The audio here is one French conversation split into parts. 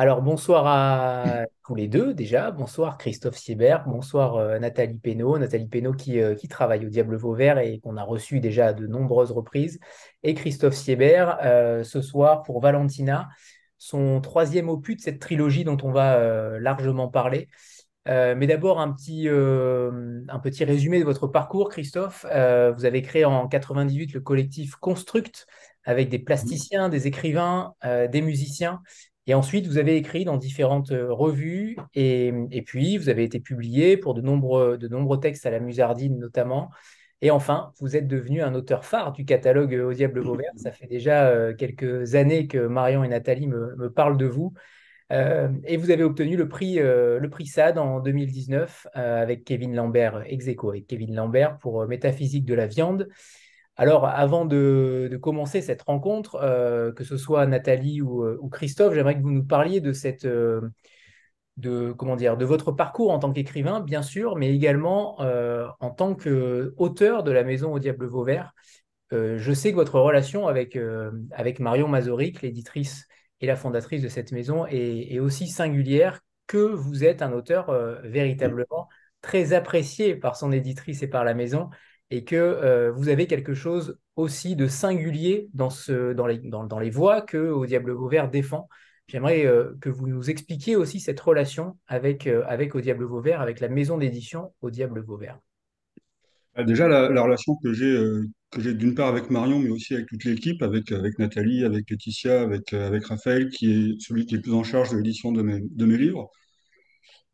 Alors, bonsoir à tous les deux déjà. Bonsoir Christophe Siebert, bonsoir euh, Nathalie Pénaud. Nathalie Pénaud qui, euh, qui travaille au Diable Vauvert et qu'on a reçu déjà à de nombreuses reprises. Et Christophe Siebert euh, ce soir pour Valentina, son troisième opus de cette trilogie dont on va largement parler. mais d'abord, un petit, un petit résumé de votre parcours, Christophe. vous avez créé en 98 le collectif Construct avec des plasticiens, des écrivains, des musiciens et ensuite, vous avez écrit dans différentes euh, revues et, puis vous avez été publié pour de nombreux, textes à la Musardine notamment. Et enfin, vous êtes devenu un auteur phare du catalogue Au Diable Vauvert. Ça fait déjà euh, quelques années que Marion et Nathalie me, parlent de vous. Euh, et vous avez obtenu le prix, le prix SAD en 2019 avec Kevin Lambert, ex avec Kevin Lambert pour Métaphysique de la viande. Alors, avant de, commencer cette rencontre, euh, que ce soit Nathalie euh, ou, Christophe, j'aimerais que vous nous parliez de cette, euh, de comment de votre parcours en tant qu'écrivain, bien sûr, mais également en tant qu'auteur de la Maison au Diable Vauvert. je sais que votre relation avec, avec Marion Mazoric, l'éditrice et la fondatrice de cette maison, est, aussi singulière que vous êtes un auteur véritablement très apprécié par son éditrice et par la maison et que euh, vous avez quelque chose aussi de singulier dans, les, voix que Au Diable Vauvert défend. J'aimerais euh, que vous nous expliquiez aussi cette relation avec, euh, Au Diable Vauvert, avec la maison d'édition Au Diable Vauvert. Ah, déjà, la, relation que j'ai que j'ai d'une part avec Marion, mais aussi avec toute l'équipe, avec, Nathalie, avec Laetitia, avec, Raphaël, qui est celui qui est plus en charge de l'édition de mes livres.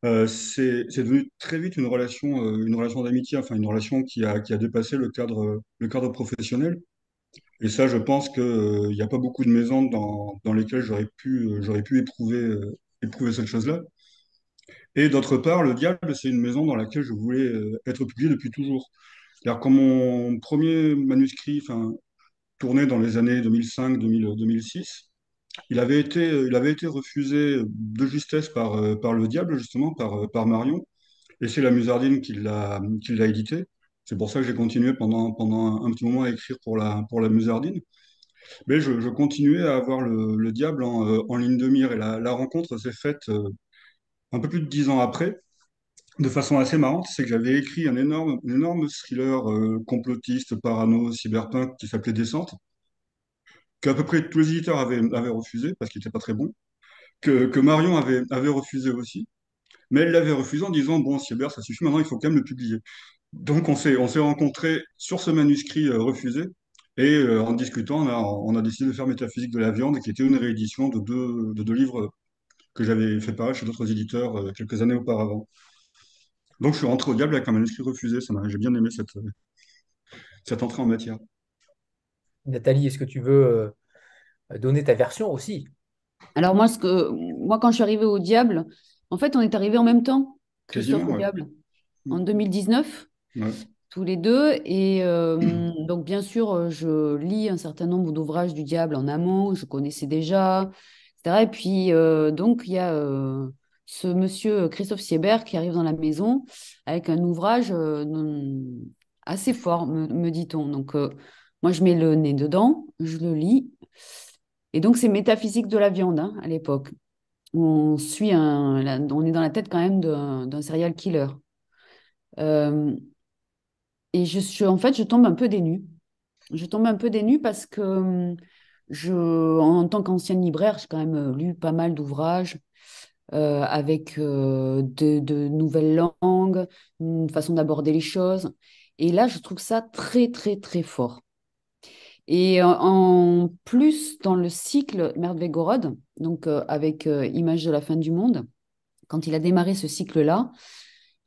Euh, c'est devenu très vite une relation, euh, une relation d'amitié, enfin une relation qui a, qui a dépassé le cadre, le cadre professionnel. Et ça, je pense qu'il n'y a pas beaucoup de maisons dans, dans lesquelles j'aurais pu, j'aurais pu éprouver, éprouver cette chose-là. Et d'autre part, Le Diable, c'est une maison dans laquelle je voulais être publié depuis toujours. cest quand mon premier manuscrit, enfin, tourné dans les années 2005-2006, il avait été, il avait été refusé de justesse par, euh, par le diable, justement, par, euh, par Marion. Et c'est la Musardine qui l'a, édité. C'est pour ça que j'ai continué pendant, pendant un, petit moment à écrire pour la, pour la Musardine. Mais je, continuais à avoir le, le diable en, euh, en, ligne de mire. Et la, rencontre s'est faite un peu plus de dix ans après, de façon assez marrante. C'est que j'avais écrit un énorme, un énorme thriller complotiste, parano, cyberpunk qui s'appelait Descente qu'à peu près tous les éditeurs avaient, refusé parce qu'il n'était pas très bon, que, Marion avait, refusé aussi, mais elle l'avait refusé en disant Bon, Cyber, ça suffit, maintenant il faut quand même le publier. Donc on s'est, on s'est rencontrés sur ce manuscrit euh, refusé, et euh, en discutant, on a, décidé de faire Métaphysique de la viande, qui était une réédition de deux, de deux livres que j'avais fait paraître chez d'autres éditeurs euh, quelques années auparavant. Donc je suis rentré au diable avec un manuscrit refusé, j'ai bien aimé cette entrée en matière. Nathalie, est-ce que tu veux euh, donner ta version aussi? Alors moi, ce que, moi, quand je suis arrivée au Diable, en fait, on est arrivés en même temps que sur au Diable, en 2019, tous les deux. Et euh, donc, bien sûr, je lis un certain nombre d'ouvrages du Diable en amont, je connaissais déjà, etc. Et puis, euh, donc, il y a ce monsieur Christophe Siebert qui arrive dans la maison avec un ouvrage assez fort, me, me dit-on. Donc, moi, je mets le nez dedans, je le lis. Et donc, c'est métaphysique de la viande hein, à l'époque. On suit un, on est dans la tête quand même d'un serial killer. Euh, et je suis, en fait, je tombe un peu dénue. Je tombe un peu dénue parce que je, en tant qu'ancienne libraire, j'ai quand même lu pas mal d'ouvrages euh, avec euh, de, nouvelles langues, une façon d'aborder les choses. Et là, je trouve ça très, très, très fort. Et en plus, dans le cycle Merdvegorod, donc euh, avec euh, Image de la fin du monde, quand il a démarré ce cycle-là,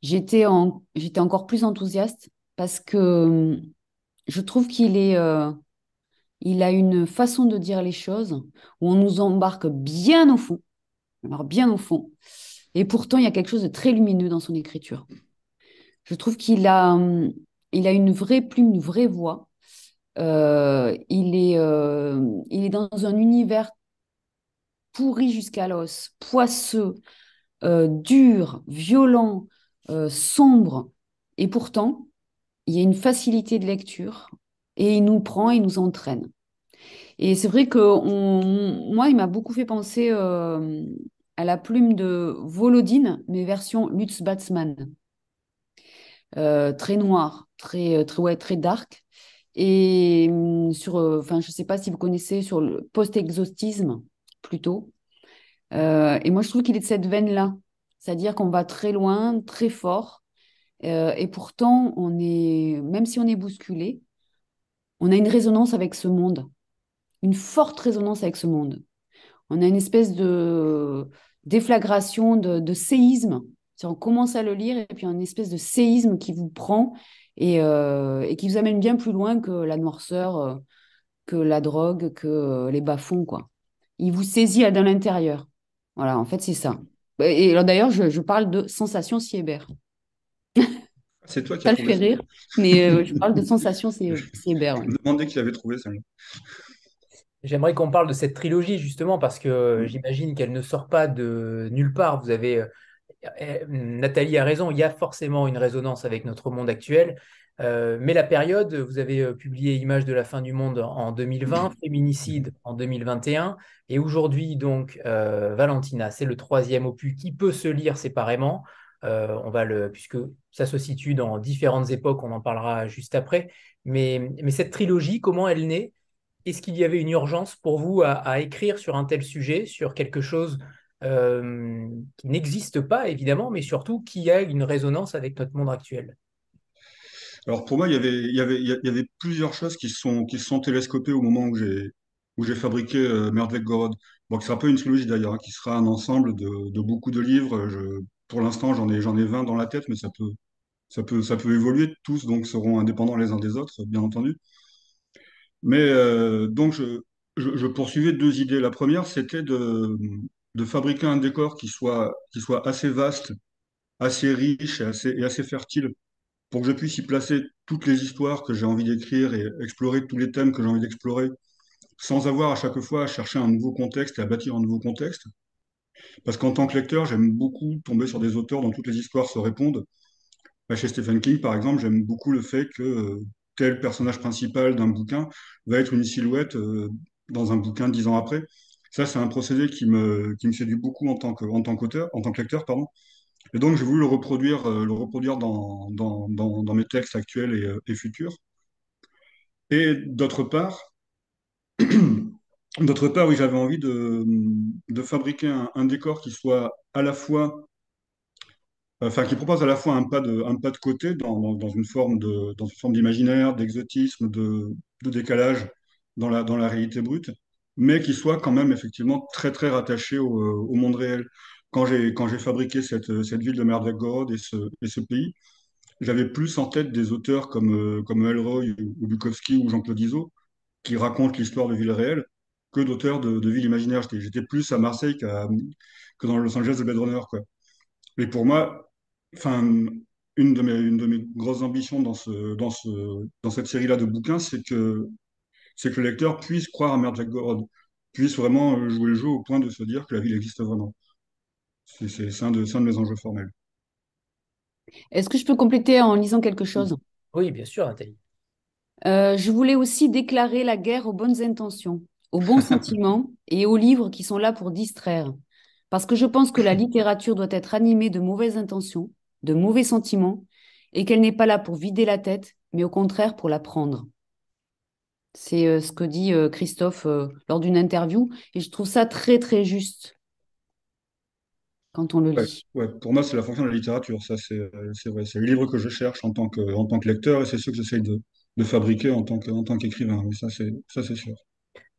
j'étais en, j'étais encore plus enthousiaste parce que hum, je trouve qu'il est, euh, a une façon de dire les choses où on nous embarque bien au fond, alors bien au fond. Et pourtant, il y a quelque chose de très lumineux dans son écriture. Je trouve qu'il a, hum, une vraie plume, une vraie voix euh, il, est, euh, il est dans un univers pourri jusqu'à l'os, poisseux, euh, dur, violent, sombre. Et pourtant, il y a une facilité de lecture et il nous prend et nous entraîne. Et c'est vrai que moi, il m'a beaucoup fait penser à la plume de Volodine, mais version Lutz Batsman. Très noir, très, très, très dark. Et hum, sur, enfin, je ne sais pas si vous connaissez sur le post-exhaustisme, plutôt. et moi, je trouve qu'il est de cette veine-là. C'est-à-dire qu'on va très loin, très fort. et pourtant, on est, même si on est bousculé, on a une résonance avec ce monde, une forte résonance avec ce monde. On a une espèce de déflagration, de, séisme. On commence à le lire et puis une espèce de séisme qui vous prend et, euh, qui vous amène bien plus loin que la noirceur, euh, que la drogue, que euh, les bas-fonds. Quoi. Il vous saisit à l'intérieur. Voilà, en fait, c'est ça. Et d'ailleurs, je, parle de sensation Siebert. C'est toi qui as trouvé fait rire, mais euh, je parle de sensation, Hébert. Je me demandais qui avait trouvé ça. J'aimerais qu'on parle de cette trilogie justement parce que j'imagine qu'elle ne sort pas de nulle part. Vous avez Nathalie a raison, il y a forcément une résonance avec notre monde actuel. mais la période, vous avez publié Images de la fin du monde en 2020, Féminicide en 2021, et aujourd'hui donc Valentina, c'est le troisième opus qui peut se lire séparément. Euh, on va le, puisque ça se situe dans différentes époques, on en parlera juste après. Mais, mais cette trilogie, comment elle naît? Est-ce qu'il y avait une urgence pour vous à, écrire sur un tel sujet, sur quelque chose euh, qui n'existe pas, évidemment, mais surtout qui a une résonance avec notre monde actuel Alors pour moi, il y avait, plusieurs choses qui sont, qui sont télescopées au moment où j'ai, où j'ai fabriqué euh, Merdvek Gorod. Bon, qui sera pas une trilogie d'ailleurs, hein, qui sera un ensemble de, beaucoup de livres. Pour l'instant, j'en ai, j'en ai 20 dans la tête, mais ça peut, ça peut, ça peut évoluer. Tous donc seront indépendants les uns des autres, bien entendu. Mais euh, donc, je, je, poursuivais deux idées. La première, c'était de, de fabriquer un décor qui soit, qui soit assez vaste, assez riche et assez, et assez fertile pour que je puisse y placer toutes les histoires que j'ai envie d'écrire et explorer tous les thèmes que j'ai envie d'explorer, sans avoir à chaque fois à chercher un nouveau contexte et à bâtir un nouveau contexte. Parce qu'en tant que lecteur, j'aime beaucoup tomber sur des auteurs dont toutes les histoires se répondent. Bah, chez Stephen King, par exemple, j'aime beaucoup le fait que euh, tel personnage principal d'un bouquin va être une silhouette euh, dans un bouquin dix ans après. Ça, c'est un procédé qui me, séduit beaucoup en tant que, en tant qu'auteur, en tant que. Et donc, j'ai voulu le reproduire, euh, le reproduire dans, mes textes actuels et, et futurs. Et d'autre part, oui, j'avais envie de, fabriquer un, décor qui soit à la fois, enfin, qui propose à la fois un pas de, côté dans, une forme d'imaginaire, d'exotisme, de, décalage dans la, dans la réalité brute, mais qui soit quand même effectivement très, très rattaché au, au monde réel. Quand j'ai, quand j'ai fabriqué cette, cette ville de Merdvegorod et ce, et ce pays, j'avais plus en tête des auteurs comme, comme Elroy ou Bukowski ou Jean-Claude Izzo, qui racontent l'histoire de villes réelles que d'auteurs de, villes imaginaires. J'étais plus à Marseille que dans Los Angeles de Blade Runner. Quoi. Mais pour moi, enfin, une de mes, une de mes grosses ambitions dans, ce, dans, ce, dans cette série-là de bouquins, c'est que, c'est que le lecteur puisse croire à Mère Jack Gorod, puisse vraiment jouer le jeu au point de se dire que la ville existe vraiment. C'est un, de, un de mes enjeux formels. Est-ce que je peux compléter en lisant quelque chose? Oui, bien sûr, Nathalie. Euh, je voulais aussi déclarer la guerre aux bonnes intentions aux bons sentiments et aux livres qui sont là pour distraire. Parce que je pense que la littérature doit être animée de mauvaises intentions, de mauvais sentiments, et qu'elle n'est pas là pour vider la tête, mais au contraire pour la prendre. C'est euh, ce que dit euh, Christophe euh, lors d'une interview, et je trouve ça très très juste quand on le lit. Ouais, pour moi, c'est la fonction de la littérature, ça c'est vrai. C'est le livre que je cherche en tant que, en tant que lecteur, et c'est ce que j'essaye de, de, fabriquer en tant qu'écrivain. oui, ça c'est sûr.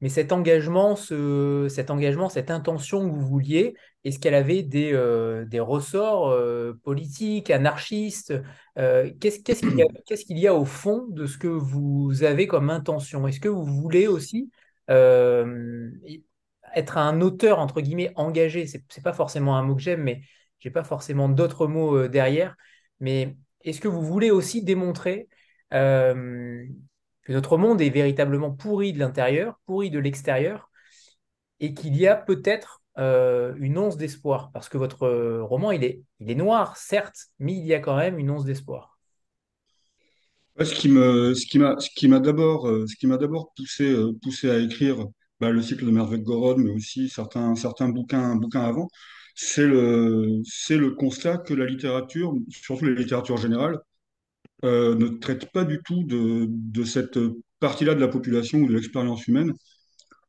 Mais cet engagement, ce, cet engagement, cette intention que vous vouliez, est-ce qu'elle avait des, euh, des ressorts euh, politiques, anarchistes euh, Qu'est-ce qu'il y, a au fond de ce que vous avez comme intention? Est-ce que vous voulez aussi être un auteur, entre guillemets, engagé? C'est n'est pas forcément un mot que j'aime, mais j'ai pas forcément d'autres mots derrière. Mais est-ce que vous voulez aussi démontrer notre monde est véritablement pourri de l'intérieur, pourri de l'extérieur, et qu'il y a peut-être euh, une once d'espoir. Parce que votre euh, roman, il est, il est noir, certes, mais il y a quand même une once d'espoir. Ce qui me, ce qui m'a, ce qui m'a d'abord, euh, ce qui m'a d'abord poussé, poussé à écrire bah, le cycle de Merveille Gorod, mais aussi certains, certains bouquins, bouquins avant, c'est le, c'est le constat que la littérature, surtout la littérature générale, euh, ne traite pas du tout de, cette partie-là de la population ou de l'expérience humaine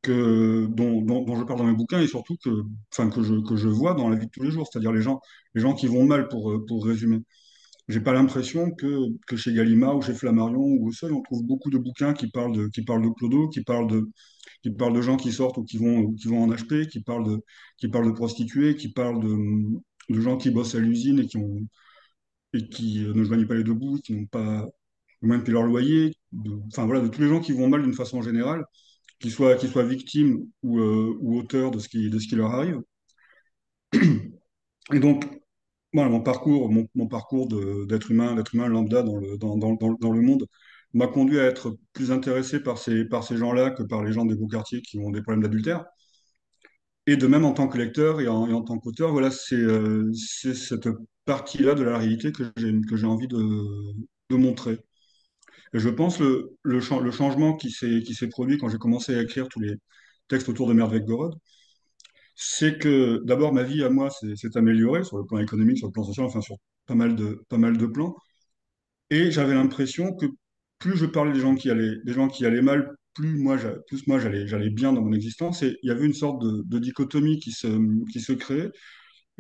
que, dont, je parle dans mes bouquins et surtout que, que, je, que je vois dans la vie de tous les jours, c'est-à-dire les gens, les gens qui vont mal, pour, pour résumer. J'ai pas l'impression que, que chez Gallimard ou chez Flammarion ou au Seuil, on trouve beaucoup de bouquins qui parlent de, qui parlent de clodo, qui parlent de, qui parlent de gens qui sortent ou qui vont, qui vont en HP, qui parlent de, qui parlent de prostituées, qui parlent de, de gens qui bossent à l'usine et qui ont, et qui ne joignent pas les deux bouts, qui n'ont pas même payé leur loyer, enfin voilà, de tous les gens qui vont mal d'une façon générale, qu'ils soient, qu'ils soient victimes ou, euh, ou auteurs de ce qui, de ce qui leur arrive. Et donc, mon parcours, mon, parcours d'être humain, d'être humain lambda dans le, dans, dans, dans le monde m'a conduit à être plus intéressé par ces, par ces gens-là que par les gens des beaux quartiers qui ont des problèmes d'adultère. Et de même en tant que lecteur et en, tant qu'auteur, voilà, c'est euh, cette partie-là de la réalité que j'ai envie de, montrer. Et je pense le, le, le changement qui s'est produit quand j'ai commencé à écrire tous les textes autour de Merdvek-Gorod, c'est que d'abord ma vie à moi s'est améliorée sur le plan économique, sur le plan social, enfin sur pas mal de, pas mal de plans. Et j'avais l'impression que plus je parlais des gens qui allaient, des gens qui allaient mal, plus moi, plus moi j'allais, j'allais bien dans mon existence. Et il y avait une sorte de, dichotomie qui se, qui se créait.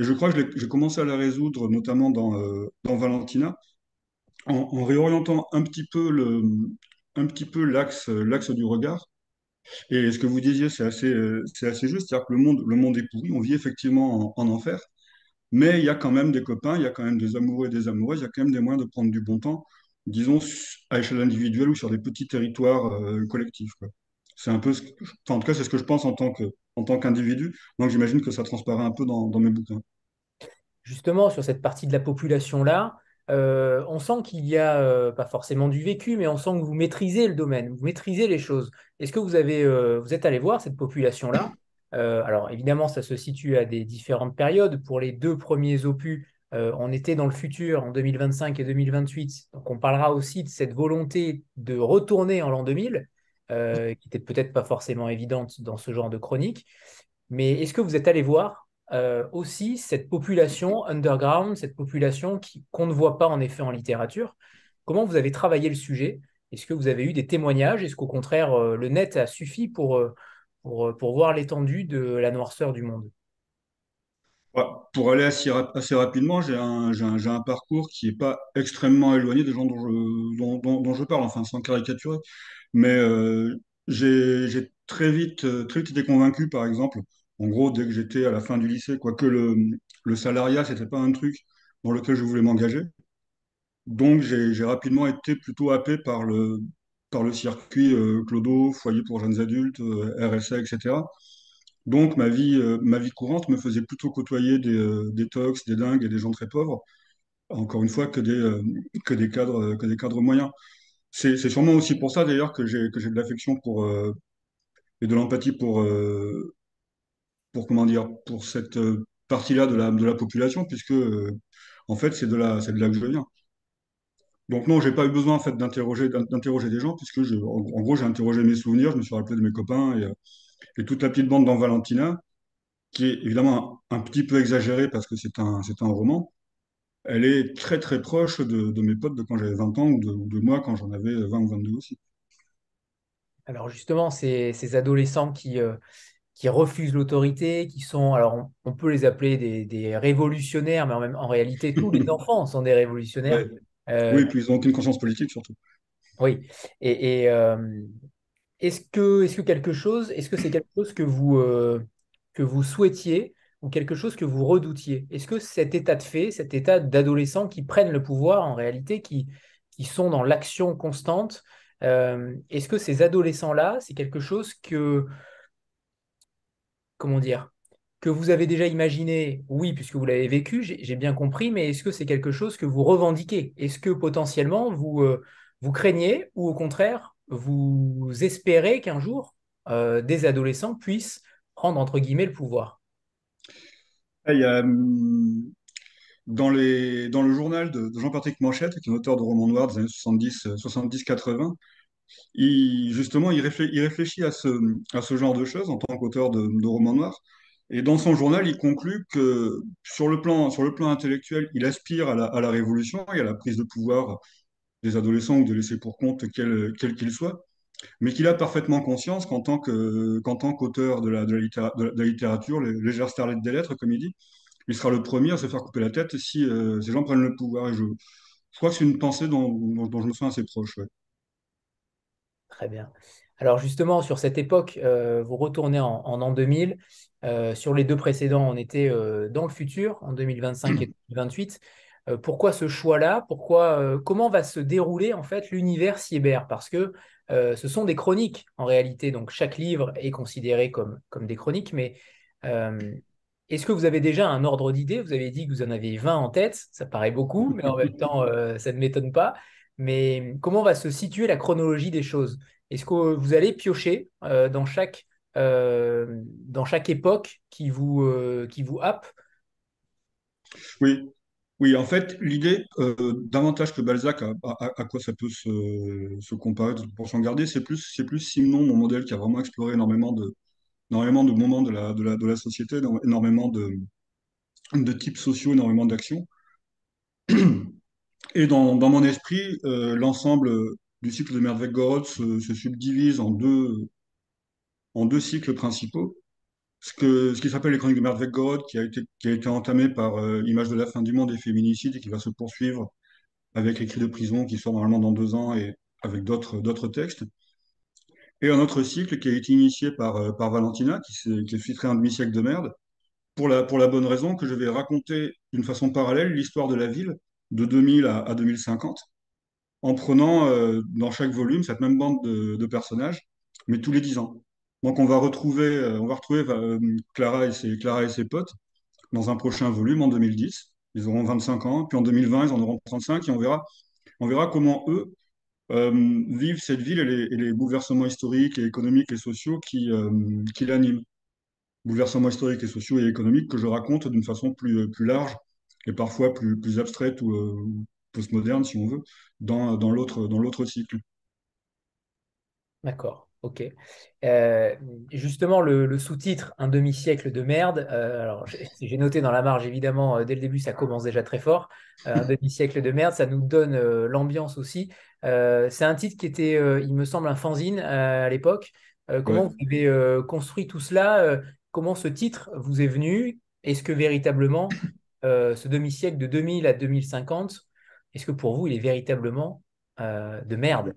Et je crois que j'ai commencé à la résoudre, notamment dans, euh, Valentina, en, réorientant un petit peu peu l'axe, du regard. Et ce que vous disiez, c'est assez, c'est assez juste, c'est-à-dire que le monde, le monde est pourri, on vit effectivement en, en enfer, mais il y a quand même des copains, il y a quand même des amoureux et des amoureuses, il y a quand même des moyens de prendre du bon temps disons, à échelle individuelle ou sur des petits territoires euh, collectifs. C'est un peu, en tout cas, c'est ce que je pense en tant que, en qu'individu. Donc, j'imagine que ça transparaît un peu dans, mes bouquins. Justement, sur cette partie de la population-là, euh, on sent qu'il y a, euh, pas forcément du vécu, mais on sent que vous maîtrisez le domaine, vous maîtrisez les choses. Est-ce que vous, avez, vous êtes allé voir cette population-là? Alors, évidemment, ça se situe à des différentes périodes. Pour les deux premiers opus, euh, on était dans le futur en 2025 et 2028. Donc on parlera aussi de cette volonté de retourner en l'an 2000, euh, qui n'était peut-être pas forcément évidente dans ce genre de chronique. Mais est-ce que vous êtes allé voir euh, aussi cette population underground, cette population qu'on ne voit pas en effet en littérature Comment vous avez travaillé le sujet? Est-ce que vous avez eu des témoignages? Est-ce qu'au contraire, le net a suffi pour, pour voir l'étendue de la noirceur du monde? Pour aller assez, assez rapidement, j'ai un, un, un, parcours qui n'est pas extrêmement éloigné des gens dont je, dont, dont, je parle, enfin sans caricaturer. Mais euh, j'ai très vite, très vite été convaincu, par exemple, en gros, dès que j'étais à la fin du lycée, quoique le, le salariat, c'était pas un truc dans lequel je voulais m'engager. Donc j'ai rapidement été plutôt happé par le, par le circuit euh, Clodo, foyer pour jeunes adultes, euh, RSA, etc. Donc ma vie, euh, ma vie courante me faisait plutôt côtoyer des, euh, des tox, des dingues et des gens très pauvres, encore une fois que des, que des cadres, que des cadres moyens. C'est sûrement aussi pour ça d'ailleurs que j'ai que j'ai de l'affection pour et de l'empathie pour pour comment dire pour cette partie-là de la de la population puisque en fait c'est de là c'est de là que je viens. Donc non, j'ai pas eu besoin en fait d'interroger d'interroger des gens puisque en, gros j'ai interrogé mes souvenirs, je me suis rappelé de mes copains et et toute la petite bande dans Valentina, qui est évidemment un, petit peu exagérée parce que c'est un, c'est un roman, elle est très très proche de, de mes potes de quand j'avais 20 ans ou de, de moi quand j'en avais 20 ou 22 aussi. Alors justement, ces, ces adolescents qui, euh, qui refusent l'autorité, qui sont, alors on, peut les appeler des, des, révolutionnaires, mais en, même, en réalité, tous les enfants sont des révolutionnaires. Euh, oui, puis ils n'ont aucune conscience politique surtout. Oui, et, et, euh, est-ce que, est-ce que quelque chose, est-ce que c'est quelque chose que vous, euh, que vous souhaitiez ou quelque chose que vous redoutiez? Est-ce que cet état de fait, cet état d'adolescents qui prennent le pouvoir en réalité, qui, qui sont dans l'action constante, est-ce que ces adolescents-là, c'est quelque chose que, comment dire, que vous avez déjà imaginé, oui, puisque vous l'avez vécu, j'ai bien compris, mais est-ce que c'est quelque chose que vous revendiquez? Est-ce que potentiellement vous, euh, vous craignez ou au contraire, vous espérez qu'un jour, euh, des adolescents puissent prendre, entre guillemets, le pouvoir? A, hum, dans, dans le journal de, Jean-Patrick Manchette, qui est un auteur de romans noirs des années 70-80, il, justement, il réfléchit, à, ce, genre de choses en tant qu'auteur de, de romans noirs. Et dans son journal, il conclut que sur le plan, intellectuel, il aspire à la, révolution et à la prise de pouvoir des adolescents ou des laissés pour compte, quels qu'ils soient, mais qu'il a parfaitement conscience qu'en tant qu'auteur de, la, de, littérature, les légère starlet des lettres, comme il dit, il sera le premier à se faire couper la tête si euh, ces gens prennent le pouvoir. Et je, crois que c'est une pensée dont, je me sens assez proche. Très bien. Alors justement, sur cette époque, euh, vous retournez en, en an 2000. Euh, sur les deux précédents, on était dans le futur, en 2025 et 2028. pourquoi ce choix-là? Pourquoi Comment va se dérouler en fait l'univers cyber? Parce que ce sont des chroniques en réalité. Donc chaque livre est considéré comme, comme des chroniques, mais est-ce que vous avez déjà un ordre d'idée? Vous avez dit que vous en avez 20 en tête, ça paraît beaucoup, mais en même temps, euh, ça ne m'étonne pas. Mais comment va se situer la chronologie des choses? Est-ce que vous allez piocher euh, dans, chaque, euh, dans chaque époque qui vous, qui vous happe? Oui, oui, en fait, l'idée, davantage que Balzac, à, à, quoi ça peut se, se comparer pour s'en garder, c'est plus, c'est plus Simon, mon modèle, qui a vraiment exploré énormément de, énormément de moments de la, de la, de la société, énormément de, de types sociaux, énormément d'actions. Et dans, mon esprit, euh, l'ensemble du cycle de Merdvec-Gorod se, se, subdivise en deux, en deux cycles principaux. Ce, que, ce qui s'appelle les chroniques de Merdvec-Gorod, qui, a été, qui a été entamé par euh, L'image de la fin du monde et féminicide, et qui va se poursuivre avec les de prison qui sort normalement dans deux ans et avec d'autres textes et un autre cycle qui a été initié par, euh, par Valentina, qui s'est qui filtré un demi-siècle de merde, pour la, pour la bonne raison que je vais raconter d'une façon parallèle l'histoire de la ville de 2000 à, à 2050, en prenant euh, dans chaque volume cette même bande de, personnages, mais tous les 10 ans. Donc on va retrouver, euh, on va retrouver Clara, et ses, Clara et ses potes dans un prochain volume en 2010. Ils auront 25 ans, puis en 2020, ils en auront 35, et on verra, on verra comment eux, euh, vivent cette ville et les, bouleversements historiques et économiques et sociaux qui, euh, qui l'animent. Bouleversements historiques et sociaux et économiques que je raconte d'une façon plus, plus large et parfois plus, plus abstraite ou euh, postmoderne, si on veut, dans, dans l'autre cycle. D'accord. Ok. Euh, justement, le, sous-titre Un demi-siècle de merde. Euh, alors, j'ai noté dans la marge, évidemment, euh, dès le début, ça commence déjà très fort. un demi-siècle de merde, ça nous donne l'ambiance aussi. c'est un titre qui était, il me semble, un fanzine à l'époque. comment vous avez construit tout cela Comment ce titre vous est venu? Est-ce que véritablement, ce demi-siècle de 2000 à 2050, est-ce que pour vous, il est véritablement de merde?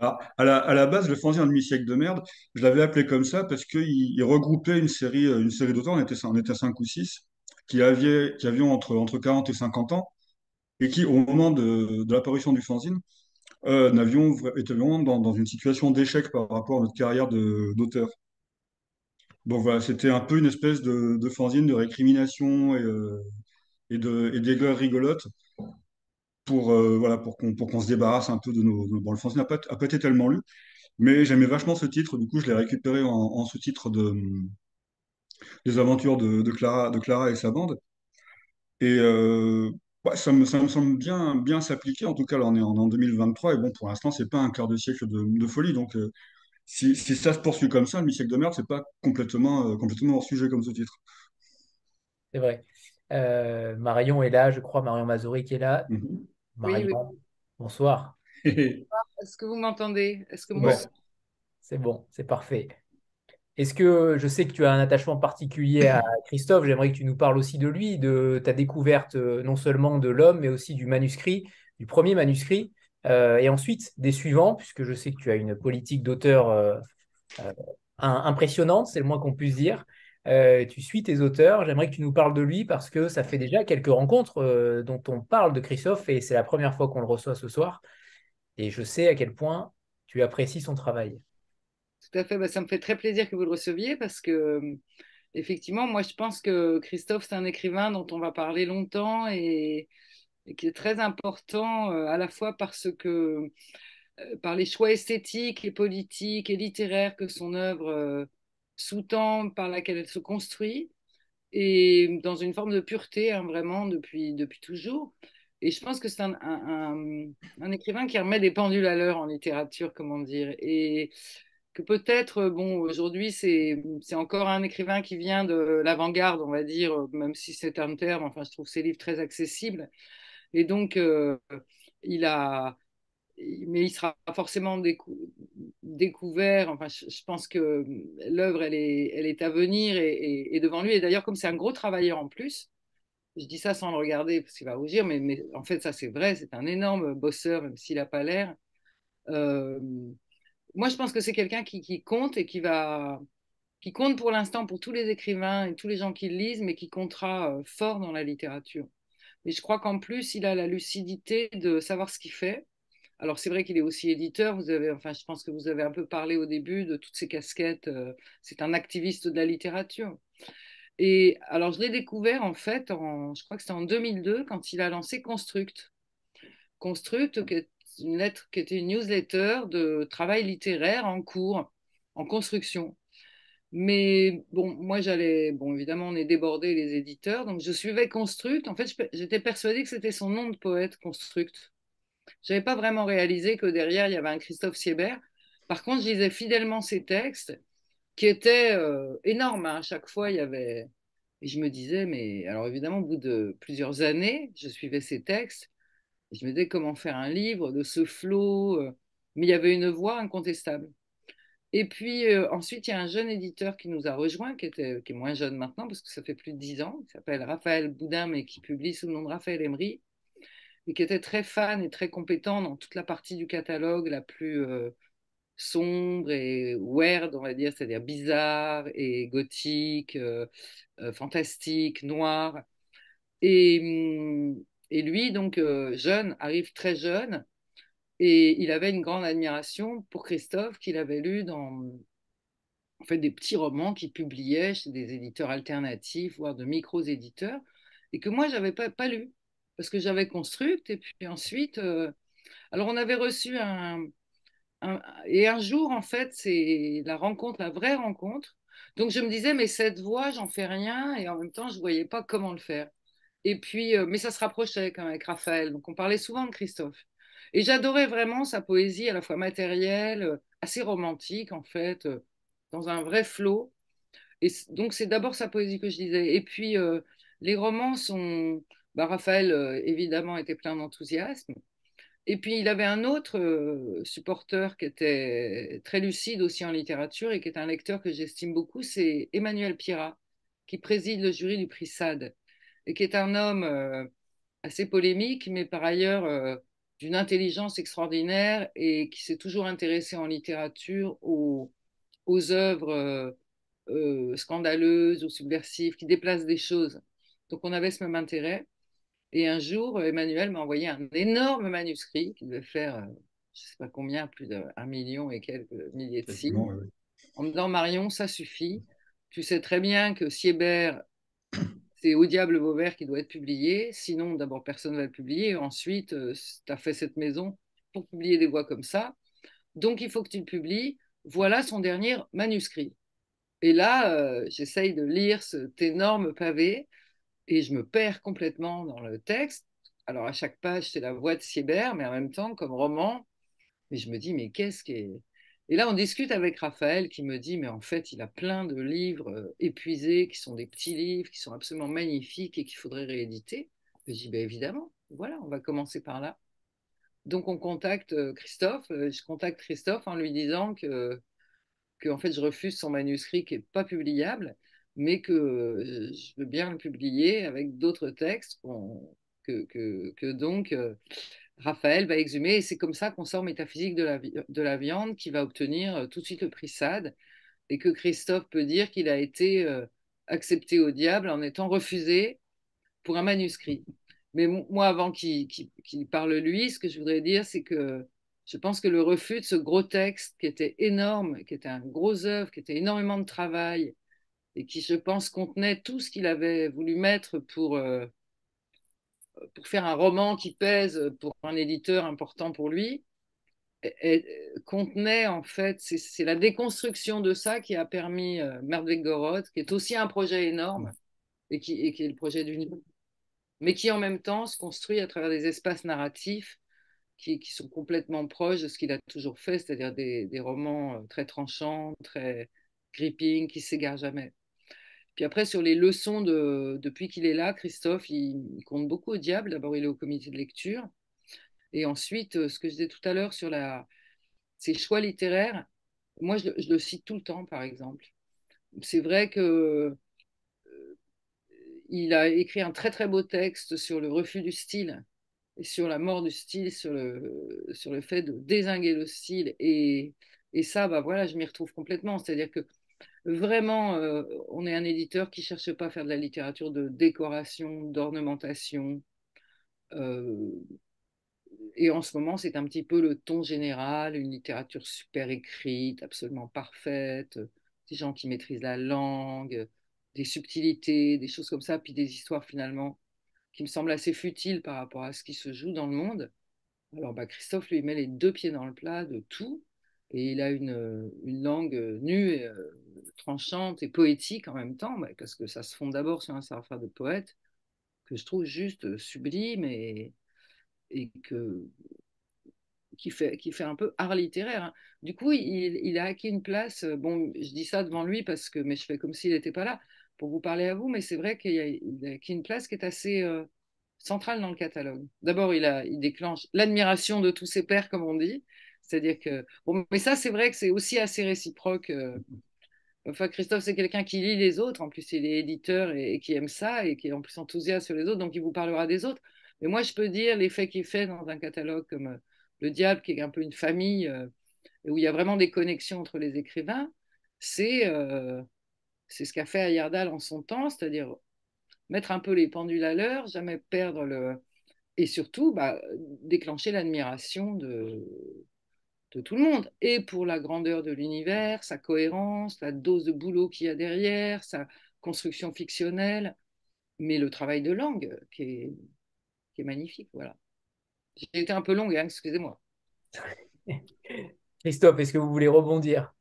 Alors, à la, base, le fanzine en demi-siècle de merde, je l'avais appelé comme ça parce qu'il il regroupait une série, euh, une série d'auteurs, on était, on était 5 ou 6, qui, aviez, qui avions entre, entre 40 et 50 ans, et qui, au moment de, l'apparition du fanzine, euh, n'avions, étaient vraiment dans une situation d'échec par rapport à notre carrière d'auteur. Voilà, c'était un peu une espèce de, fanzine de récrimination et, euh, et pour, euh, voilà, pour qu'on se débarrasse un peu de nos. Bon, le français n'a pas, été tellement lu, mais j'aimais vachement ce titre. Du coup, je l'ai récupéré en, sous-titre de, des aventures de, Clara, de Clara et sa bande. Et euh, ça, me, semble bien, s'appliquer. En tout cas, on est en, 2023. Et bon, pour l'instant, c'est pas un quart de siècle de, de folie. Donc, euh, si, si, ça se poursuit comme ça, le mi-siècle de merde, c'est pas complètement, complètement hors sujet comme ce titre. C'est vrai. Marion est là, je crois, Marion Mazori qui est là. Mm-hmm. Marion, bonsoir. Est-ce que vous m'entendez? Est-ce que C'est bon, c'est parfait. Est-ce que je sais que tu as un attachement particulier à Christophe J'aimerais que tu nous parles aussi de lui, de ta découverte euh, non seulement de l'homme, mais aussi du manuscrit, du premier manuscrit, euh, et ensuite des suivants, puisque je sais que tu as une politique d'auteur euh, impressionnante, c'est le moins qu'on puisse dire. Euh, tu suis tes auteurs. J'aimerais que tu nous parles de lui parce que ça fait déjà quelques rencontres euh, dont on parle de Christophe et c'est la première fois qu'on le reçoit ce soir. Et je sais à quel point tu apprécies son travail. Tout à fait. Bah, ça me fait très plaisir que vous le receviez parce que, euh, effectivement, moi, je pense que Christophe, c'est un écrivain dont on va parler longtemps et qui est très important à la fois parce que par les choix esthétiques et politiques et littéraires que son œuvre sous-tend par laquelle elle se construit et dans une forme de pureté, hein, vraiment, depuis, depuis toujours. Et je pense que c'est un, un, un, écrivain qui remet des pendules à l'heure en littérature, comment dire. Et que peut-être, bon, aujourd'hui, c'est encore un écrivain qui vient de l'avant-garde, on va dire, même si c'est un terme, enfin, je trouve ses livres très accessibles. Et donc, euh, il a, mais il sera forcément découvert. Enfin, je, pense que l'œuvre, elle est, elle est à venir et, devant lui. Et d'ailleurs, comme c'est un gros travailleur en plus, je dis ça sans le regarder parce qu'il va rougir, mais, mais en fait, ça c'est vrai, c'est un énorme bosseur, même s'il n'a pas l'air. Euh, moi, je pense que c'est quelqu'un qui, compte et qui va, qui compte pour l'instant pour tous les écrivains et tous les gens qui le lisent, mais qui comptera euh, fort dans la littérature. Et je crois qu'en plus, il a la lucidité de savoir ce qu'il fait. Alors, c'est vrai qu'il est aussi éditeur. Vous avez, enfin, je pense que vous avez un peu parlé au début de toutes ces casquettes. Euh, c'est un activiste de la littérature. Et alors, je l'ai découvert en fait, en, je crois que c'était en 2002, quand il a lancé Construct. Construct, qui est une lettre qui était une newsletter de travail littéraire en cours, en construction. Mais bon, moi j'allais, bon évidemment on est débordé les éditeurs, donc je suivais Construct. En fait, j'étais persuadée que c'était son nom de poète, Construct. Je n'avais pas vraiment réalisé que derrière il y avait un Christophe Siebert. Par contre, je lisais fidèlement ses textes qui étaient euh, énormes. Hein. À chaque fois, il y avait. Et je me disais, mais alors évidemment, au bout de plusieurs années, je suivais ses textes je me disais comment faire un livre de ce flot, euh, mais il y avait une voix incontestable. Et puis ensuite, il y a un jeune éditeur qui nous a rejoint, qui, était, qui est moins jeune maintenant, parce que ça fait plus de dix ans, qui s'appelle Raphaël Boudin, mais qui publie sous le nom de Raphaël Emery, et qui était très fan et très compétent dans toute la partie du catalogue la plus sombre et weird, on va dire, c'est-à-dire bizarre et gothique, fantastique, noir. Et, et lui, donc jeune, arrive très jeune, et il avait une grande admiration pour Christophe qu'il avait lu dans en fait, des petits romans qu'il publiait chez des éditeurs alternatifs, voire de micros-éditeurs, et que moi, je n'avais pas, lu, parce que j'avais Construct, et puis ensuite, euh, alors on avait reçu un, un, Et un jour, en fait, c'est la rencontre, la vraie rencontre. Donc je me disais, mais cette voix, j'en fais rien, et en même temps, je ne voyais pas comment le faire. Et puis, euh, mais ça se rapprochait quand même avec Raphaël. Donc, on parlait souvent de Christophe. Et j'adorais vraiment sa poésie à la fois matérielle, euh, assez romantique en fait, euh, dans un vrai flot. Et donc, c'est d'abord sa poésie que je disais. Et puis, les romans sont. Bah, Raphaël, évidemment, était plein d'enthousiasme. Et puis, il avait un autre supporter qui était très lucide aussi en littérature et qui est un lecteur que j'estime beaucoup, c'est Emmanuel Pierrat, qui préside le jury du prix Sade et qui est un homme euh, assez polémique, mais par ailleurs euh, d'une intelligence extraordinaire et qui s'est toujours intéressé en littérature aux, aux œuvres euh, scandaleuses ou subversives, qui déplacent des choses. Donc on avait ce même intérêt. Et un jour, Emmanuel m'a envoyé un énorme manuscrit qui devait faire, je ne sais pas combien, plus d'un million et quelques milliers de signes. En me disant, Marion, ça suffit. Tu sais très bien que Siebert c'est Au diable Vauvert qui doit être publié. Sinon, d'abord, personne ne va le publier. Ensuite, euh, tu as fait cette maison pour publier des voix comme ça. Donc, il faut que tu le publies. Voilà son dernier manuscrit. Et là, euh, j'essaye de lire cet énorme pavé et je me perds complètement dans le texte. Alors, à chaque page, c'est la voix de Siebert, mais en même temps, comme roman, mais je me dis, mais qu'est-ce qui est et là, on discute avec Raphaël qui me dit, mais en fait, il a plein de livres euh, épuisés, qui sont des petits livres, qui sont absolument magnifiques et qu'il faudrait rééditer. je dis, ben évidemment, voilà, on va commencer par là. Donc, on contacte euh, Christophe. Euh, je contacte Christophe en lui disant que, en fait, je refuse son manuscrit qui n'est pas publiable, mais que je veux bien le publier avec d'autres textes que, donc Raphaël va exhumer, et c'est comme ça qu'on sort Métaphysique de la, de la viande, qui va obtenir euh, tout de suite le prix SAD, et que Christophe peut dire qu'il a été euh, accepté au diable en étant refusé pour un manuscrit. Mais moi, avant qu'il parle lui, ce que je voudrais dire, c'est que je pense que le refus de ce gros texte, qui était énorme, qui était un gros œuvre, qui était énormément de travail, et qui, je pense, contenait tout ce qu'il avait voulu mettre pour... Euh, pour faire un roman qui pèse pour un éditeur important pour lui, contenait en fait, c'est la déconstruction de ça qui a permis euh, Merdvek qui est aussi un projet énorme et qui, est le projet du livre, mais qui en même temps se construit à travers des espaces narratifs qui, sont complètement proches de ce qu'il a toujours fait, c'est-à-dire des, romans euh, très tranchants, très gripping, qui s'égarent jamais. Puis après, sur les leçons de, depuis qu'il est là, Christophe, il, compte beaucoup au diable. D'abord, il est au comité de lecture. Et ensuite, euh, ce que je disais tout à l'heure sur ses choix littéraires, moi, je, le cite tout le temps, par exemple. C'est vrai que euh, il a écrit un très très beau texte sur le refus du style et sur la mort du style, sur le, sur le fait de désinguer le style. Et, et ça, bah voilà, je m'y retrouve complètement. C'est-à-dire que vraiment, euh, on est un éditeur qui ne cherche pas à faire de la littérature de décoration, d'ornementation. Euh, et en ce moment, c'est un petit peu le ton général, une littérature super écrite, absolument parfaite, des gens qui maîtrisent la langue, des subtilités, des choses comme ça, puis des histoires finalement qui me semblent assez futiles par rapport à ce qui se joue dans le monde. Alors bah, Christophe lui met les deux pieds dans le plat de tout, et il a une, une langue nue, euh, tranchante et poétique en même temps, parce que ça se fonde d'abord sur un savoir-faire de poète que je trouve juste sublime et, que, qui, fait, qui fait un peu art littéraire. Hein. Du coup, il, a acquis une place. Euh, bon, je dis ça devant lui parce que, mais je fais comme s'il n'était pas là pour vous parler à vous, mais c'est vrai qu'il a, a, acquis une place qui est assez euh, centrale dans le catalogue. D'abord, il, il déclenche l'admiration de tous ses pairs, comme on dit. C'est-à-dire que, bon, mais ça, c'est vrai que c'est aussi assez réciproque. Euh. Enfin, Christophe, c'est quelqu'un qui lit les autres. En plus, il est éditeur et, qui aime ça et qui est en plus enthousiaste sur les autres, donc il vous parlera des autres. Mais moi, je peux dire l'effet qu'il fait dans un catalogue comme euh, Le Diable, qui est un peu une famille, euh, où il y a vraiment des connexions entre les écrivains, c'est euh, c'est ce qu'a fait Ayardal en son temps, c'est-à-dire mettre un peu les pendules à l'heure, jamais perdre le. Et surtout, bah, déclencher l'admiration de, de tout le monde, et pour la grandeur de l'univers, sa cohérence, la dose de boulot qu'il y a derrière, sa construction fictionnelle, mais le travail de langue qui est, est magnifique. Voilà. J'ai été un peu longue, hein, excusez-moi. Christophe, est-ce que vous voulez rebondir?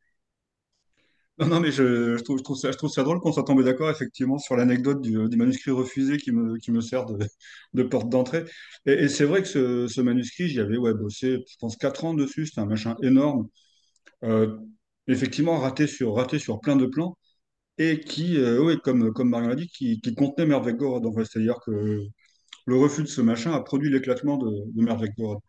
Non, mais je, trouve, ça, drôle qu'on soit tombé d'accord effectivement sur l'anecdote du, manuscrit refusé qui me, sert de, porte d'entrée. Et, c'est vrai que ce, manuscrit, j'y avais ouais, bossé, je pense, quatre ans dessus, c'était un machin énorme. Euh, effectivement, raté sur, raté sur plein de plans et qui, euh, oui, comme, Marion l'a dit, qui, contenait Merveille Gorod. C'est-à-dire que le refus de ce machin a produit l'éclatement de, de Merveille Parce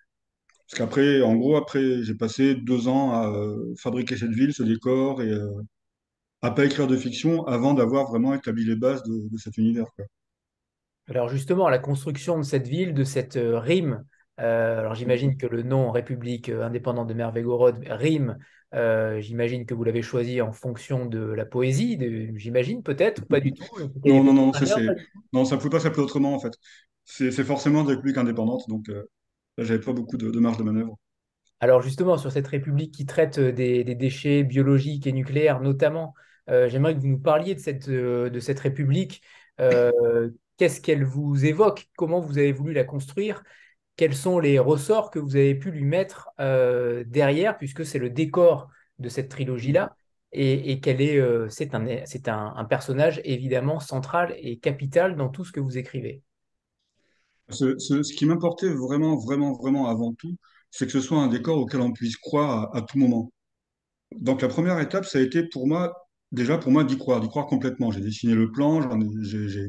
qu'après, en gros, après, j'ai passé deux ans à euh, fabriquer cette ville, ce décor, et à pas écrire de fiction avant d'avoir vraiment établi les bases de, cet univers. Alors justement, la construction de cette ville, de cette euh, rime, alors j'imagine que le nom République indépendante de Merveille-Gorod rime, j'imagine que vous l'avez choisi en fonction de la poésie, j'imagine peut-être, pas du tout. Non, non, non, non, ça ne pouvait pas s'appeler autrement en fait c'est forcément des républiques indépendantes, donc euh, là, j'avais pas beaucoup de, marge de manœuvre. Alors justement, sur cette république qui traite euh, des, déchets biologiques et nucléaires notamment, euh, j'aimerais que vous nous parliez de cette, de cette république. Qu'est-ce qu'elle vous évoque? Comment vous avez voulu la construire? Quels sont les ressorts que vous avez pu lui mettre derrière, puisque c'est le décor de cette trilogie-là? Et, et est, c'est un, un, un personnage évidemment central et capital dans tout ce que vous écrivez. Ce, qui m'importait vraiment, vraiment, vraiment avant tout, c'est que ce soit un décor auquel on puisse croire à, tout moment. Donc la première étape, ça a été pour moi, déjà pour moi d'y croire, d'y croire complètement. J'ai dessiné le plan, j'ai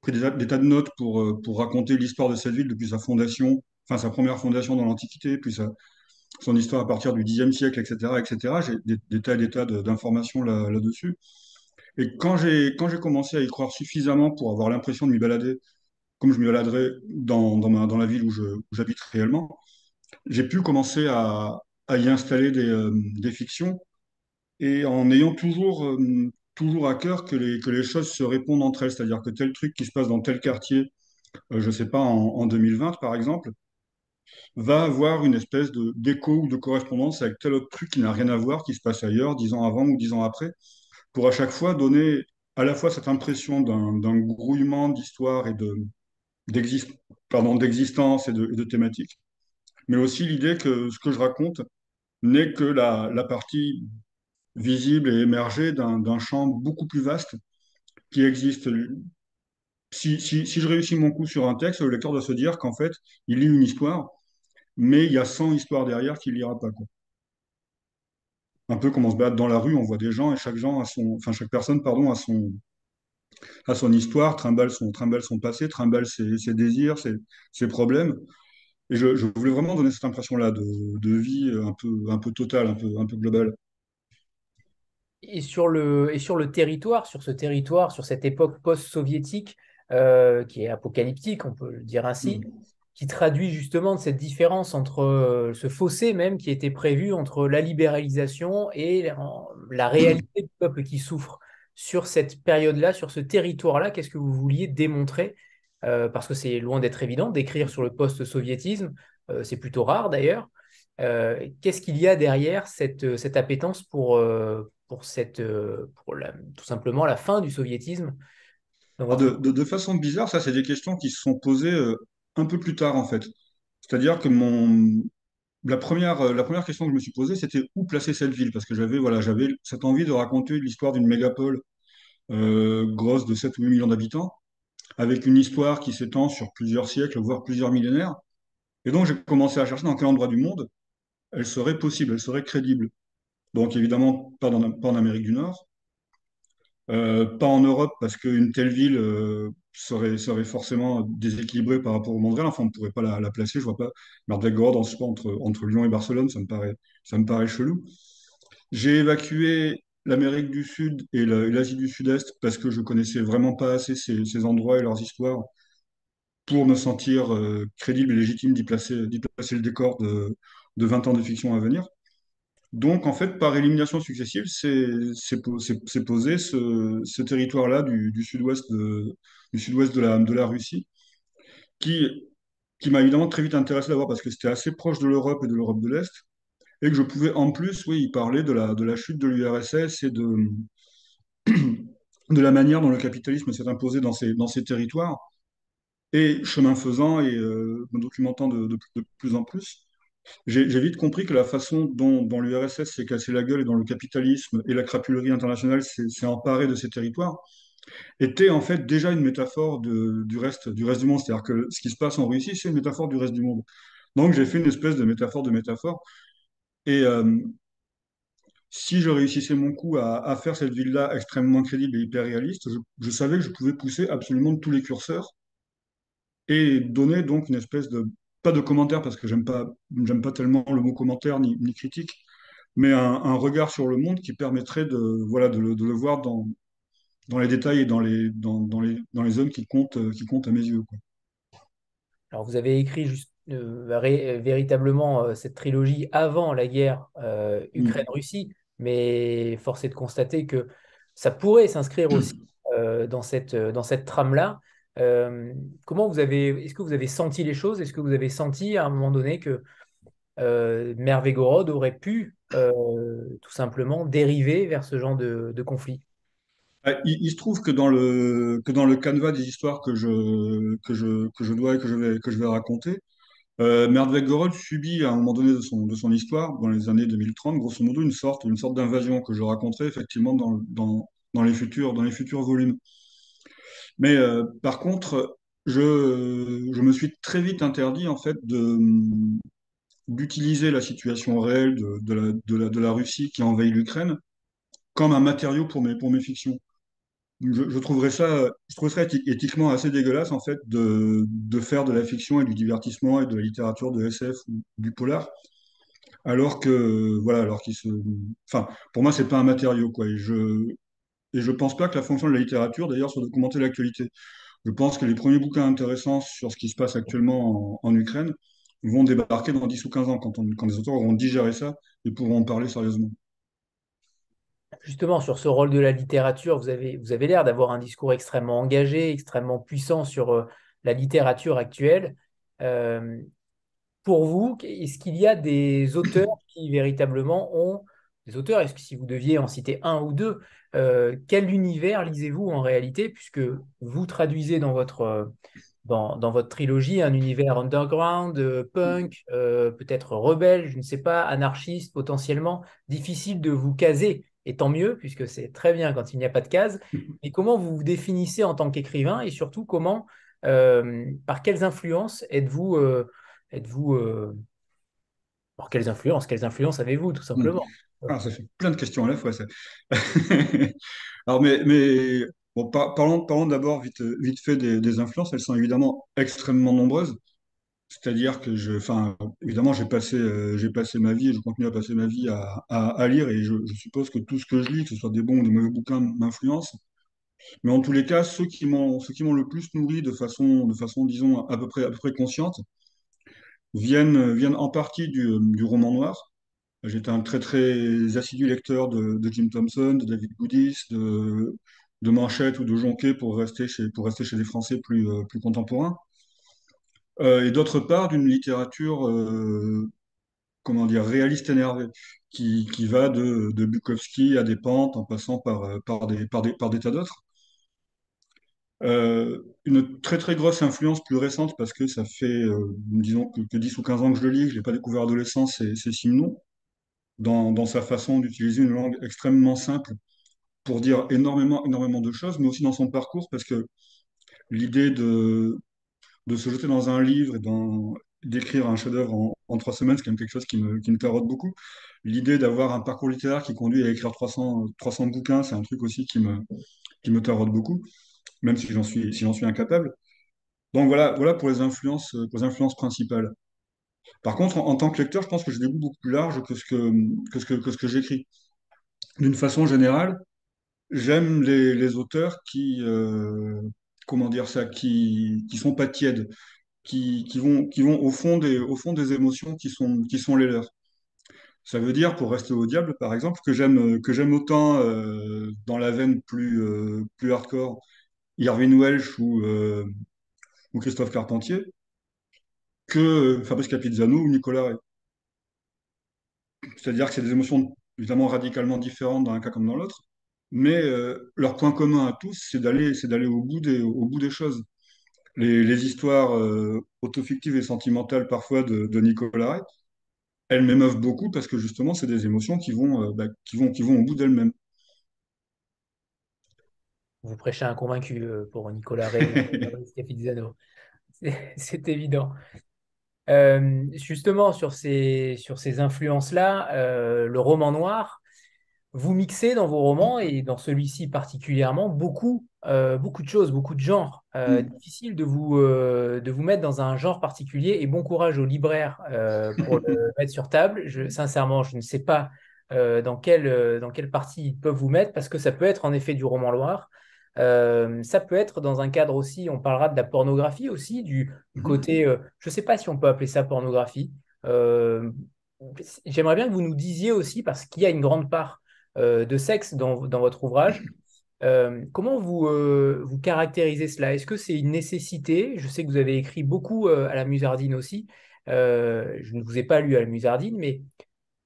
pris des, tas de notes pour, euh, pour raconter l'histoire de cette ville depuis sa fondation, enfin sa première fondation dans l'Antiquité, puis son histoire à partir du Xe siècle, etc. etc. J'ai des, tas et des tas d'informations là-dessus. et quand j'ai commencé à y croire suffisamment pour avoir l'impression de m'y balader comme je m'y baladerai dans, dans, la ville où j'habite réellement, j'ai pu commencer à, y installer euh, des, fictions et en ayant toujours, euh, toujours à cœur que les, que les choses se répondent entre elles. C'est-à-dire que tel truc qui se passe dans tel quartier, euh, je ne sais pas, en, 2020 par exemple, va avoir une espèce d'écho ou de correspondance avec tel autre truc qui n'a rien à voir, qui se passe ailleurs, dix ans avant ou dix ans après, pour à chaque fois donner à la fois cette impression d'un grouillement d'histoire et de, d'existence et de, de thématique, mais aussi l'idée que ce que je raconte n'est que la, la, partie visible et émergée d'un champ beaucoup plus vaste qui existe. Si, si, si, je réussis mon coup sur un texte, le lecteur doit se dire qu'en fait, il lit une histoire, mais il y a 100 histoires derrière qu'il lira pas. Un peu comme on se balade dans la rue, on voit des gens et chaque, gens son, enfin, chaque personne pardon, a, son, son histoire, trimballe son, son passé, trimballe ses, ses désirs, ses, ses problèmes. Et je, je, voulais vraiment donner cette impression-là de, de, vie un peu, un peu totale, un peu, un peu globale. Et sur, le, et sur le territoire, sur ce territoire, sur cette époque post-soviétique, euh, qui est apocalyptique, on peut le dire ainsi, mmh. qui traduit justement cette différence entre euh, ce fossé même qui était prévu entre la libéralisation et la réalité du peuple qui souffre. Sur cette période-là, sur ce territoire-là, qu'est-ce que vous vouliez démontrer? Euh, parce que c'est loin d'être évident d'écrire sur le post-soviétisme, c'est plutôt rare d'ailleurs. Qu'est-ce qu'il y a derrière cette, cette appétence pour, pour, cette, pour la, tout simplement la fin du soviétisme de, de, façon bizarre, ça, c'est des questions qui se sont posées un peu plus tard, en fait. C'est-à-dire que mon, la, première, la première question que je me suis posée, c'était où placer cette ville? Parce que j'avais voilà, j'avais cette envie de raconter l'histoire d'une mégapole grosse de 7 ou 8 millions d'habitants avec une histoire qui s'étend sur plusieurs siècles, voire plusieurs millénaires. Et donc, j'ai commencé à chercher dans quel endroit du monde elle serait possible, elle serait crédible. Donc, évidemment, pas, en Amérique du Nord, euh, pas en Europe, parce qu'une telle ville euh, serait, forcément déséquilibrée par rapport au monde réel. Enfin, on ne pourrait pas la, la, placer. Je vois pas Merdvegorod entre, entre Lyon et Barcelone, ça me paraît, chelou. J'ai évacué l'Amérique du Sud et l'Asie du Sud-Est parce que je connaissais vraiment pas assez ces, endroits et leurs histoires pour me sentir euh, crédible et légitime d'y placer, d'y placer le décor de, de 20 ans de fiction à venir. Donc, en fait, par élimination successive, c'est posé ce, territoire-là du, sud-ouest de, sud-ouest de la, Russie, qui, qui m'a évidemment très vite intéressé d'avoir parce que c'était assez proche de l'Europe et de l'Europe de l'Est et que je pouvais en plus, oui, parler de la, chute de l'URSS et de, de la manière dont le capitalisme s'est imposé dans ces, dans ces territoires. Et chemin faisant et euh, me documentant de, plus en plus, j'ai vite compris que la façon dont, dont l'URSS s'est cassé la gueule et dont le capitalisme et la crapulerie internationale s'est emparé de ces territoires était en fait déjà une métaphore de, du, reste, du reste du monde. C'est-à-dire que ce qui se passe en Russie, c'est une métaphore du reste du monde. Donc j'ai fait une espèce de métaphore de métaphore et euh, si je réussissais mon coup à, faire cette ville-là extrêmement crédible et hyper réaliste, je, savais que je pouvais pousser absolument tous les curseurs et donner donc une espèce de, pas de commentaire parce que j'aime pas, j'aime pas tellement le mot commentaire ni, critique, mais un, regard sur le monde qui permettrait de, voilà, de, le, voir dans, dans les détails et dans les, dans, dans les, dans les zones qui comptent, qui comptent à mes yeux. Alors, vous avez écrit juste véritablement euh, cette trilogie avant la guerre euh, mm. Ukraine-Russie, mais force est de constater que ça pourrait s'inscrire aussi euh, dans cette, dans cette trame-là. Comment vous avez, est-ce que vous avez senti les choses? Est-ce que vous avez senti à un moment donné que euh, aurait pu tout simplement dériver vers ce genre de, conflit? Il, se trouve que dans le que canevas des histoires que je dois et que je vais raconter, euh, subit à un moment donné de son, histoire, dans les années 2030, grosso modo, une sorte, sorte d'invasion que je raconterai effectivement dans les futurs volumes. Mais euh, par contre, je, je me suis très vite interdit en fait d'utiliser la situation réelle de, de, la, de, la, Russie qui envahit l'Ukraine comme un matériau pour mes, pour mes fictions je, trouverais ça, je trouverais éthiquement assez dégueulasse en fait de, de, faire de la fiction et du divertissement et de la littérature de SF ou du polar, alors que voilà, alors qu'il se, enfin, pour moi c'est pas un matériau quoi. Je et je pense pas que la fonction de la littérature d'ailleurs soit de commenter l'actualité. Je pense que les premiers bouquins intéressants sur ce qui se passe actuellement en, Ukraine vont débarquer dans 10 ou 15 ans quand les auteurs auront digéré ça et pourront en parler sérieusement justement, sur ce rôle de la littérature, vous avez, vous avez l'air d'avoir un discours extrêmement engagé, extrêmement puissant sur euh, la littérature actuelle. Euh, pour vous, est-ce qu'il y a des auteurs qui véritablement ont des auteurs Est-ce que si vous deviez en citer un ou deux, euh, quel univers lisez-vous en réalité, puisque vous traduisez dans votre dans, dans, votre trilogie un univers underground, punk, peut-être rebelle, je ne sais pas, anarchiste potentiellement, difficile de vous caser et tant mieux, puisque c'est très bien quand il n'y a pas de case. Mais comment vous vous définissez en tant qu'écrivain et surtout comment, euh, par quelles influences êtes-vous, euh, êtes-vous, euh, Alors, quelles influences, quelles influences avez-vous, tout simplement? Ah, Ça fait plein de questions à la fois. Alors, mais, mais bon, parlons, parlons d'abord vite, vite fait des, influences. Elles sont évidemment extrêmement nombreuses. C'est-à-dire que enfin, évidemment, j'ai passé, euh, j'ai passé ma vie et je continue à passer ma vie à, à, lire et je, je, suppose que tout ce que je lis, que ce soit des bons ou des mauvais bouquins, m'influence. Mais en tous les cas, ceux qui m'ont, ceux qui m'ont le plus nourri de façon, de façon, disons, à peu près, à peu près consciente, viennent, viennent en partie du, du roman noir. J'étais un très très assidu lecteur de, Jim Thompson, de David Goodis, de, Manchette ou de Jonquet pour rester chez, pour rester chez des Français plus, euh, plus contemporains. Euh, et d'autre part d'une littérature, euh, comment dire, réaliste énervée, qui, qui va de, de Bukowski à Despentes en passant par, par, des, par, des, par des tas d'autres. une très très grosse influence plus récente parce que ça fait, disons, que, 10 ou 15 ans que je le lis, je l'ai pas découvert adolescent, c'est Simon, dans, sa façon d'utiliser une langue extrêmement simple pour dire énormément, énormément de choses, mais aussi dans son parcours, parce que l'idée de, de se jeter dans un livre et d'écrire un chef-d'œuvre en, trois semaines, c'est quand même quelque chose qui me, qui me taraude beaucoup. L'idée d'avoir un parcours littéraire qui conduit à écrire 300, 300 bouquins, c'est un truc aussi qui me, qui me taraude beaucoup, même si j'en suis, si suis incapable. Donc voilà, voilà pour les influences, pour les influences principales. Par contre, en, tant que lecteur, je pense que j'ai des goûts beaucoup plus larges que ce que, que, ce que, que ce que j'écris. D'une façon générale, j'aime les, auteurs qui, euh, comment dire ça, qui, qui sont pas tièdes, qui, qui vont, qui vont au fond des, au fond des émotions qui sont, qui sont les leurs. Ça veut dire, pour rester au diable, par exemple, que j'aime, que j'aime autant euh, dans la veine plus, euh, plus hardcore Irving Welsh ou, euh, ou Christophe Carpentier que Fabrice Capizzano ou Nicolas Ray. C'est-à-dire que c'est des émotions évidemment radicalement différentes dans un cas comme dans l'autre, mais euh, leur point commun à tous, c'est d'aller, c'est d'aller au bout des, au bout des choses. Les, les histoires euh, autofictives et sentimentales parfois de, de Nicolas Ray, elles m'émeuvent beaucoup parce que justement, c'est des émotions qui vont, euh, bah, qui vont, qui vont au bout d'elles-mêmes. Vous prêchez un convaincu pour Nicolas Ray et C'est évident. Justement, sur ces, sur ces influences-là, le roman noir, vous mixez dans vos romans et dans celui-ci particulièrement beaucoup, euh, beaucoup de choses, beaucoup de genres. Euh, mm. Difficile de vous, euh, de vous mettre dans un genre particulier et bon courage aux libraires pour le mettre sur table. Je, sincèrement, je ne sais pas dans, quelle, dans quelle partie ils peuvent vous mettre parce que ça peut être en effet du roman noir. Ça peut être dans un cadre aussi, on parlera de la pornographie aussi, du, du mm. côté, je ne sais pas si on peut appeler ça pornographie. J'aimerais bien que vous nous disiez aussi, parce qu'il y a une grande part euh, de sexe dans, votre ouvrage. Euh, comment vous, euh, vous caractérisez cela? Est-ce que c'est une nécessité? Je sais que vous avez écrit beaucoup à la Musardine aussi. je ne vous ai pas lu à la Musardine, mais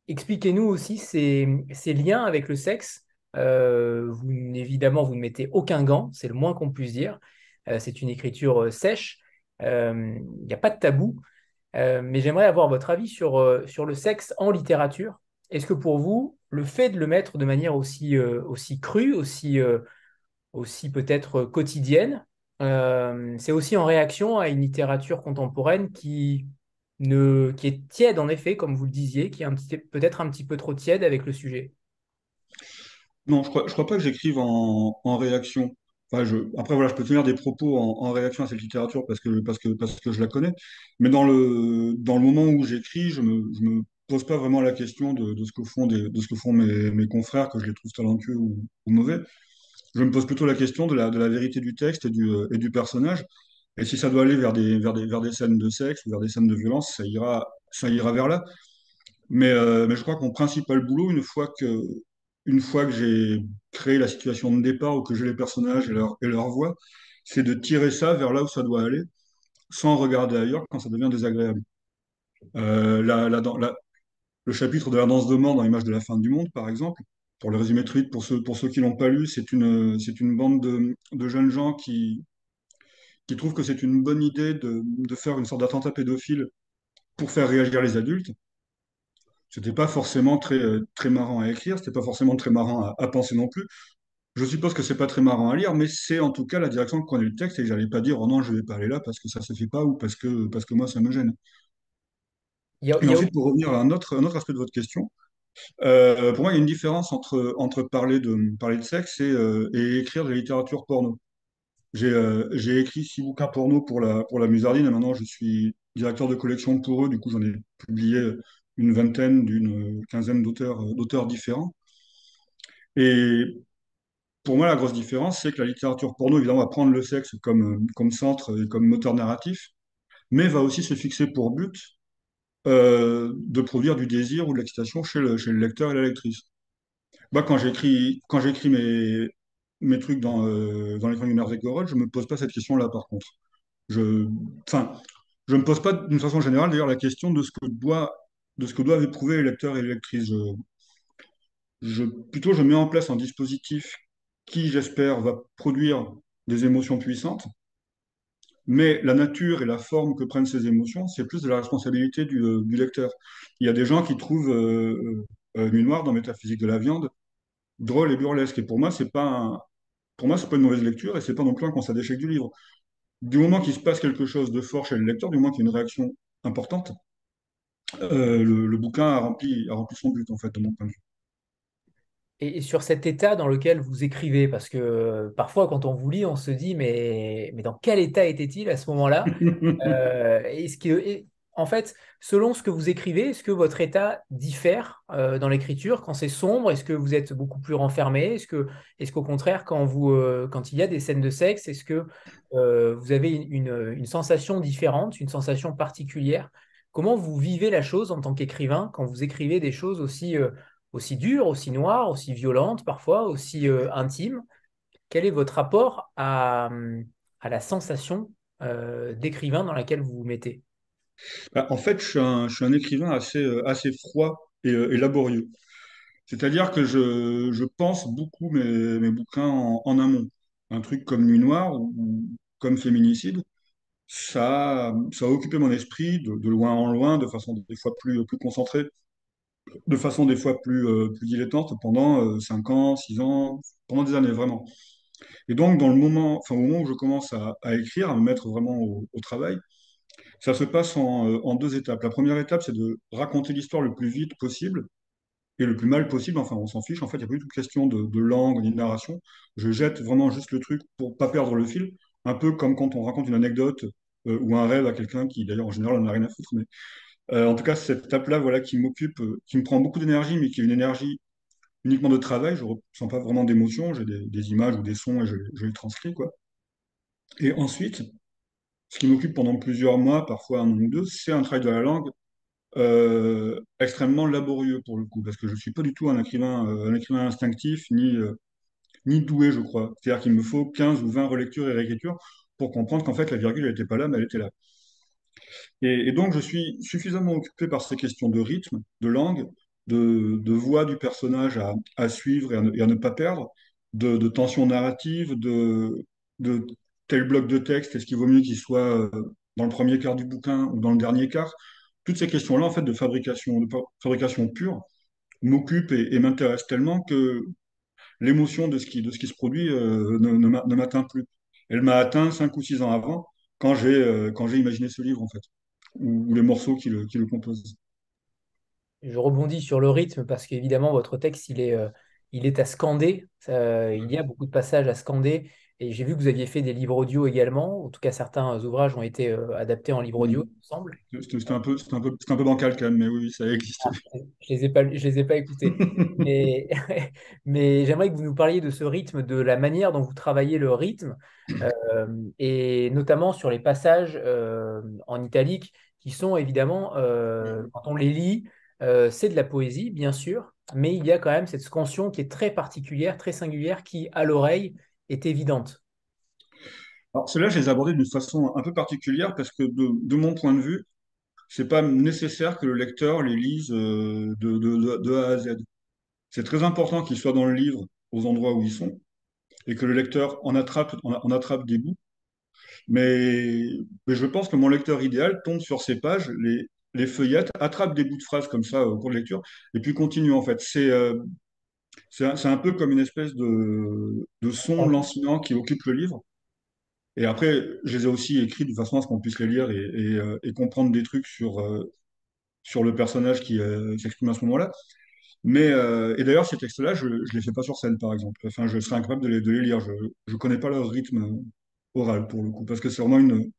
expliquez-nous aussi ces, liens avec le sexe. Vous, évidemment, vous ne mettez aucun gant, c'est le moins qu'on puisse dire. c'est une écriture sèche. Il n'y a pas de tabou. mais j'aimerais avoir votre avis sur, sur le sexe en littérature. Est-ce que pour vous, le fait de le mettre de manière aussi, euh, aussi crue, aussi, euh, aussi peut-être quotidienne, euh, c'est aussi en réaction à une littérature contemporaine qui, ne, qui est tiède, en effet, comme vous le disiez, qui est peut-être un petit peu trop tiède avec le sujet? Non, je crois, crois, pas que j'écrive en, réaction. Je, après, voilà, je peux tenir des propos en, réaction à cette littérature parce que, parce, que, parce que je la connais. Mais dans le, dans le moment où j'écris, je me, je me pose pas vraiment la question de, ce que font, des, de ce que mes, mes, confrères, que je les trouve talentueux ou, mauvais. Je me pose plutôt la question de la, de la vérité du texte et du, et du personnage. Et si ça doit aller vers des, vers des, vers des scènes de sexe ou vers des scènes de violence, ça ira, ça ira vers là. Mais, euh, mais je crois que mon principal boulot, une fois que, une fois que j'ai créé la situation de départ ou que j'ai les personnages et leur, et leur voix, c'est de tirer ça vers là où ça doit aller, sans regarder ailleurs quand ça devient désagréable. Euh, la, le chapitre de la danse de mort dans l'image de la fin du monde, par exemple. Pour le résumer très vite, pour ceux, pour ceux qui l'ont pas lu, c'est une, c'est une bande de, de, jeunes gens qui, qui trouvent que c'est une bonne idée de, de faire une sorte d'attentat pédophile pour faire réagir les adultes. C'était pas forcément très, très marrant à écrire, c'était pas forcément très marrant à, à, penser non plus. Je suppose que c'est pas très marrant à lire, mais c'est en tout cas la direction que prenait le texte et j'allais pas dire oh non je vais pas aller là parce que ça se fait pas ou parce que parce que moi ça me gêne. Et ensuite, pour revenir à un autre, un autre aspect de votre question, euh, pour moi, il y a une différence entre, entre parler, de, parler de sexe et, euh, et écrire de la littérature porno. J'ai euh, j'ai écrit six bouquins porno pour la, pour la Musardine et maintenant je suis directeur de collection pour eux. Du coup, j'en ai publié une vingtaine, d'une quinzaine d'auteurs d'auteurs différents. Et pour moi, la grosse différence, c'est que la littérature porno, évidemment, va prendre le sexe comme, comme centre et comme moteur narratif, mais va aussi se fixer pour but euh, de produire du désir ou de l'excitation chez le, chez le lecteur et la lectrice. Moi, quand j'écris, quand j'écris mes, mes trucs dans, euh, dans les chroniques Gorod, je ne me pose pas cette question-là, par contre. Je, enfin, je ne me pose pas d'une façon générale, d'ailleurs, la question de ce que doit, de ce que doivent éprouver les lecteurs et les lectrices. Je, plutôt, je mets en place un dispositif qui, j'espère, va produire des émotions puissantes mais la nature et la forme que prennent ces émotions, c'est plus de la responsabilité du, euh, lecteur. Il y a des gens qui trouvent euh, euh, Nuit Noire dans Métaphysique de la viande drôle et burlesque. Et pour moi, c'est pas pour moi, c'est pas une mauvaise lecture et c'est pas non plus un constat d'échec du livre. Du moment qu'il se passe quelque chose de fort chez le lecteur, du moment qu'il y a une réaction importante, le, bouquin a rempli, a rempli son but, en fait, de mon point de vue. Et, sur cet état dans lequel vous écrivez, parce que euh, parfois quand on vous lit, on se dit mais, mais dans quel état était-il à ce moment-là euh, est-ce que, En fait, selon ce que vous écrivez, est-ce que votre état diffère euh, dans l'écriture quand c'est sombre? Est-ce que vous êtes beaucoup plus renfermé? Est-ce que, est-ce qu'au contraire, quand, vous, quand il y a des scènes de sexe, est-ce que vous avez une, une, sensation différente, une sensation particulière Comment vous vivez la chose en tant qu'écrivain quand vous écrivez des choses aussi aussi dure, aussi noire, aussi violente parfois, aussi euh, intime. Quel est votre rapport à, la sensation euh, d'écrivain dans laquelle vous vous mettez? Bah, En fait, je suis, un, écrivain assez, euh, assez froid et, laborieux. C'est-à-dire que je, je, pense beaucoup mes, mes bouquins en, amont. Un truc comme Nuit Noire ou, comme Féminicide, ça, ça a occupé mon esprit de, de, loin en loin, de façon des fois plus, plus concentrée de façon des fois plus, euh, plus dilettante pendant 5 euh, ans, 6 ans, pendant des années vraiment. Et donc, dans le moment, enfin, au moment où je commence à, écrire, à me mettre vraiment au, travail, ça se passe en, euh, en, deux étapes. La première étape, c'est de raconter l'histoire le plus vite possible et le plus mal possible. Enfin, on s'en fiche. En fait, il n'y a du tout question de, de langue ni de narration. Je jette vraiment juste le truc pour pas perdre le fil. Un peu comme quand on raconte une anecdote ou un rêve à quelqu'un qui, d'ailleurs, en général, n'en a rien à foutre. Mais euh, en tout cas, cette étape-là, voilà, qui m'occupe, euh, qui me prend beaucoup d'énergie, mais qui est une énergie uniquement de travail. Je ne ressens pas vraiment d'émotion. J'ai des, images ou des sons et je, les transcris, quoi. Et ensuite, ce qui m'occupe pendant plusieurs mois, parfois un an ou deux, c'est un travail de la langue euh, extrêmement laborieux pour le coup, parce que je ne suis pas du tout un écrivain, un écrivain instinctif ni, ni doué, je crois. C'est-à-dire qu'il me faut 15 ou 20 relectures et réécritures pour comprendre qu'en fait la virgule n'était pas là, mais elle était là. Et, donc, je suis suffisamment occupé par ces questions de rythme, de langue, de, voix du personnage à, suivre et à, ne, pas perdre, de, tension narrative, de, tel bloc de texte, est-ce qu'il vaut mieux qu'il soit euh, dans le premier quart du bouquin ou dans le dernier quart? Toutes ces questions-là, en fait, de fabrication, pure, m'occupent et, m'intéressent tellement que l'émotion de, ce qui, se produit euh, ne m'atteint plus. Elle m'a atteint cinq ou six ans avant, quand j'ai euh, imaginé ce livre, en fait, ou, les morceaux qui le, qui composent. Je rebondis sur le rythme parce qu'évidemment, votre texte, il est, euh, à scander. il y a beaucoup de passages à scander. Et j'ai vu que vous aviez fait des livres audio également. En tout cas, certains ouvrages ont été euh, adaptés en livre audio, il me semble. C'était un, peu, un, peu, un peu bancal quand même, mais oui, ça existe. Ah, je ne les, ai pas, je les ai pas écoutés. mais, mais j'aimerais que vous nous parliez de ce rythme, de la manière dont vous travaillez le rythme, euh, et notamment sur les passages euh, en italique qui sont évidemment, quand on les lit, c'est de la poésie, bien sûr, mais il y a quand même cette scansion qui est très particulière, très singulière, qui, à l'oreille, évidente Alors, cela, je les ai d'une façon un peu particulière parce que, de, mon point de vue, c'est pas nécessaire que le lecteur les lise euh, de, A à Z. C'est très important qu'ils soient dans le livre aux endroits où ils sont et que le lecteur en attrape, en, attrape des bouts. Mais, mais, je pense que mon lecteur idéal tombe sur ces pages, les, les feuillettes, attrape des bouts de phrases comme ça au cours de lecture, et puis continue en fait. C'est euh, c'est un, peu comme une espèce de, son lancinant qui occupe le livre. Et après, je les ai aussi écrits de façon à ce qu'on puisse les lire et, euh, comprendre des trucs sur, euh, sur le personnage qui s'exprime à ce moment-là. Mais, et d'ailleurs, ces textes-là, je ne les fais pas sur scène, par exemple. Enfin, je serais incapable de les, de les lire. Je ne connais pas leur rythme oral, pour le coup, parce que c'est vraiment une...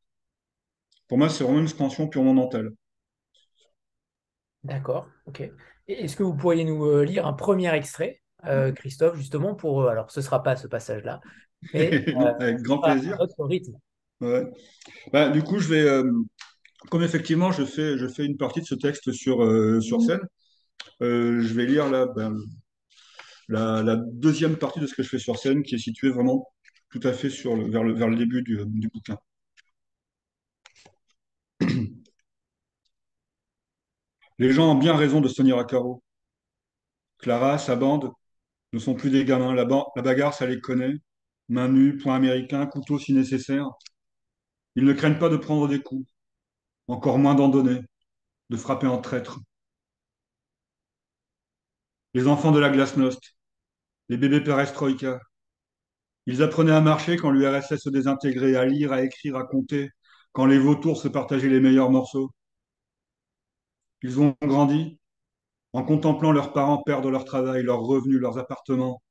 Pour moi, c'est vraiment une expansion purement mentale. D'accord, ok. Est-ce que vous pourriez nous lire un premier extrait, Christophe, justement, pour... Alors, ce ne sera pas ce passage-là, Avec grand plaisir. rythme. Bah, du coup, je vais, euh, comme effectivement, je fais, je fais une partie de ce texte sur, euh, sur scène, euh, je vais lire là, ben, la, deuxième partie de ce que je fais sur scène, qui est située vraiment tout à fait sur le, vers, le, vers le début du, du bouquin. Les gens ont bien raison de se tenir à carreau. Clara, sa bande, ne sont plus des gamins. La, bagarre, ça les connaît. Main nue, point américain, couteau si nécessaire. Ils ne craignent pas de prendre des coups, encore moins d'en donner, de frapper en traître. Les enfants de la glasnost, les bébés perestroïka, ils apprenaient à marcher quand l'URSS se désintégrait, à lire, à écrire, à compter, quand les vautours se partageaient les meilleurs morceaux. Ils ont grandi en contemplant leurs parents perdre leur travail, leurs revenus, leurs appartements,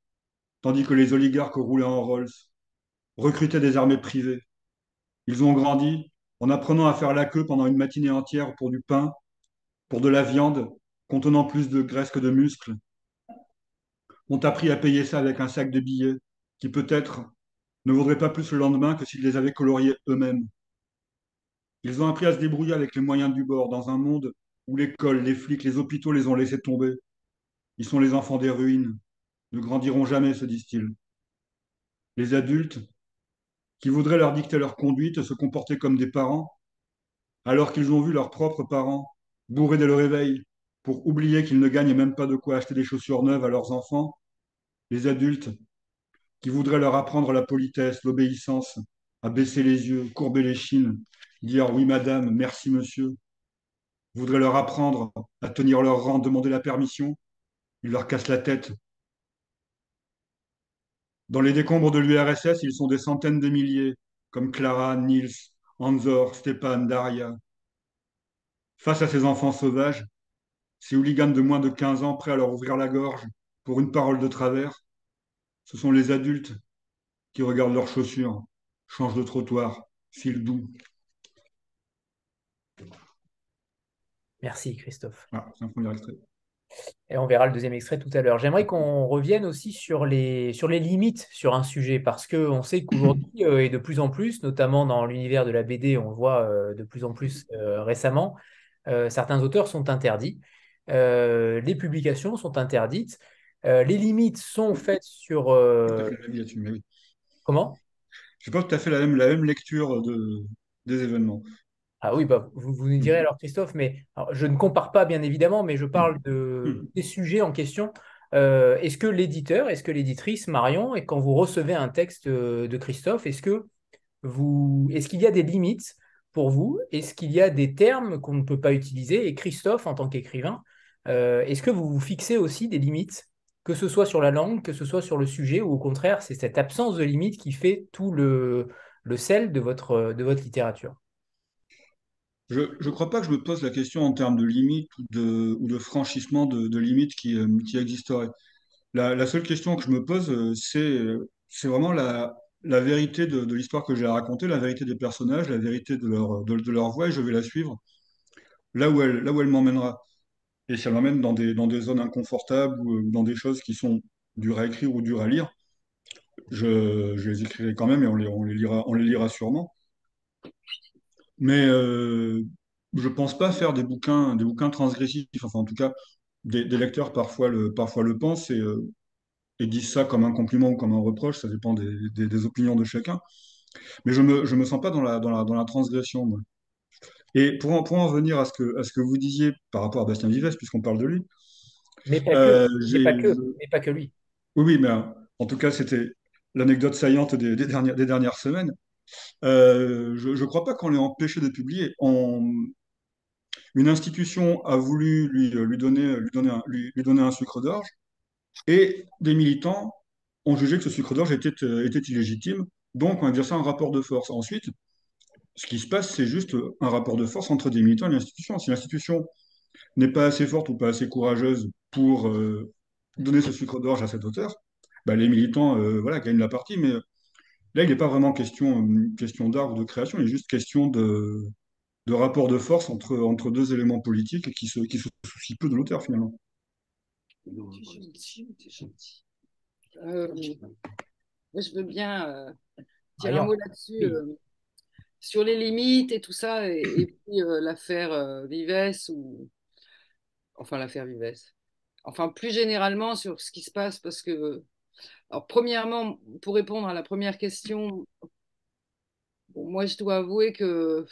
tandis que les oligarques roulaient en Rolls, recrutaient des armées privées, ils ont grandi en apprenant à faire la queue pendant une matinée entière pour du pain, pour de la viande contenant plus de graisse que de muscles. Ont appris à payer ça avec un sac de billets qui peut-être ne vaudrait pas plus le lendemain que s'ils les avaient coloriés eux-mêmes. Ils ont appris à se débrouiller avec les moyens du bord dans un monde où l'école, les flics, les hôpitaux les ont laissés tomber. Ils sont les enfants des ruines, ne grandiront jamais, se disent-ils. Les adultes qui voudraient leur dicter leur conduite, se comporter comme des parents, alors qu'ils ont vu leurs propres parents bourrés dès le réveil pour oublier qu'ils ne gagnent même pas de quoi acheter des chaussures neuves à leurs enfants, les adultes qui voudraient leur apprendre la politesse, l'obéissance, à baisser les yeux, courber les chines, dire oui madame, merci monsieur, voudraient leur apprendre à tenir leur rang, demander la permission, ils leur cassent la tête dans les décombres de l'URSS, ils sont des centaines de milliers, comme Clara, Niels, Anzor, Stepan, Daria. Face à ces enfants sauvages, ces hooligans de moins de 15 ans prêts à leur ouvrir la gorge pour une parole de travers, ce sont les adultes qui regardent leurs chaussures, changent de trottoir, filent doux. Merci Christophe. Ah, c'est un premier extrait. Et on verra le deuxième extrait tout à l'heure. J'aimerais qu'on revienne aussi sur les, sur les limites sur un sujet, parce qu'on sait qu'aujourd'hui, euh, et de plus en plus, notamment dans l'univers de la BD, on le voit euh, de plus en plus euh, récemment, certains auteurs sont interdits, les publications sont interdites, les limites sont faites sur... Comment? Je n'ai pas tout à fait la même, la même lecture de, des événements. Ah oui, bah, vous, vous nous direz alors Christophe, mais je ne compare pas bien évidemment, mais je parle de, hmm. des sujets en question. Euh, est-ce que l'éditeur, est-ce que l'éditrice Marion, et quand vous recevez un texte euh, de Christophe, est-ce que vous, est-ce qu'il y a des limites pour vous? Est-ce qu'il y a des termes qu'on ne peut pas utiliser? Et Christophe, en tant qu'écrivain, euh, est-ce que vous vous fixez aussi des limites, que ce soit sur la langue, que ce soit sur le sujet, ou au contraire, c'est cette absence de limites qui fait tout le, le sel de votre, de votre littérature? Je ne crois pas que je me pose la question en termes de limites ou de, ou de franchissement de, limites qui, euh, qui existeraient. La, seule question que je me pose, euh, c'est euh, c'est vraiment la, vérité de, l'histoire que j'ai à raconter, la vérité des personnages, la vérité de leur, voix, et je vais la suivre là où elle, m'emmènera. Et si elle m'emmène dans des, zones inconfortables ou dans des choses qui sont dures à écrire ou dures à lire, je, les écrirai quand même et on les lira sûrement. Mais euh, je pense pas faire des bouquins, des bouquins transgressifs. Enfin, en tout cas, des, lecteurs parfois le, parfois le pensent et, euh, et, disent ça comme un compliment ou comme un reproche. Ça dépend des, des, opinions de chacun. Mais je me, je me sens pas dans la, dans la, dans la transgression. Moi. Et pour en, pour en venir à ce, que, à ce que vous disiez par rapport à Bastien Vives, puisqu'on parle de lui. Mais pas, que, euh, mais pas, que, mais pas que lui. Oui, oui, mais en tout cas, c'était l'anecdote saillante des, des, dernières, des dernières semaines. Euh, je ne crois pas qu'on l'ait empêché de publier. Une institution a voulu lui, lui, donner, lui, donner un, sucre d'orge et des militants ont jugé que ce sucre d'orge était, était illégitime, donc on a exercé un rapport de force. Ensuite, ce qui se passe, c'est juste un rapport de force entre des militants et l'institution. Si l'institution n'est pas assez forte ou pas assez courageuse pour donner ce sucre d'orge à cet auteur, bah, les militants gagnent la partie. Mais là, il n'est pas vraiment question, question d'art ou de création, il est juste question de, de rapport de force entre, entre deux éléments politiques qui se, qui se soucient peu de l'auteur finalement. Euh, je veux bien euh, dire un mot là-dessus. Euh, sur les limites et tout ça, et, puis l'affaire Vives, ou enfin l'affaire Vives. Enfin, plus généralement sur ce qui se passe, parce que, alors, premièrement, pour répondre à la première question, moi, je dois avouer que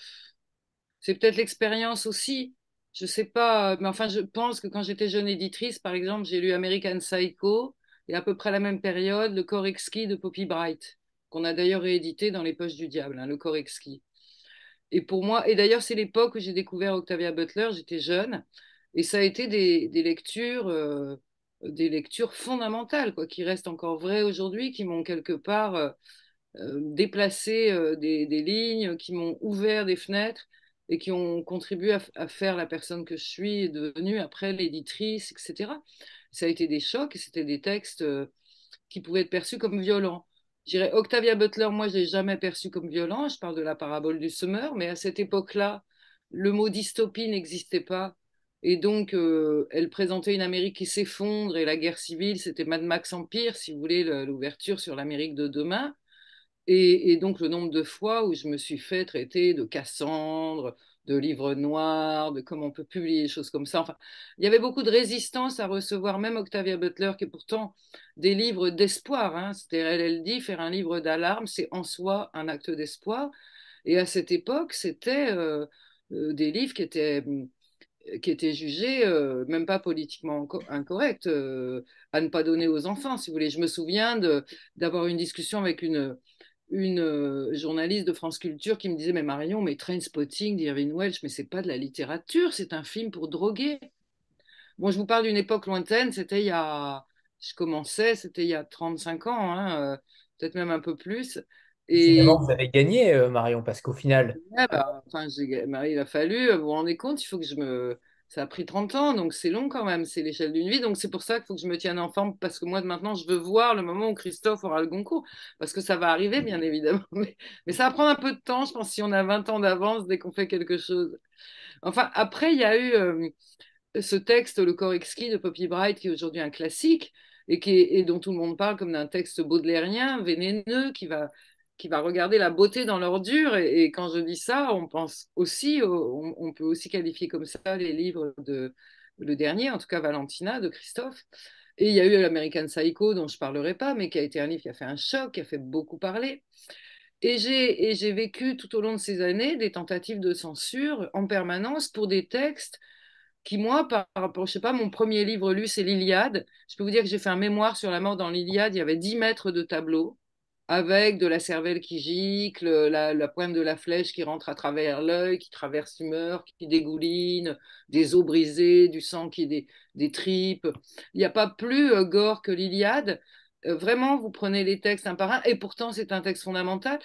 c'est peut-être l'expérience aussi. Je sais pas, mais enfin, je pense que quand j'étais jeune éditrice, par exemple, j'ai lu American Psycho et à peu près la même période, Le corps exquis de Poppy Bright, qu'on a d'ailleurs réédité dans Les Poches du Diable, hein, Le corps exquis. Et pour moi, et d'ailleurs, c'est l'époque où j'ai découvert Octavia Butler, j'étais jeune, et ça a été des, lectures. Euh, des lectures fondamentales, quoi, qui restent encore vraies aujourd'hui, qui m'ont quelque part euh, euh, déplacé des, des, lignes, qui m'ont ouvert des fenêtres et qui ont contribué à, faire la personne que je suis devenue après l'éditrice, etc. Ça a été des chocs c'était des textes euh, qui pouvaient être perçus comme violents. Je dirais Octavia Butler, moi, je l'ai jamais perçu comme violent. Je parle de la parabole du semeur, mais à cette époque-là, le mot dystopie n'existait pas. Et donc, euh, elle présentait une Amérique qui s'effondre et la guerre civile, c'était Mad Max Empire, si vous voulez, l'ouverture sur l'Amérique de demain. Et, donc le nombre de fois où je me suis fait traiter de Cassandre, de livres noirs, de comment on peut publier des choses comme ça. Enfin, il y avait beaucoup de résistance à recevoir même Octavia Butler, qui est pourtant des livres d'espoir. Hein. elle, elle dit faire un livre d'alarme, c'est en soi un acte d'espoir. Et à cette époque, c'était euh, euh, des livres qui étaient qui étaient jugés euh, même pas politiquement incorrects, à ne pas donner aux enfants, si vous voulez. Je me souviens d'avoir une discussion avec une, euh, journaliste de France Culture qui me disait Mais Marion, mais Trainspotting d'Irving Welsh, mais c'est pas de la littérature, c'est un film pour droguer. Bon, je vous parle d'une époque lointaine, c'était il y a. Je commençais, c'était il y a 35 ans, hein, euh, peut-être même un peu plus. Et vous avez gagné, euh, Marion, parce qu'au final. Bah, enfin, il a fallu, vous vous rendez compte, il faut que je me ça a pris 30 ans, donc c'est long quand même, c'est l'échelle d'une vie. Donc c'est pour ça qu'il faut que je me tienne en forme, parce que moi maintenant, je veux voir le moment où Christophe aura le Goncourt, parce que ça va arriver, bien évidemment. Mais, ça va prendre un peu de temps, je pense, si on a 20 ans d'avance dès qu'on fait quelque chose. Enfin, après, il y a eu euh, ce texte, Le corps exquis de Poppy Bright, qui est aujourd'hui un classique, et, qui et dont tout le monde parle comme d'un texte baudelairien, vénéneux, qui va qui va regarder la beauté dans l'ordure. Et, quand je dis ça, on pense aussi, on, peut aussi qualifier comme ça les livres de le dernier, en tout cas Valentina de Christophe. Et il y a eu l'American Psycho, dont je ne parlerai pas, mais qui a été un livre qui a fait un choc, qui a fait beaucoup parler. Et j'ai vécu tout au long de ces années des tentatives de censure en permanence pour des textes qui, moi, par rapport, je sais pas, mon premier livre lu, c'est l'Iliade. Je peux vous dire que j'ai fait un mémoire sur la mort dans l'Iliade. Il y avait 10 mètres de tableau avec de la cervelle qui gicle, la, pointe de la flèche qui rentre à travers l'œil, qui traverse l'humeur, qui dégouline, des os brisés, du sang qui des, des tripes. Il n'y a pas plus euh, gore que l'Iliade. Euh, vraiment, vous prenez les textes un par un, et pourtant c'est un texte fondamental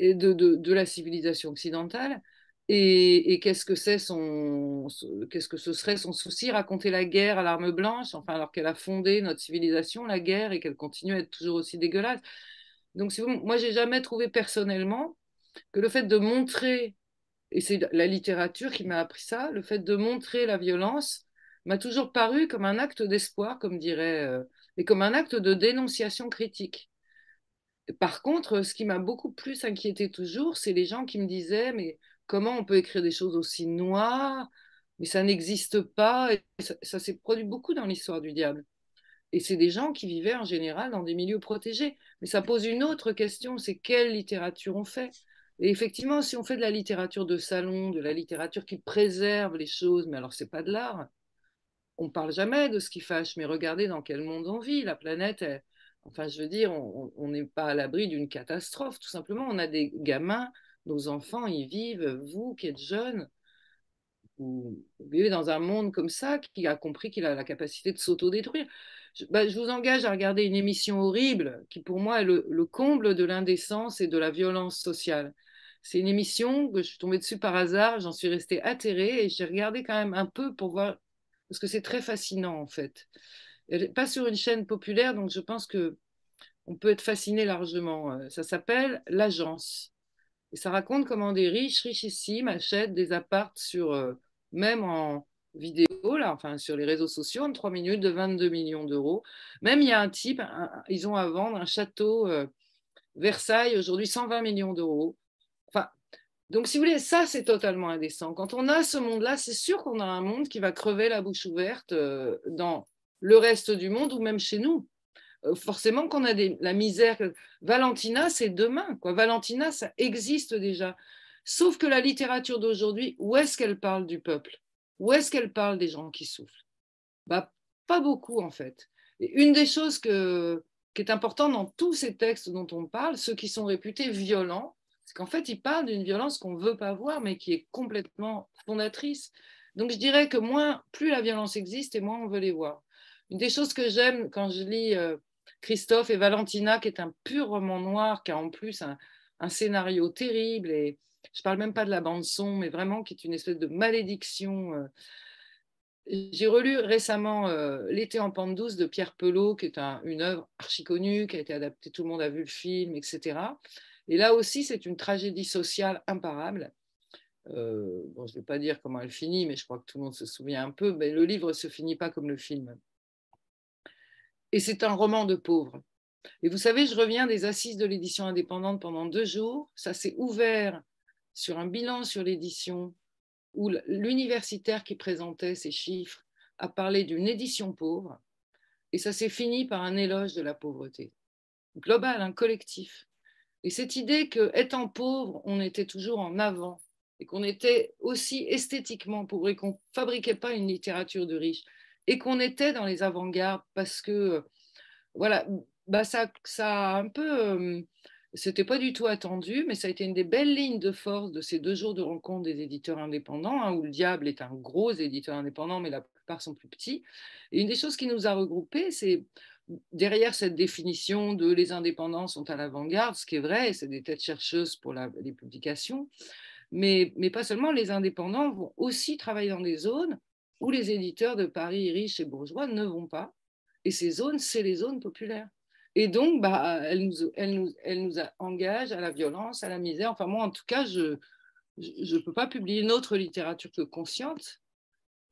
de, de, de la civilisation occidentale. Et, et qu'est-ce que c'est son, qu'est-ce que ce serait son souci raconter la guerre à l'arme blanche, enfin alors qu'elle a fondé notre civilisation, la guerre, et qu'elle continue à être toujours aussi dégueulasse? Donc, moi, j'ai jamais trouvé personnellement que le fait de montrer, et c'est la littérature qui m'a appris ça, le fait de montrer la violence m'a toujours paru comme un acte d'espoir, comme dirait, euh, et comme un acte de dénonciation critique. Par contre, ce qui m'a beaucoup plus inquiété toujours, c'est les gens qui me disaient, mais comment on peut écrire des choses aussi noires? Mais ça n'existe pas. Et ça s'est produit beaucoup dans l'histoire du diable. Et c'est des gens qui vivaient en général dans des milieux protégés. Mais ça pose une autre question, c'est quelle littérature on fait? Et effectivement, si on fait de la littérature de salon, de la littérature qui préserve les choses, mais alors c'est pas de l'art. On parle jamais de ce qui fâche, mais regardez dans quel monde on vit. La planète, enfin je veux dire, on n'est pas à l'abri d'une catastrophe. Tout simplement, on a des gamins, nos enfants, ils vivent, vous qui êtes jeunes, vous vivez dans un monde comme ça qui a compris qu'il a la capacité de s'autodétruire. Bah, je, vous engage à regarder une émission horrible qui, pour moi, est le, comble de l'indécence et de la violence sociale. C'est une émission que je suis tombée dessus par hasard, j'en suis restée atterrée et j'ai regardé quand même un peu pour voir, parce que c'est très fascinant en fait. pas sur une chaîne populaire, donc je pense que on peut être fasciné largement. Euh, ça s'appelle L'Agence. Et ça raconte comment des riches, richissimes achètent des apparts sur, euh, même en vidéo, là, enfin sur les réseaux sociaux, en 3 minutes, de 22 millions d'euros. Même il y a un type, ils ont à vendre un château euh, Versailles, aujourd'hui 120 millions d'euros. Enfin, donc si vous voulez, ça c'est totalement indécent. Quand on a ce monde-là, c'est sûr qu'on a un monde qui va crever la bouche ouverte dans le reste du monde ou même chez nous. Euh, forcément qu'on a la misère. Valentina, c'est demain. Quoi. Valentina, ça existe déjà. Sauf que la littérature d'aujourd'hui, où est-ce qu'elle parle du peuple? Où est-ce qu'elle parle des gens qui souffrent? Bah, Pas beaucoup, en fait. une des choses qui est importante dans tous ces textes dont on parle, ceux qui sont réputés violents, c'est qu'en fait, ils parlent d'une violence qu'on ne veut pas voir, mais qui est complètement fondatrice. Donc, je dirais que moins, plus la violence existe et moins on veut les voir. Une des choses que j'aime quand je lis euh, Christophe et Valentina, qui est un pur roman noir, qui a en plus un, scénario terrible. Et je parle même pas de la bande-son, mais vraiment qui est une espèce de malédiction. Euh. J'ai relu récemment euh, L'été en pente douce de Pierre Pelot, qui est une œuvre archi connue, qui a été adaptée, tout le monde a vu le film, etc. Et là aussi, c'est une tragédie sociale imparable. Euh, bon, je ne vais pas dire comment elle finit, mais je crois que tout le monde se souvient un peu. Mais le livre ne se finit pas comme le film et c'est un roman de pauvres. Et vous savez, je reviens des assises de l'édition indépendante pendant deux jours. Ça s'est ouvert sur un bilan sur l'édition où l'universitaire qui présentait ces chiffres a parlé d'une édition pauvre. Et ça s'est fini par un éloge de la pauvreté. Global, un collectif. Et cette idée que, étant pauvre, on était toujours en avant et qu'on était aussi esthétiquement pauvre et qu'on ne fabriquait pas une littérature de riches et qu'on était dans les avant-gardes parce que, voilà, bah ça, ça a un peu. Euh, c'était pas du tout attendu, mais ça a été une des belles lignes de force de ces deux jours de rencontre des éditeurs indépendants, hein, où le Diable est un gros éditeur indépendant, mais la plupart sont plus petits. Et une des choses qui nous a regroupés, c'est derrière cette définition de les indépendants sont à l'avant-garde, ce qui est vrai, c'est des têtes chercheuses pour les publications, mais, mais pas seulement, les indépendants vont aussi travailler dans des zones où les éditeurs de Paris riches et bourgeois ne vont pas. Et ces zones, c'est les zones populaires. Et donc, bah, elles, nous, elles, nous, engagent à la violence, à la misère. Enfin, moi, en tout cas, je ne peux pas publier une autre littérature que consciente.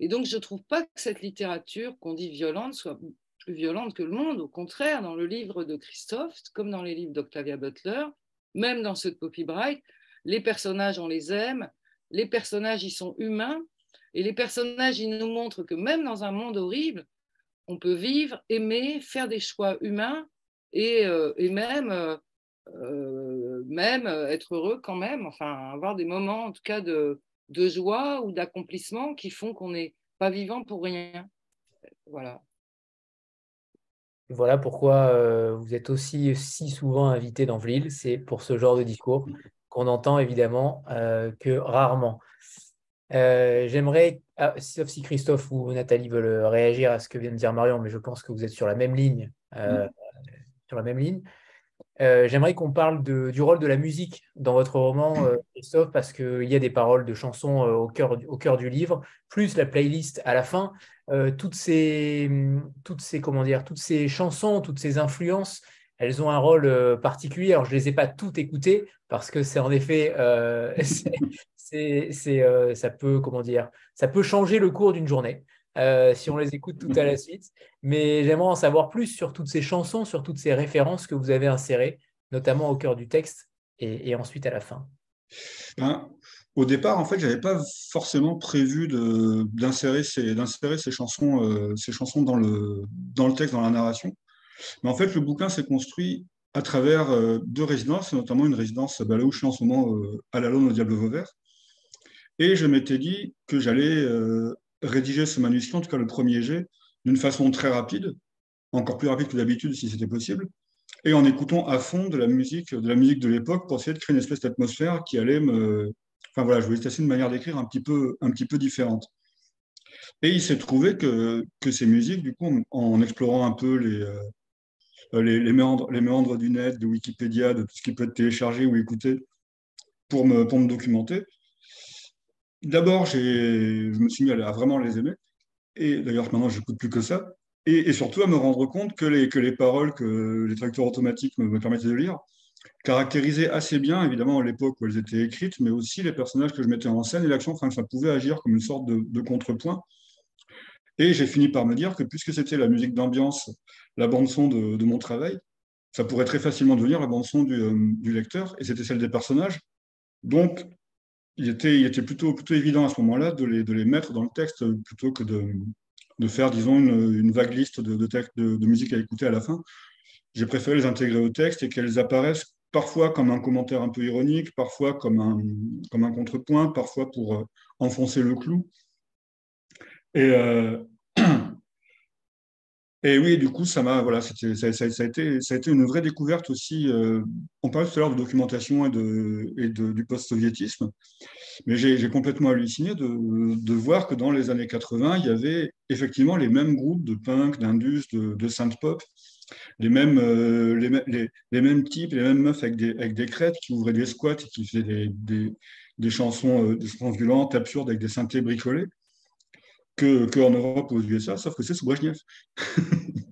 Et donc, je ne trouve pas que cette littérature qu'on dit violente soit plus violente que le monde. Au contraire, dans le livre de Christophe, comme dans les livres d'Octavia Butler, même dans ceux de Poppy Bright, les personnages, on les aime, les personnages, ils sont humains, et les personnages, ils nous montrent que même dans un monde horrible, on peut vivre, aimer, faire des choix humains et, euh, même, euh, euh, même être heureux quand même, enfin avoir des moments en tout cas de, de joie ou d'accomplissement qui font qu'on n'est pas vivant pour rien. Voilà. Voilà pourquoi vous êtes aussi si souvent invité dans Vlil, c'est pour ce genre de discours qu'on entend évidemment que rarement. Euh, j'aimerais, ah, sauf si Christophe ou Nathalie veulent réagir à ce que vient de dire Marion, mais je pense que vous êtes sur la même ligne. Euh, sur la même ligne. Euh, j'aimerais qu'on parle du rôle de la musique dans votre roman, Christophe, parce qu'il y a des paroles de chansons au, cœur, au cœur du livre, plus la playlist à la fin. toutes, ces, toutes, ces, comment dire, toutes ces chansons, toutes ces influences, elles ont un rôle particulier. Alors, je ne les ai pas toutes écoutées parce que c'est en effet, euh, ça peut, comment dire, ça peut changer le cours d'une journée euh, si on les écoute tout à la suite. Mais j'aimerais en savoir plus sur toutes ces chansons, sur toutes ces références que vous avez insérées, notamment au cœur du texte et, ensuite à la fin. Ben, au départ, en fait, j'avais pas forcément prévu d'insérer ces, chansons, euh, ces chansons dans le, dans le texte, dans la narration. Mais en fait, le bouquin s'est construit à travers deux résidences, notamment une résidence bah, là où je suis en ce moment, à la Lone au Diable Vauvert, et je m'étais dit que j'allais euh, rédiger ce manuscrit, en tout cas le premier jet, d'une façon très rapide, encore plus rapide que d'habitude si c'était possible, et en écoutant à fond de la musique de la musique de l'époque pour essayer de créer une espèce d'atmosphère qui allait me... Enfin voilà, je voulais tester une manière d'écrire un petit peu, un petit peu différente. Et il s'est trouvé que, que, ces musiques, du coup, en explorant un peu les, euh, les, les, méandres, les méandres du net, de Wikipédia, de tout ce qui peut être téléchargé ou écouté, pour me, pour me documenter. D'abord, je me suis mis à, vraiment les aimer. Et d'ailleurs, maintenant, je n'écoute plus que ça. Et, surtout à me rendre compte que les, que les paroles que les traducteurs automatiques me, permettaient de lire caractérisaient assez bien, évidemment, l'époque où elles étaient écrites, mais aussi les personnages que je mettais en scène et l'action, enfin, ça pouvait agir comme une sorte de, contrepoint. Et j'ai fini par me dire que puisque c'était la musique d'ambiance, la bande-son de, mon travail, ça pourrait très facilement devenir la bande-son du, euh, du, lecteur, et c'était celle des personnages. Donc, il était, plutôt, évident à ce moment-là de les, mettre dans le texte plutôt que de, faire, disons, une, vague liste de, musique à écouter à la fin. J'ai préféré les intégrer au texte et qu'elles apparaissent parfois comme un commentaire un peu ironique, parfois comme un, comme un contrepoint, parfois pour euh, enfoncer le clou. Et, euh, et oui, du coup, ça m'a, voilà, ça, a été, ça a été une vraie découverte aussi. Euh, on parlait tout à l'heure de documentation et, de, et de, du post-soviétisme, mais j'ai complètement halluciné de, de, voir que dans les années 80, il y avait effectivement les mêmes groupes de punk, d'indus, de, de synth-pop, les mêmes, euh, les, les, mêmes types, les mêmes meufs avec des, avec des crêtes qui ouvraient des squats et qui faisaient des, des, des chansons, euh, des chansons violentes, absurdes, avec des synthés bricolés qu'en que Europe ou aux USA, sauf que c'est sous Brezhnev.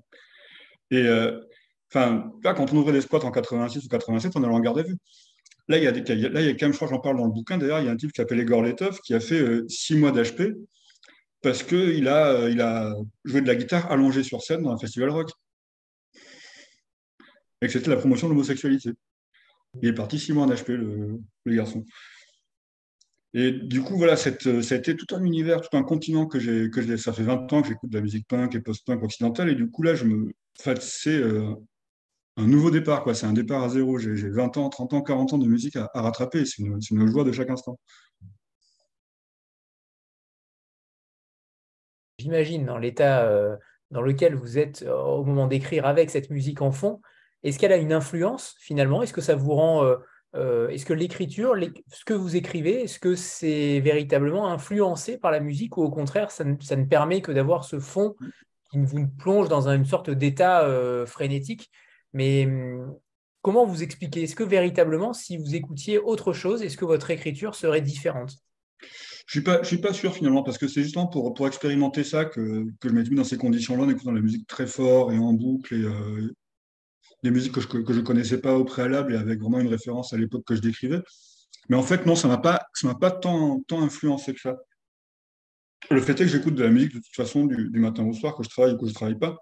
et euh, enfin, quand on ouvrait des squats en 86 ou 87, on allait en garde vue. Là, il y a, des, là, il y a quand même, je crois, j'en parle dans le bouquin, d'ailleurs, il y a un type qui s'appelle Igor Letov qui a fait euh, six mois d'HP parce qu'il a, euh, il a joué de la guitare allongée sur scène dans un festival rock. Et que c'était la promotion de l'homosexualité. Il est parti six mois en HP, le garçon. Et du coup, voilà, cette, ça a été tout un univers, tout un continent que j'ai, ça fait 20 ans que j'écoute de la musique punk et post-punk occidentale. Et du coup, là, je me, en c'est euh, un nouveau départ. C'est un départ à zéro. J'ai, 20 ans, 30 ans, 40 ans de musique à, rattraper. C'est une, une, joie de chaque instant. J'imagine dans l'état euh, dans lequel vous êtes euh, au moment d'écrire avec cette musique en fond, est-ce qu'elle a une influence finalement? Est-ce que ça vous rend euh, est-ce que l'écriture, ce que vous écrivez, est-ce que c'est véritablement influencé par la musique ou au contraire, ça ne, permet que d'avoir ce fond qui vous plonge dans une sorte d'état euh, frénétique? Mais hum, comment vous expliquez? Est-ce que véritablement, si vous écoutiez autre chose, est-ce que votre écriture serait différente? Je ne suis, pas sûr finalement, parce que c'est justement pour, pour expérimenter ça que, que je m'étais mis dans ces conditions-là, en écoutant la musique très fort et en boucle et, euh, des musiques que je ne connaissais pas au préalable et avec vraiment une référence à l'époque que je décrivais. Mais en fait, non, ça m'a pas, pas tant, tant influencé que ça. Le fait est que j'écoute de la musique de toute façon du, matin au soir, que je travaille ou que je travaille pas.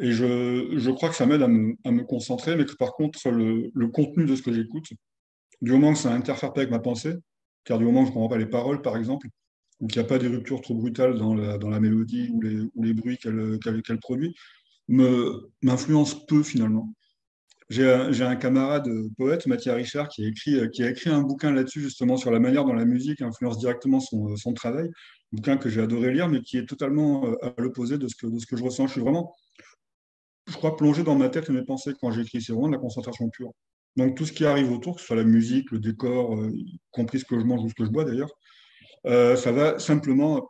Et je, je, crois que ça m'aide à me, à me, concentrer, mais que par contre, le, le contenu de ce que j'écoute, du moment que ça n'interfère pas avec ma pensée, car du moment que je ne comprends pas les paroles, par exemple, ou qu'il n'y a pas des ruptures trop brutales dans la, dans la mélodie ou les, ou les bruits qu'elle qu'elle produit, m'influence peu finalement. J'ai un, camarade poète, Mathieu Richard, qui a écrit, qui a écrit un bouquin là-dessus, justement, sur la manière dont la musique influence directement son, son travail. Un bouquin que j'ai adoré lire, mais qui est totalement euh, à l'opposé de, ce que, je ressens. Je suis vraiment, je crois, plongé dans ma tête et mes pensées quand j'écris. C'est vraiment de la concentration pure. Donc, tout ce qui arrive autour, que ce soit la musique, le décor, euh, y compris ce que je mange ou ce que je bois d'ailleurs, euh, ça va simplement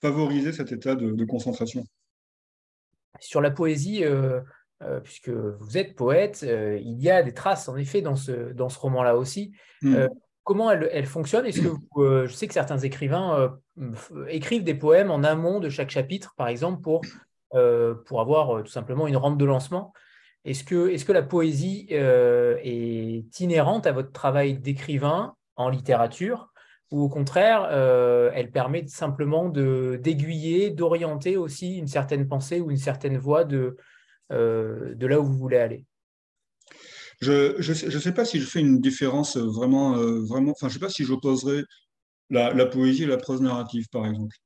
favoriser cet état de concentration. Sur la poésie, euh, euh, puisque vous êtes poète, euh, il y a des traces en effet dans ce, dans ce roman-là aussi. Hmm. comment elle, elle fonctionne? Est-ce que je sais que certains écrivains écrivent des poèmes en amont de chaque chapitre, par exemple, pour, pour avoir tout simplement une rampe de lancement? Est-ce que, est -ce que la poésie est inhérente à votre travail d'écrivain en littérature? Ou au contraire, euh, elle permet simplement d'aiguiller, d'orienter aussi une certaine pensée ou une certaine voie de, euh, de là où vous voulez aller Je ne sais, pas si je fais une différence vraiment, euh, vraiment enfin, je ne sais pas si j'opposerais la, la, poésie et la prose narrative, par exemple.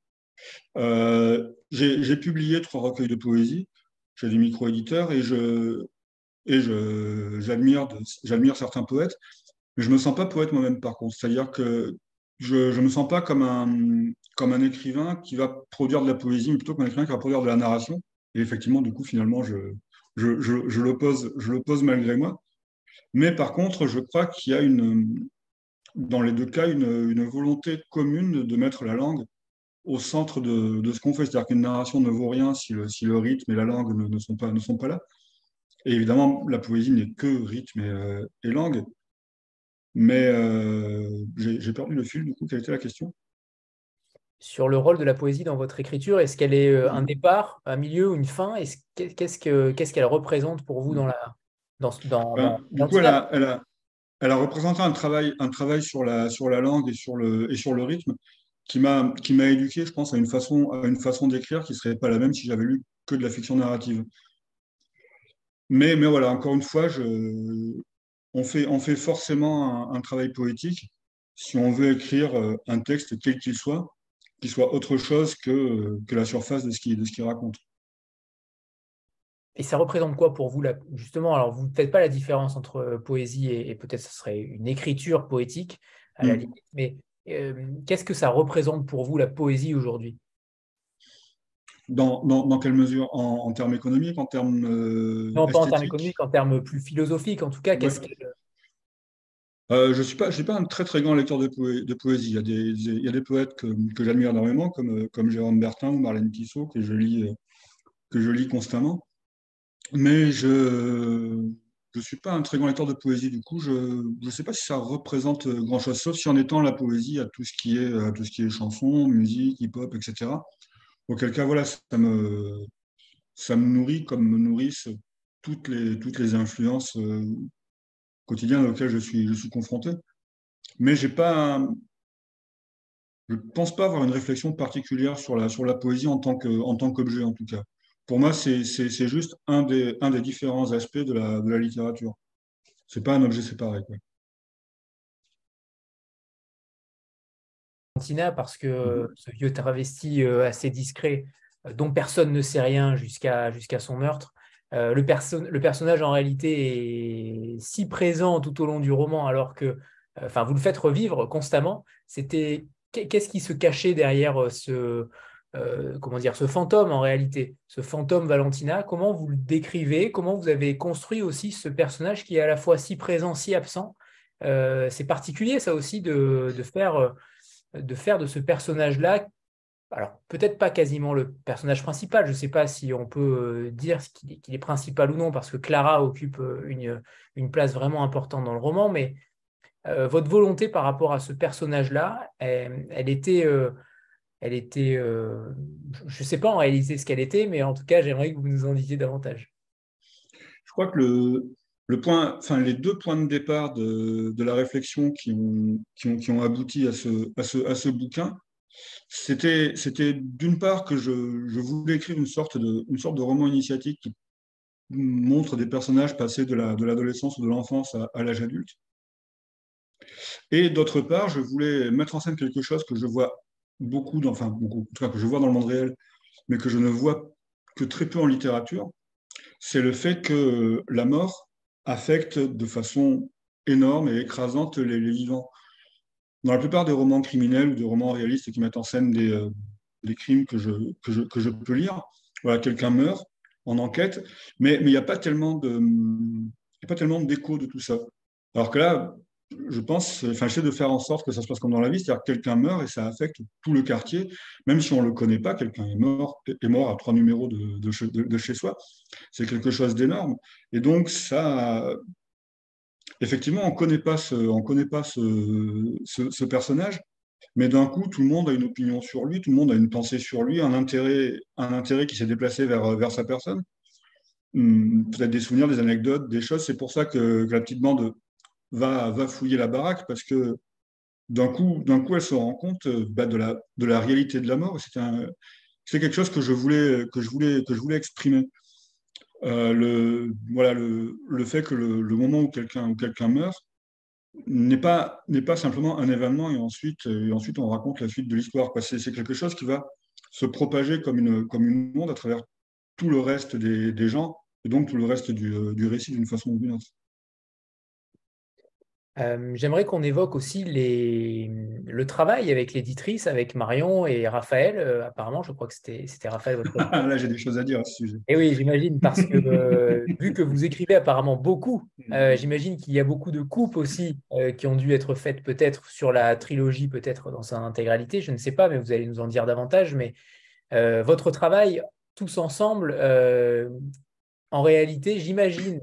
J'ai publié trois recueils de poésie chez des micro-éditeurs et je et j'admire certains poètes, mais je ne me sens pas poète moi-même par contre. C'est-à-dire que je ne me sens pas comme un, comme un écrivain qui va produire de la poésie, mais plutôt comme un écrivain qui va produire de la narration. Et effectivement, du coup, finalement, je, je, je, je l'oppose malgré moi. Mais par contre, je crois qu'il y a une, dans les deux cas une, une, volonté commune de mettre la langue au centre de, de ce qu'on fait. C'est-à-dire qu'une narration ne vaut rien si le, si le rythme et la langue ne, sont pas, ne sont pas là. Et évidemment, la poésie n'est que rythme et, euh, et langue. Mais j'ai perdu le fil, du coup, quelle était la question? Sur le rôle de la poésie dans votre écriture. Est-ce qu'elle est un départ, un milieu ou une fin? Qu'est-ce qu'elle représente pour vous dans la dans, dans, ben, Du coup, elle a, elle, a, représenté un travail, un travail sur, la, sur la langue et sur le, et sur le rythme qui m'a éduqué, je pense, à une façon, à une façon d'écrire qui ne serait pas la même si j'avais lu que de la fiction narrative. Mais, mais voilà, encore une fois, je, on, fait, on fait forcément un travail poétique si on veut écrire euh, un texte quel qu'il soit qui soit autre chose que, que la surface de ce qu'il raconte. Et ça représente quoi pour vous, justement? Alors, vous ne faites pas la différence entre euh, poésie et, peut-être ce serait une écriture poétique, à la mm. limite, mais euh, qu'est-ce que ça représente pour vous, la poésie aujourd'hui? Dans, dans, dans, quelle mesure? En, termes économiques, en termes. Euh, non, pas en termes économiques, en termes plus philosophiques, en tout cas. Qu'est-ce euh, je ne suis, pas, pas un très très grand lecteur de, de poésie. Il y, a des, il y a des poètes que, que j'admire énormément, comme, comme Jérôme Bertin ou Marlène Tissot, que je lis, euh, que je lis constamment. Mais je ne suis pas un très grand lecteur de poésie. Du coup, je ne sais pas si ça représente grand-chose, sauf si en étant la poésie à tout ce qui est, à tout ce qui est chanson, musique, hip-hop, etc. Auquel cas, voilà, ça me, nourrit comme me nourrissent toutes les, influences euh, quotidien auquel je suis, je suis confronté. Mais je ne pense pas avoir une réflexion particulière sur la, poésie en tant qu'objet, en, en tout cas. Pour moi, c'est juste un des, différents aspects de la, littérature. Ce n'est pas un objet séparé. Parce que mm-hmm. ce vieux travesti euh, assez discret, euh, dont personne ne sait rien jusqu'à jusqu'à son meurtre, euh, le, le, personnage en réalité est si présent tout au long du roman, alors que, euh, vous le faites revivre constamment. C'était qu'est-ce qui se cachait derrière euh, ce, comment dire, ce fantôme en réalité, ce fantôme Valentina? Comment vous le décrivez? Comment vous avez construit aussi ce personnage qui est à la fois si présent, si absent? C'est particulier ça aussi de, de, faire, de faire de ce personnage-là alors peut-être pas quasiment le personnage principal, je ne sais pas si on peut euh, dire qu'il est, principal ou non, parce que Clara occupe euh, une, place vraiment importante dans le roman, mais euh, votre volonté par rapport à ce personnage-là, elle, était, elle était je ne sais pas en réalité ce qu'elle était, mais en tout cas, j'aimerais que vous nous en disiez davantage. Je crois que le, le point, enfin, les deux points de départ de, de la réflexion qui ont, qui ont, qui ont abouti à ce, à ce, à ce bouquin, c'était, d'une part que je, voulais écrire une sorte, de, une sorte de roman initiatique qui montre des personnages passés de, la, de l'adolescence ou de l'enfance à, l'âge adulte. Et d'autre part, je voulais mettre en scène quelque chose que je vois beaucoup, dans, enfin beaucoup, en tout cas que je vois dans le monde réel, mais que je ne vois que très peu en littérature, c'est le fait que la mort affecte de façon énorme et écrasante les vivants dans la plupart des romans criminels ou des romans réalistes qui mettent en scène des, euh, des crimes que je, que, je, que je, peux lire, voilà, quelqu'un meurt en enquête, mais il n'y a pas tellement de pas tellement d'écho de tout ça. Alors que là, je pense, enfin, j'essaie de faire en sorte que ça se passe comme dans la vie, c'est-à-dire que quelqu'un meurt et ça affecte tout le quartier, même si on ne le connaît pas, quelqu'un est mort, est mort à trois numéros de, chez soi. C'est quelque chose d'énorme. Et donc, ça, effectivement, on connaît pas ce, on connaît pas ce, personnage, mais d'un coup, tout le monde a une opinion sur lui, tout le monde a une pensée sur lui, un intérêt, un intérêt qui s'est déplacé vers, vers sa personne. Hmm, peut-être des souvenirs, des anecdotes, des choses. C'est pour ça que, la petite bande va, va fouiller la baraque, parce que d'un coup, d'un coup, elle se rend compte bah, de, la, de la réalité de la mort. C'est quelque chose que je voulais, que je voulais, que je voulais exprimer. Euh, le, voilà, le, le, fait que le, moment où quelqu'un quelqu'un meurt n'est pas, n'est pas simplement un événement et ensuite, et ensuite on raconte la suite de l'histoire. C'est, c'est quelque chose qui va se propager comme une, comme une onde à travers tout le reste des, des gens et donc tout le reste du, du récit d'une façon ou d'une autre. Euh, j'aimerais qu'on évoque aussi les... le travail avec l'éditrice, avec Marion et Raphaël. Euh, apparemment, je crois que c'était Raphaël. Votre... Là, j'ai des choses à dire à ce sujet. Et eh oui, j'imagine, parce que euh, vu que vous écrivez apparemment beaucoup, mm. j'imagine qu'il y a beaucoup de coupes aussi qui ont dû être faites peut-être sur la trilogie, peut-être dans sa intégralité. Je ne sais pas, mais vous allez nous en dire davantage. Mais votre travail, tous ensemble, en réalité, j'imagine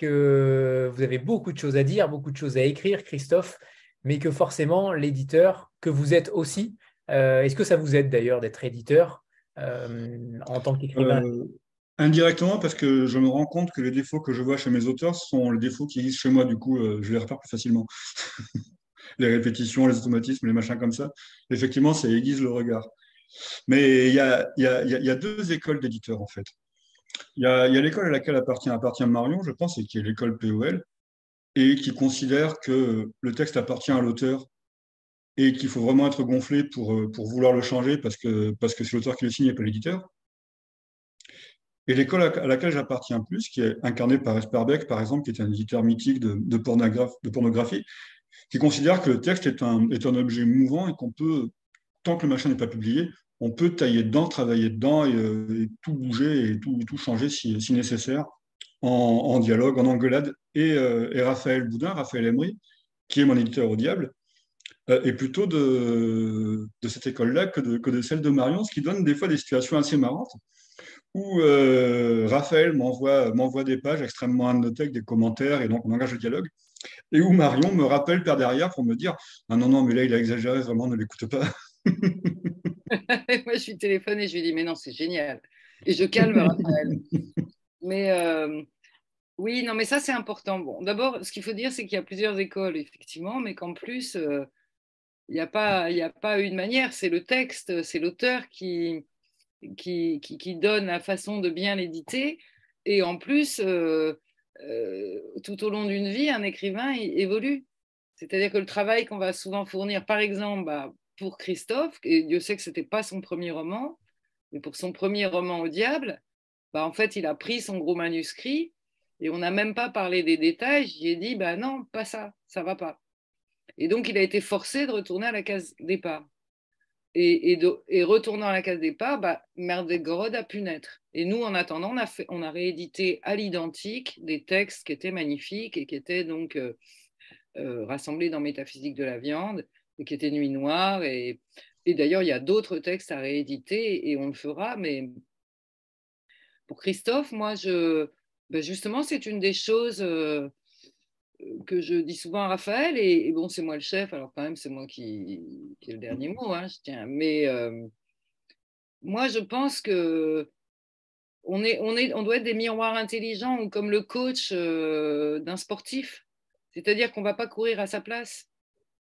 que vous avez beaucoup de choses à dire, beaucoup de choses à écrire, Christophe, mais que forcément, l'éditeur, que vous êtes aussi, euh, est-ce que ça vous aide d'ailleurs d'être éditeur euh, en tant qu'écrivain? Euh, Indirectement, parce que je me rends compte que les défauts que je vois chez mes auteurs sont les défauts qui existent chez moi, du coup, je les repère plus facilement. les répétitions, les automatismes, les machins comme ça. Effectivement, ça aiguise le regard. Mais il y a, deux écoles d'éditeurs, en fait. Il y a, l'école à laquelle appartient, Marion, je pense, et qui est l'école POL, et qui considère que le texte appartient à l'auteur et qu'il faut vraiment être gonflé pour, euh, vouloir le changer parce que c'est l'auteur qui le signe et pas l'éditeur. Et l'école à laquelle j'appartiens plus, qui est incarnée par Esperbeck, par exemple, qui est un éditeur mythique de, pornographie, qui considère que le texte est un objet mouvant et qu'on peut, tant que le machin n'est pas publié, on peut tailler dedans, travailler dedans et, euh, tout bouger et tout, tout changer si, nécessaire en, dialogue, en engueulade. Et, euh, et Raphaël Boudin, Raphaël Emery, qui est mon éditeur au diable, euh, est plutôt de, cette école-là que de, celle de Marion, ce qui donne des fois des situations assez marrantes où Raphaël m'envoie des pages extrêmement annotables, des commentaires, et donc on engage le dialogue, et où Marion me rappelle par derrière pour me dire ah non, non, mais là, il a exagéré, vraiment, ne l'écoute pas. Moi, je lui téléphone et je lui dis mais non, c'est génial. Et je calme Raphaël. mais euh, oui, non, mais ça, c'est important. Bon, d'abord, ce qu'il faut dire, c'est qu'il y a plusieurs écoles, effectivement, mais qu'en plus, il n'y a, pas, a pas une manière, c'est le texte, c'est l'auteur qui, qui, qui, donne la façon de bien l'éditer. Et en plus, euh, euh, tout au long d'une vie, un écrivain évolue. C'est-à-dire que le travail qu'on va souvent fournir, par exemple, bah, pour Christophe, et Dieu sait que ce n'était pas son premier roman, mais pour son premier roman au diable, bah, en fait, il a pris son gros manuscrit et on n'a même pas parlé des détails. J'ai dit, bah non, pas ça, ça va pas. Et donc, il a été forcé de retourner à la case départ. Et, et, retournant à la case départ, bah, Merdegorod a pu naître. Et nous, en attendant, on a, on a réédité à l'identique des textes qui étaient magnifiques et qui étaient donc euh, euh, rassemblés dans Métaphysique de la viande, qui étaient Nuit Noire. Et, d'ailleurs, il y a d'autres textes à rééditer et on le fera. Mais pour Christophe, moi, je, bah, justement, c'est une des choses. Euh, que je dis souvent à Raphaël, et, bon, c'est moi le chef, alors quand même, c'est moi qui, qui ai le dernier mot, hein, je tiens. Mais euh, moi, je pense que on, est, on, est, on doit être des miroirs intelligents ou comme le coach euh, d'un sportif, c'est-à-dire qu'on ne va pas courir à sa place.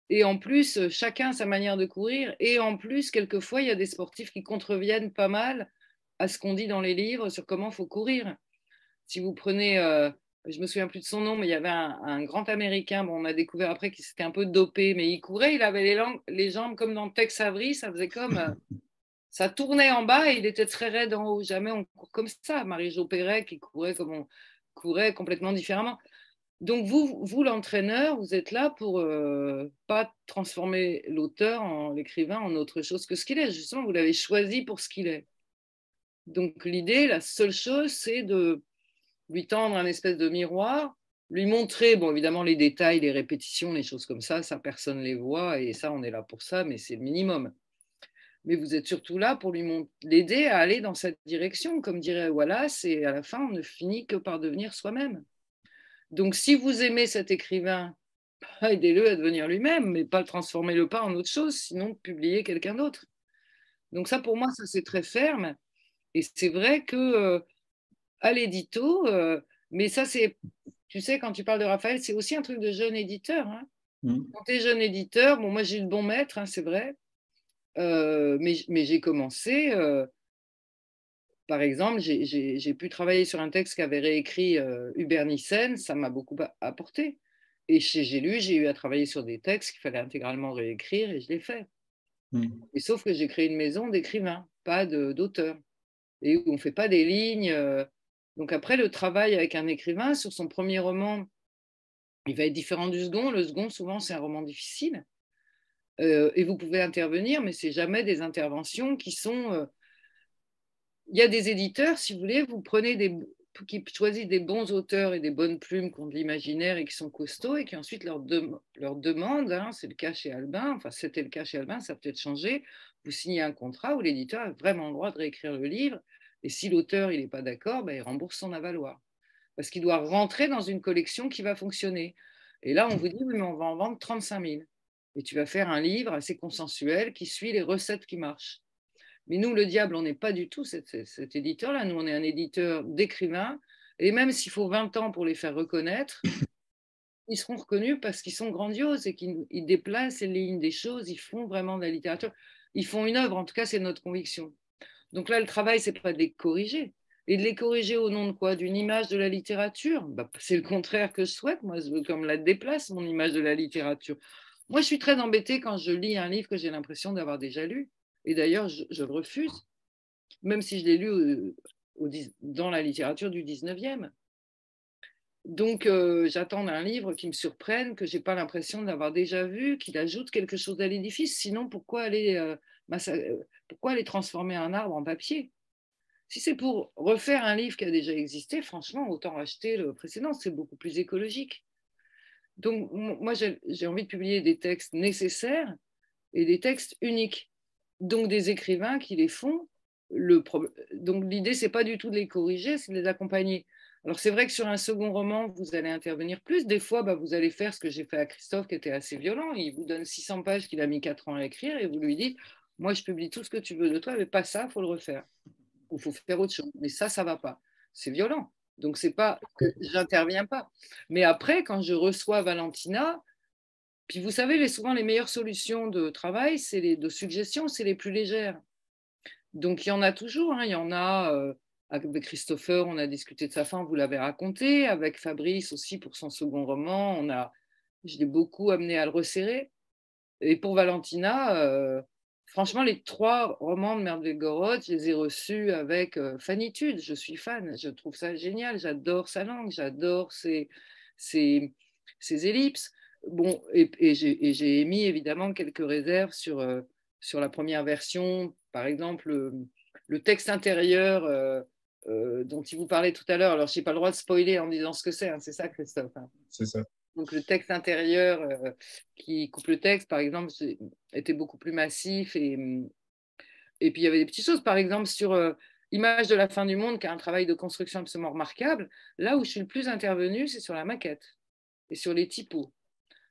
Et en plus, chacun a sa manière de courir. Et en plus, quelquefois, il y a des sportifs qui contreviennent pas mal à ce qu'on dit dans les livres sur comment faut courir. Si vous prenez euh, je me souviens plus de son nom, mais il y avait un, grand Américain, bon, on a découvert après qu'il s'était un peu dopé, mais il courait, il avait les, les jambes comme dans Tex Avery, ça faisait comme... Euh, ça tournait en bas et il était très raide en haut. Jamais on court comme ça. Marie-Jo Perret qui courait comme on courait complètement différemment. Donc vous, vous l'entraîneur, vous êtes là pour euh, pas transformer l'auteur, en l'écrivain, en autre chose que ce qu'il est. Justement, vous l'avez choisi pour ce qu'il est. Donc l'idée, la seule chose, c'est de lui tendre un espèce de miroir, lui montrer, bon, évidemment, les détails, les répétitions, les choses comme ça, ça, personne ne les voit, et ça, on est là pour ça, mais c'est le minimum. Mais vous êtes surtout là pour lui l'aider à aller dans cette direction. Comme dirait Wallace, et à la fin, on ne finit que par devenir soi-même. Donc, si vous aimez cet écrivain, aidez-le à devenir lui-même, mais pas transformer le pas en autre chose, sinon publier quelqu'un d'autre. Donc ça, pour moi, ça c'est très ferme. Et c'est vrai que euh, à l'édito. Euh, mais ça, c'est, tu sais, quand tu parles de Raphaël, c'est aussi un truc de jeune éditeur. Hein. Mmh. Quand tu es jeune éditeur, bon, moi j'ai le bon maître, hein, c'est vrai, euh, mais, mais j'ai commencé. Euh, par exemple, j'ai pu travailler sur un texte qu'avait réécrit Hubert Nissen, ça m'a beaucoup apporté. Et chez J'ai lu, j'ai eu à travailler sur des textes qu'il fallait intégralement réécrire et je l'ai fait. Mmh. Et sauf que j'ai créé une maison d'écrivains, pas d'auteurs. Et où on ne fait pas des lignes. Donc après, le travail avec un écrivain sur son premier roman, il va être différent du second. Le second, souvent, c'est un roman difficile. Euh, et vous pouvez intervenir, mais c'est jamais des interventions qui sont. Il y a des éditeurs, si vous voulez, vous prenez des qui choisissent des bons auteurs et des bonnes plumes qui ont de l'imaginaire et qui sont costauds et qui ensuite leur, leur demandent, hein, c'est le cas chez Albin, enfin c'était le cas chez Albin, ça a peut-être changé, vous signez un contrat où l'éditeur a vraiment le droit de réécrire le livre et si l'auteur n'est pas d'accord, ben, il rembourse son avaloir. parce qu'il doit rentrer dans une collection qui va fonctionner. Et là, on vous dit, oui, mais on va en vendre 35 000. Et tu vas faire un livre assez consensuel qui suit les recettes qui marchent. Mais nous, le diable, on n'est pas du tout cet, éditeur-là. Nous, on est un éditeur d'écrivains. Et même s'il faut 20 ans pour les faire reconnaître, ils seront reconnus parce qu'ils sont grandioses et qu'ils déplacent les lignes des choses, ils font vraiment de la littérature. Ils font une œuvre, en tout cas, c'est notre conviction. Donc là, le travail, c'est pas de les corriger. Et de les corriger au nom de quoi? D'une image de la littérature? Bah, C'est le contraire que je souhaite. Moi, je veux comme la déplace, mon image de la littérature. Moi, je suis très embêtée quand je lis un livre que j'ai l'impression d'avoir déjà lu. Et d'ailleurs, je, le refuse, même si je l'ai lu euh, dans la littérature du 19e. Donc, euh, j'attends un livre qui me surprenne, que je n'ai pas l'impression d'avoir déjà vu, qu'il ajoute quelque chose à l'édifice. Sinon, pourquoi aller, euh, pourquoi aller transformer un arbre en papier? Si c'est pour refaire un livre qui a déjà existé, franchement, autant acheter le précédent, c'est beaucoup plus écologique. Donc, moi, j'ai envie de publier des textes nécessaires et des textes uniques. Donc, des écrivains qui les font. Le Donc, l'idée, c'est pas du tout de les corriger, c'est de les accompagner. Alors, c'est vrai que sur un second roman, vous allez intervenir plus. Des fois, bah, vous allez faire ce que j'ai fait à Christophe, qui était assez violent. Il vous donne 600 pages qu'il a mis 4 ans à écrire et vous lui dites Moi, je publie tout ce que tu veux de toi, mais pas ça, faut le refaire. Ou faut faire autre chose. Mais ça, ça va pas. C'est violent. Donc, c'est pas que j'interviens pas. Mais après, quand je reçois Valentina, puis vous savez, souvent les meilleures solutions de travail, c'est les de suggestions, c'est les plus légères. Donc, il y en a toujours. Hein. Il y en a euh, avec Christopher, on a discuté de sa fin, vous l'avez raconté. Avec Fabrice aussi pour son second roman, on a, je l'ai beaucoup amené à le resserrer. Et pour Valentina, euh, franchement, les trois romans de Merdlegorod, je les ai reçus avec euh, fanitude. Je suis fan, je trouve ça génial. J'adore sa langue, j'adore ses, ses, ellipses. Bon, et, et j'ai émis évidemment quelques réserves sur, euh, sur la première version. Par exemple, le, texte intérieur euh, dont il vous parlait tout à l'heure. Alors, je n'ai pas le droit de spoiler en disant ce que c'est, hein, c'est ça, Christophe hein C'est ça. Donc le texte intérieur euh, qui coupe le texte, par exemple, était beaucoup plus massif. Et, mm, et puis il y avait des petites choses, par exemple, sur euh, Image de la fin du monde, qui a un travail de construction absolument remarquable. Là où je suis le plus intervenu, c'est sur la maquette et sur les typos.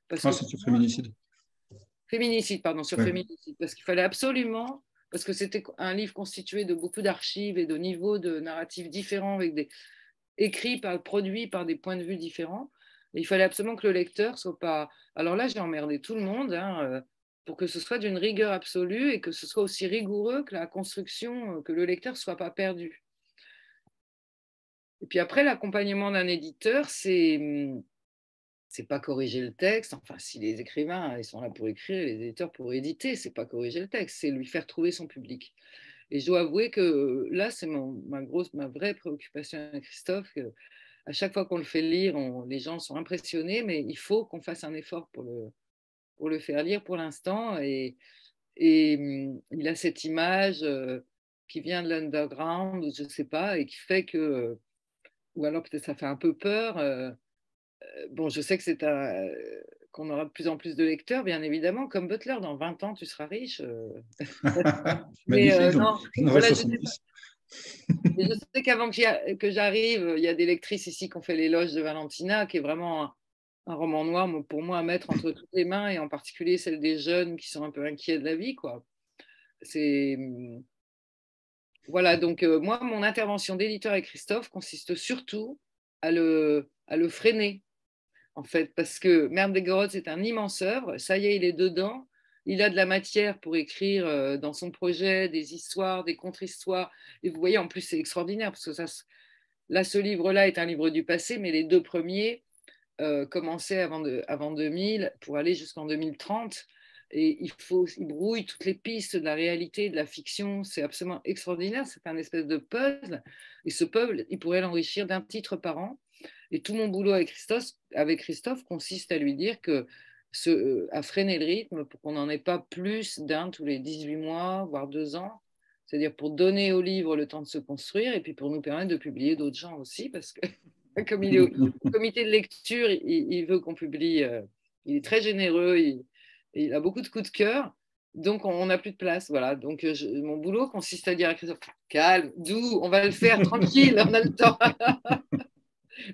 Parce ah, c'est sur féminicide. Féminicide, pardon, sur féminicide. Parce qu'il fallait absolument, parce que c'était un livre constitué de beaucoup d'archives et de niveaux de narratifs différents, avec des écrits par, produits par des points de vue différents il fallait absolument que le lecteur soit pas. Alors là, j'ai emmerdé tout le monde hein, euh, pour que ce soit d'une rigueur absolue et que ce soit aussi rigoureux que la construction, euh, que le lecteur ne soit pas perdu. Et puis après, l'accompagnement d'un éditeur, c'est hum, c'est pas corriger le texte. Enfin, si les écrivains ils sont là pour écrire, les éditeurs pour éditer, c'est pas corriger le texte, c'est lui faire trouver son public. Et je dois avouer que là, c'est ma grosse, ma vraie préoccupation avec Christophe à chaque fois qu'on le fait lire, les gens sont impressionnés, mais il faut qu'on fasse un effort pour le, pour le faire lire pour l'instant. Et, et hum, il a cette image euh, qui vient de l'underground, je ne sais pas, et qui fait que, ou alors peut-être ça fait un peu peur. Euh, bon, je sais que c'est un qu'on aura de plus en plus de lecteurs, bien évidemment. Comme Butler, dans 20 ans, tu seras riche. mais non, voilà, je sais qu'avant que j'arrive, il y a des lectrices ici qui ont fait l'éloge de Valentina, qui est vraiment un, roman noir pour moi à mettre entre toutes les mains, et en particulier celle des jeunes qui sont un peu inquiets de la vie. Quoi. C'est voilà, donc euh, moi, mon intervention d'éditeur avec Christophe consiste surtout à le, à le freiner, en fait, parce que Merde des c'est un immense œuvre, ça y est, il est dedans, il a de la matière pour écrire euh, dans son projet des histoires, des contre-histoires. Et vous voyez, en plus, c'est extraordinaire parce que là, ce livre-là est un livre du passé, mais les deux premiers euh, commençaient avant, avant 2000 pour aller jusqu'en 2030. Et il faut, il brouille toutes les pistes de la réalité, de la fiction. C'est absolument extraordinaire. C'est un espèce de puzzle. Et ce puzzle, il pourrait l'enrichir d'un titre par an. Et tout mon boulot avec Christophe, avec Christophe consiste à lui dire que euh, à freiner le rythme pour qu'on n'en ait pas plus d'un tous les 18 mois, voire deux ans. C'est-à-dire pour donner au livre le temps de se construire et puis pour nous permettre de publier d'autres gens aussi, parce que comme il est au, comité de lecture, il, veut qu'on publie. Euh, il est très généreux, il, il, a beaucoup de coups de cœur. Donc, on n'a plus de place. Voilà. Donc, euh, mon boulot consiste à dire à Christophe calme, doux, on va le faire tranquille, on a le temps.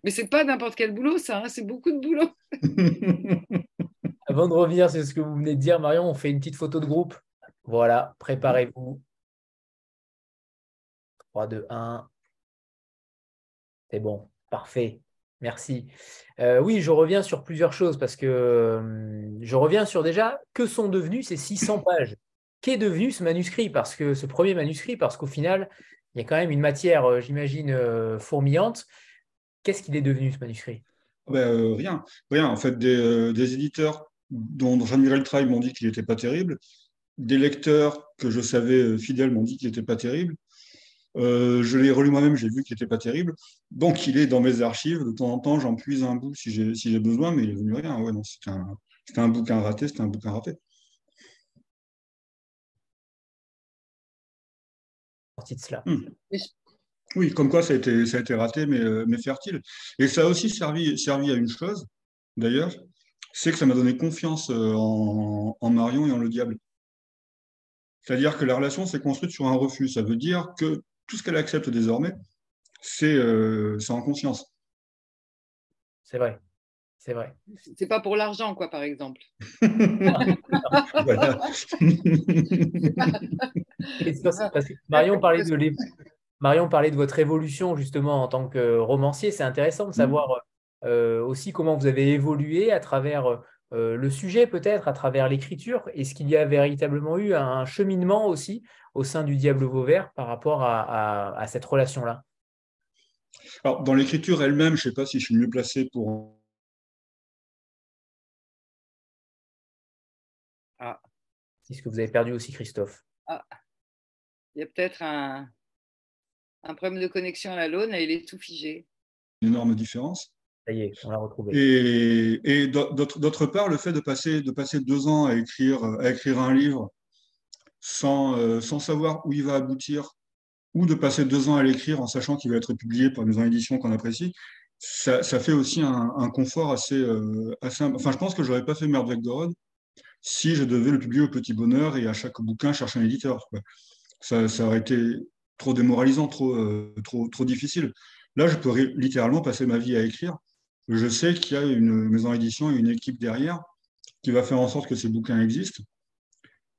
Mais c'est pas n'importe quel boulot, ça, hein, c'est beaucoup de boulot. Avant de revenir sur ce que vous venez de dire, Marion, on fait une petite photo de groupe. Voilà, préparez-vous. 3, 2, 1. C'est bon, parfait. Merci. Euh, oui, je reviens sur plusieurs choses parce que euh, je reviens sur déjà que sont devenues ces 600 pages? Qu'est devenu ce manuscrit? Parce que ce premier manuscrit, parce qu'au final, il y a quand même une matière, euh, j'imagine, fourmillante. Qu'est-ce qu'il est devenu ce manuscrit? Ben, Rien. Rien. En fait, des, éditeurs dont Jean-Michel Trail m'ont dit qu'il n'était pas terrible. Des lecteurs que je savais fidèles m'ont dit qu'il n'était pas terrible. Euh, je l'ai relu moi-même, j'ai vu qu'il n'était pas terrible. Donc, il est dans mes archives. De temps en temps, j'en puise un bout si j'ai si besoin, mais il n'est venu rien. Ouais, non, c'était un, un, bouquin raté, c'était un bouquin raté. de cela. Hmm. Oui, comme quoi ça a été, ça a été raté, mais, euh, mais fertile. Et ça a aussi servi, servi à une chose, d'ailleurs, c'est que ça m'a donné confiance euh, en, en, Marion et en le diable. C'est-à-dire que la relation s'est construite sur un refus. Ça veut dire que tout ce qu'elle accepte désormais, c'est euh, en conscience. C'est vrai. C'est vrai. C'est pas pour l'argent, quoi, par exemple. Marion parlait de Marion parlait de votre évolution justement en tant que romancier. C'est intéressant de mm. savoir euh, aussi comment vous avez évolué à travers euh, le sujet peut-être, à travers l'écriture. Est-ce qu'il y a véritablement eu un cheminement aussi au sein du Diable Vauvert par rapport à, cette relation-là? Alors, dans l'écriture elle-même, je ne sais pas si je suis mieux placé pour. Ah. C'est ce que vous avez perdu aussi, Christophe? Ah. Il y a peut-être un, un problème de connexion à la Lone et il est tout figé. Une énorme différence. Ça y est, on l'a retrouvé. Et, d'autre part, le fait de passer, de passer deux ans à écrire, à écrire un livre sans, euh, sans savoir où il va aboutir, ou de passer deux ans à l'écrire en sachant qu'il va être publié par une édition qu'on apprécie, ça, ça, fait aussi un, un confort assez, euh, assez, Enfin, je pense que je n'aurais pas fait Merde de Rod si je devais le publier au petit bonheur et à chaque bouquin chercher un éditeur. Ça, ça, aurait été trop démoralisant, trop, euh, trop, trop difficile. Là, je peux littéralement passer ma vie à écrire. Je sais qu'il y a une maison d'édition et une équipe derrière qui va faire en sorte que ces bouquins existent.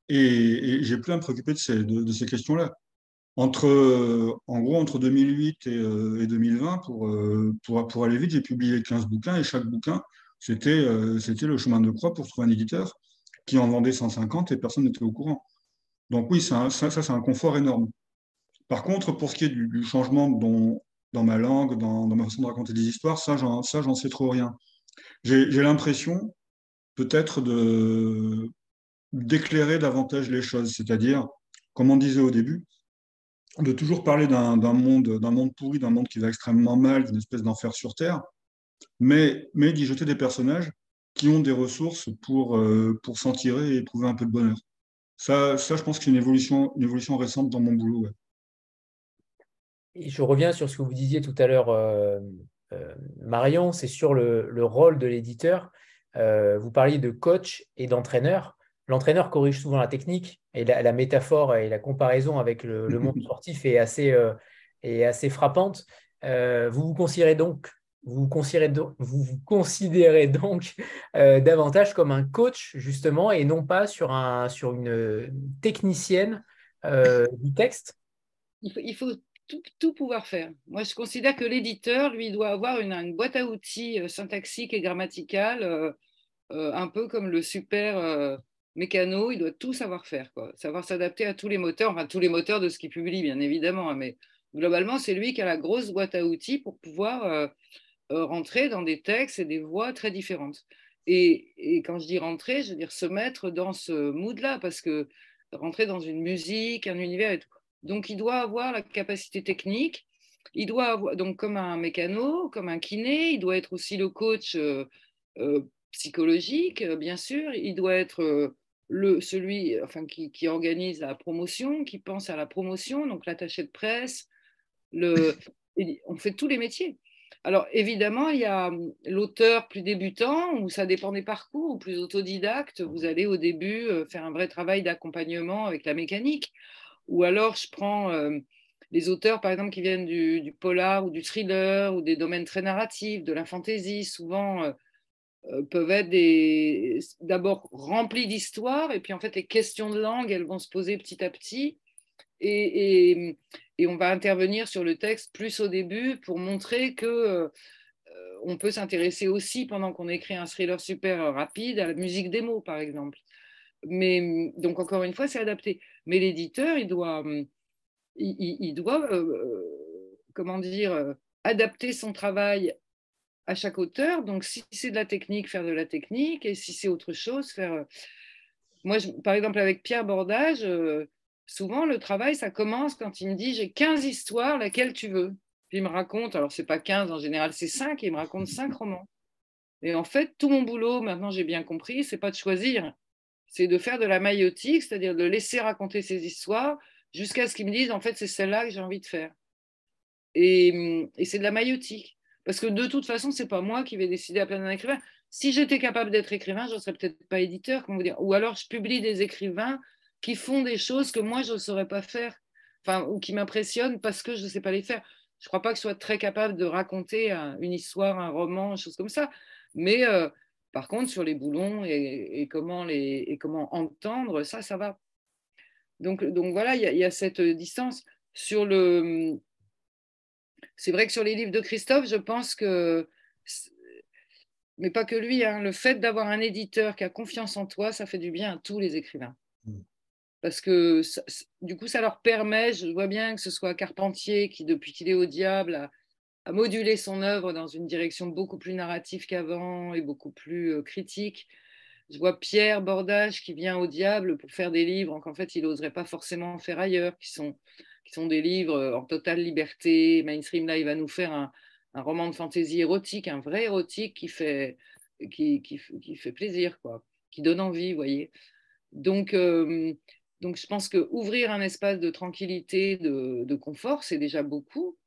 Et, j'ai plus à me préoccuper de ces, de, ces questions-là. Entre, en gros, entre 2008 et, 2020, pour, pour, pour, aller vite, j'ai publié 15 bouquins et chaque bouquin, c'était le chemin de croix pour trouver un éditeur qui en vendait 150 et personne n'était au courant. Donc oui, ça, c'est un confort énorme. Par contre, pour ce qui est du, changement dans, ma langue, dans, ma façon de raconter des histoires, ça, j'en, sais trop rien. J'ai, l'impression peut-être d'éclairer davantage les choses, c'est-à-dire, comme on disait au début, de toujours parler d'un monde, pourri, d'un monde qui va extrêmement mal, d'une espèce d'enfer sur Terre, mais, d'y jeter des personnages qui ont des ressources pour, euh, s'en tirer et éprouver un peu de bonheur. Ça, ça je pense que c'est une évolution, une évolution récente dans mon boulot. Et je reviens sur ce que vous disiez tout à l'heure, euh, euh, Marion, c'est sur le, le, rôle de l'éditeur. vous parliez de coach et d'entraîneur l'entraîneur corrige souvent la technique et la, métaphore et la comparaison avec le, monde sportif est assez, euh, assez frappante. Euh, vous vous considérez donc, vous considérez vous, vous considérez donc euh, davantage comme un coach justement et non pas sur, un, sur une technicienne du texte? Il faut, tout, pouvoir faire. Moi, je considère que l'éditeur, lui, doit avoir une, boîte à outils syntaxique et grammaticale, un peu comme le super mécano, il doit tout savoir faire, savoir s'adapter à tous les moteurs, enfin tous les moteurs de ce qu'il publie, bien évidemment, hein, mais globalement, c'est lui qui a la grosse boîte à outils pour pouvoir euh, euh, rentrer dans des textes et des voix très différentes. Et, quand je dis rentrer, je veux dire se mettre dans ce mood-là, parce que rentrer dans une musique, un univers et tout. Donc, il doit avoir la capacité technique, il doit avoir, donc comme un mécano, comme un kiné, il doit être aussi le coach euh, psychologique, bien sûr, il doit être celui qui, organise la promotion, qui pense à la promotion, donc l'attaché de presse, le, on fait tous les métiers. Alors évidemment, il y a hum, l'auteur plus débutant, où ça dépend des parcours, ou plus autodidacte, vous allez au début euh, faire un vrai travail d'accompagnement avec la mécanique, ou alors je prends... Euh, les auteurs, par exemple, qui viennent du, polar ou du thriller ou des domaines très narratifs, de la fantaisie, souvent euh, euh, peuvent être d'abord remplis d'histoires, et puis en fait, les questions de langue, elles vont se poser petit à petit. Et, on va intervenir sur le texte plus au début pour montrer que on peut s'intéresser aussi pendant qu'on écrit un thriller super rapide à la musique des mots, par exemple. Mais donc encore une fois, c'est adapté. Mais l'éditeur, il doit il, doit, euh, euh, comment dire, euh, adapter son travail à chaque auteur. Donc, si c'est de la technique, faire de la technique, et si c'est autre chose, faire. Moi, par exemple, avec Pierre Bordage, souvent le travail, ça commence quand il me dit j'ai 15 histoires, laquelle tu veux? Puis il me raconte, alors c'est pas 15 en général, c'est 5, et il me raconte 5 romans. Et en fait, tout mon boulot, maintenant j'ai bien compris, c'est pas de choisir, c'est de faire de la maïotique, c'est-à-dire de laisser raconter ses histoires, jusqu'à ce qu'ils me disent, en fait, c'est celle-là que j'ai envie de faire. Et, c'est de la maïotique. Parce que de toute façon, c'est pas moi qui vais décider à plein d'un écrivain. Si j'étais capable d'être écrivain, je ne serais peut-être pas éditeur, comment vous dire. Ou alors, je publie des écrivains qui font des choses que moi, je ne saurais pas faire, enfin, ou qui m'impressionnent parce que je ne sais pas les faire. Je ne crois pas que je sois très capable de raconter une histoire, un roman, une chose comme ça. Mais euh, par contre, sur les boulons et, comment les, et comment entendre, ça, ça va. Donc, voilà, il y, a cette distance. Sur le... C'est vrai que sur les livres de Christophe, je pense que, mais pas que lui, hein, le fait d'avoir un éditeur qui a confiance en toi, ça fait du bien à tous les écrivains. Mm. Parce que du coup, ça leur permet, je vois bien que ce soit Carpentier qui, depuis qu'il est au diable, a, a, modulé son œuvre dans une direction beaucoup plus narrative qu'avant et beaucoup plus critique je vois Pierre Bordage qui vient au diable pour faire des livres qu'en fait il n'oserait pas forcément faire ailleurs, qui sont, qui sont des livres en totale liberté. Mainstream, là, il va nous faire un, un roman de fantaisie érotique, un vrai érotique qui fait, qui, qui, fait plaisir, quoi, qui donne envie, vous voyez. Donc, donc je pense que ouvrir un espace de tranquillité, de confort, c'est déjà beaucoup.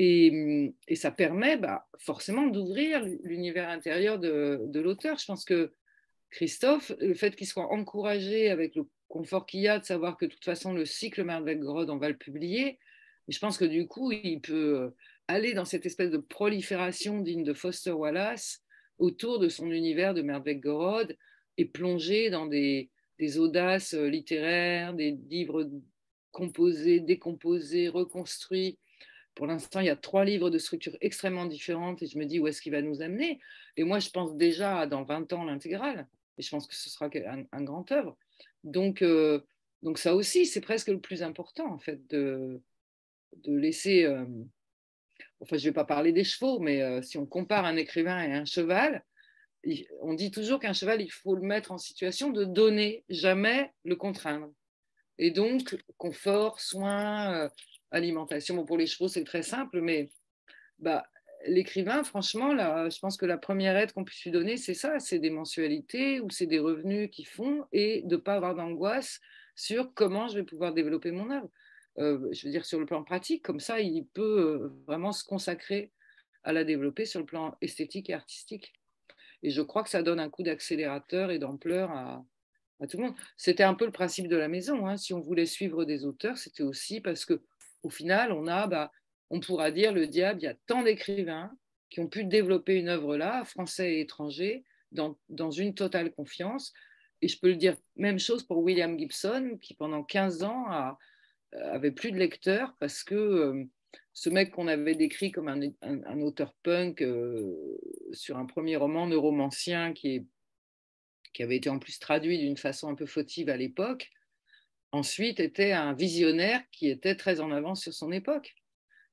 Et, ça permet bah, forcément d'ouvrir l'univers intérieur de, l'auteur. Je pense que Christophe, le fait qu'il soit encouragé avec le confort qu'il y a de savoir que de toute façon le cycle Merdbeck-Grod, on va le publier, je pense que du coup, il peut aller dans cette espèce de prolifération digne de Foster Wallace autour de son univers de Merdbeck-Gorod et plonger dans des, audaces euh, littéraires, des livres composés, décomposés, reconstruits. Pour l'instant, il y a trois livres de structure extrêmement différentes et je me dis où est-ce qu'il va nous amener. Et moi, je pense déjà dans 20 ans l'intégrale. Et je pense que ce sera un, grand œuvre. Donc, euh, donc ça aussi, c'est presque le plus important, en fait, de, laisser... Euh, enfin, je ne vais pas parler des chevaux, mais euh, si on compare un écrivain et un cheval, on dit toujours qu'un cheval, il faut le mettre en situation de donner, jamais le contraindre. Et donc, confort, soins, alimentation. Bon, pour les chevaux, c'est très simple, mais bah, l'écrivain, franchement, là, je pense que la première aide qu'on puisse lui donner, c'est ça, c'est des mensualités ou c'est des revenus qui font et de ne pas avoir d'angoisse sur comment je vais pouvoir développer mon œuvre. Euh, je veux dire, sur le plan pratique, comme ça, il peut euh, vraiment se consacrer à la développer sur le plan esthétique et artistique. Et je crois que ça donne un coup d'accélérateur et d'ampleur à, tout le monde. C'était un peu le principe de la maison. Hein. Si on voulait suivre des auteurs, c'était aussi parce que au final, on a bah, on pourra dire le diable, il y a tant d'écrivains qui ont pu développer une œuvre là, français et étrangers, dans, une totale confiance. Et je peux le dire, même chose pour William Gibson, qui pendant 15 ans a, euh, avait plus de lecteurs parce que euh, ce mec qu'on avait décrit comme un, auteur punk euh, sur un premier roman neuromancien qui, qui avait été en plus traduit d'une façon un peu fautive à l'époque, ensuite était un visionnaire qui était très en avance sur son époque.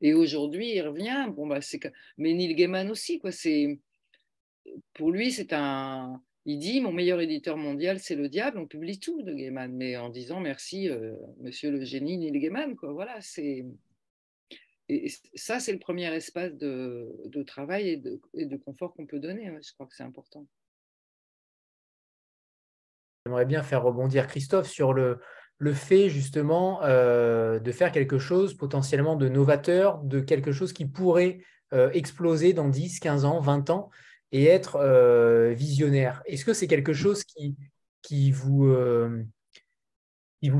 Et aujourd'hui, il revient. Bon, bah, c'est... Mais Neil Gaiman aussi, quoi. C'est... Pour lui, c'est un. Il dit Mon meilleur éditeur mondial, c'est le diable. On publie tout de Gaiman, mais en disant merci, euh, monsieur le génie Neil Gaiman. Quoi. Voilà, c'est. Et ça, c'est le premier espace de, travail et de confort qu'on peut donner. Je crois que c'est important. J'aimerais bien faire rebondir Christophe sur le, le fait justement euh, de faire quelque chose potentiellement de novateur, de quelque chose qui pourrait euh, exploser dans 10, 15 ans, 20 ans et être euh, visionnaire. Est-ce que c'est quelque chose qui, vous,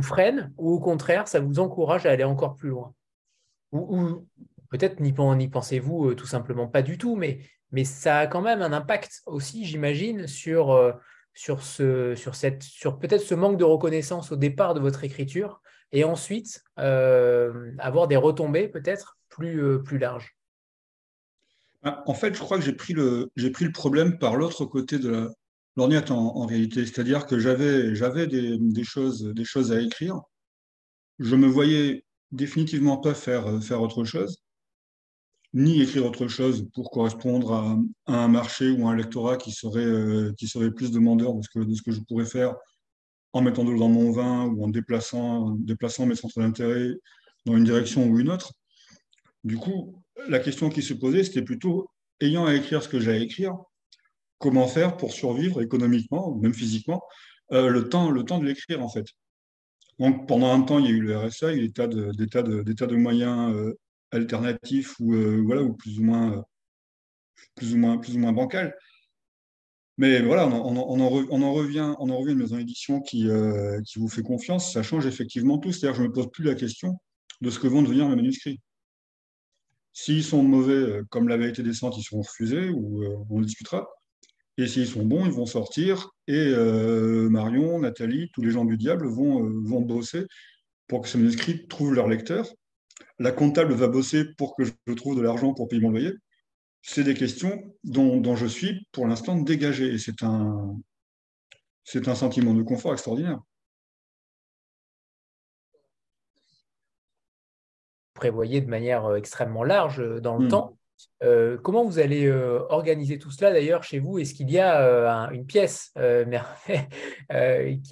freine ou au contraire, ça vous encourage à aller encore plus loin? Ou, peut-être n'y pensez-vous tout simplement pas du tout, mais ça a quand même un impact aussi, j'imagine, sur, sur, ce, sur, cette, sur peut-être ce manque de reconnaissance au départ de votre écriture et ensuite avoir des retombées peut-être plus, plus larges? Ah, en fait, je crois que j'ai pris le, j'ai pris le problème par l'autre côté de la lorgnette en, réalité. C'est-à-dire que j'avais, j'avais des, choses, des choses à écrire. Je me voyais définitivement pas faire, faire autre chose, ni écrire autre chose pour correspondre à, un marché ou à un lectorat qui serait, euh, qui serait plus demandeur de ce, que, de ce que je pourrais faire en mettant de l'eau dans mon vin ou en déplaçant, déplaçant mes centres d'intérêt dans une direction ou une autre. Du coup, la question qui se posait, c'était plutôt, ayant à écrire ce que j'ai à écrire, comment faire pour survivre économiquement, même physiquement, euh, le, temps, le temps de l'écrire, en fait? Donc, pendant un temps, il y a eu le RSA, il y a des tas de, des tas de, de moyens euh, alternatifs ou, euh, voilà, ou plus ou moins, plus ou moins, plus ou moins bancal. Mais voilà, on, en, revient, on en revient une maison d'édition qui, qui vous fait confiance. Ça change effectivement tout. C'est-à-dire, je ne me pose plus la question de ce que vont devenir mes manuscrits. S'ils sont mauvais, euh, comme la vérité descente, ils seront refusés ou euh, on discutera. Et s'ils sont bons, ils vont sortir. Et euh, Marion, Nathalie, tous les gens du diable vont, vont bosser pour que ces manuscrits trouvent leur lecteur. La comptable va bosser pour que je trouve de l'argent pour payer mon loyer. C'est des questions dont, dont, je suis pour l'instant dégagé. Et c'est un, c'est un sentiment de confort extraordinaire. prévoyez de manière euh, extrêmement large euh, dans le hmm. temps. Euh, comment vous allez organiser tout cela d'ailleurs chez vous? Est-ce qu'il y a une pièce merveille,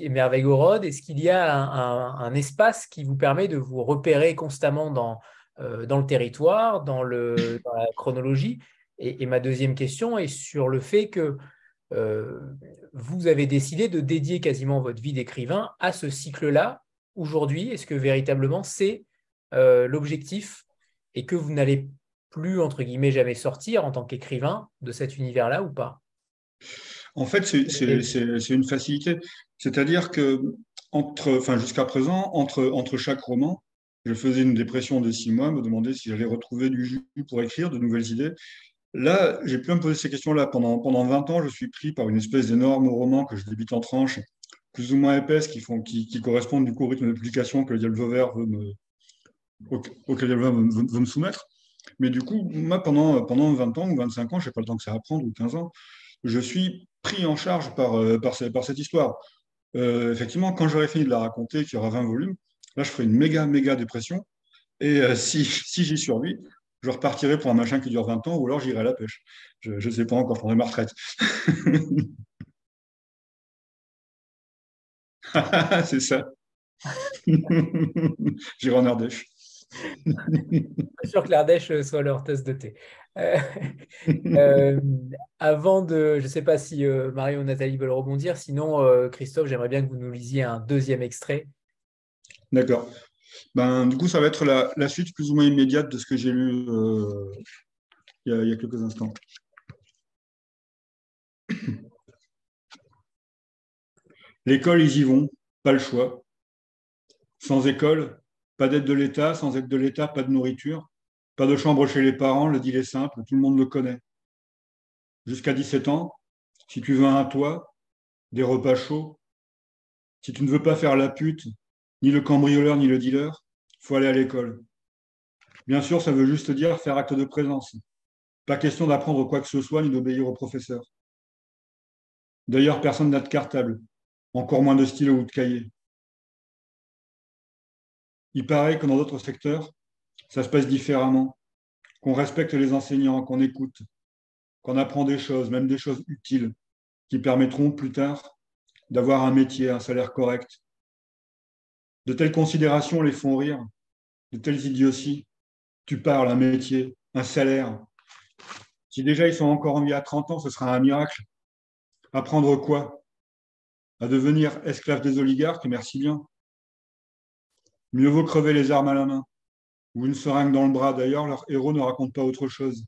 merveille au Rod Est-ce qu'il y a un, espace qui vous permet de vous repérer constamment dans, dans le territoire, dans, le, la chronologie? Et, ma deuxième question est sur le fait que vous avez décidé de dédier quasiment votre vie d'écrivain à ce cycle-là aujourd'hui. Est-ce que véritablement c'est euh, l'objectif est que vous n'allez plus, entre guillemets, jamais sortir en tant qu'écrivain de cet univers-là ou pas? En fait, c'est une facilité. C'est-à-dire que entre, enfin, jusqu'à présent, entre, entre chaque roman, je faisais une dépression de six mois, me demandais si j'allais retrouver du jus pour écrire de nouvelles idées. Là, j'ai pu me poser ces questions-là. Pendant, pendant 20 ans, je suis pris par une espèce d'énorme roman que je débite en tranches, plus ou moins épaisse, qui, font, qui, qui correspondent du coup au rythme de publication que le Diable Vauvert veut auquel me soumettre. Mais du coup, moi, pendant, pendant 20 ans ou 25 ans, je n'ai pas le temps que ça va prendre, ou 15 ans, je suis pris en charge par, euh, par, cette histoire. Euh, effectivement, quand j'aurai fini de la raconter, qu'il y aura 20 volumes, là, je ferai une méga, méga dépression. Et euh, si, si j'y survis, je repartirai pour un machin qui dure 20 ans, ou alors j'irai à la pêche. Je ne sais pas encore, je prendrai ma retraite. C'est ça. J'irai en Ardèche. Pas sûr que l'Ardèche soit leur tasse de thé. Euh, euh, avant de, je ne sais pas si euh, Mario ou Nathalie veulent rebondir, sinon Christophe, j'aimerais bien que vous nous lisiez un deuxième extrait. D'accord. Ben, du coup, ça va être la, suite plus ou moins immédiate de ce que j'ai lu il y, a, quelques instants. L'école, ils y vont, pas le choix. Sans école, pas d'aide de l'État, sans aide de l'État, pas de nourriture, pas de chambre chez les parents, le deal est simple, tout le monde le connaît. Jusqu'à 17 ans, si tu veux un toit, des repas chauds, si tu ne veux pas faire la pute, ni le cambrioleur, ni le dealer, faut aller à l'école. Bien sûr, ça veut juste dire faire acte de présence. Pas question d'apprendre quoi que ce soit, ni d'obéir au professeur. D'ailleurs, personne n'a de cartable, encore moins de stylo ou de cahier. Il paraît que dans d'autres secteurs, ça se passe différemment, qu'on respecte les enseignants, qu'on écoute, qu'on apprend des choses, même des choses utiles, qui permettront plus tard d'avoir un métier, un salaire correct. De telles considérations les font rire, de telles idioties. Tu parles, un métier, un salaire. Si déjà ils sont encore en vie à 30 ans, ce sera un miracle. Apprendre quoi? À devenir esclave des oligarques, merci bien. Mieux vaut crever les armes à la main, ou une seringue dans le bras. D'ailleurs, leurs héros ne racontent pas autre chose.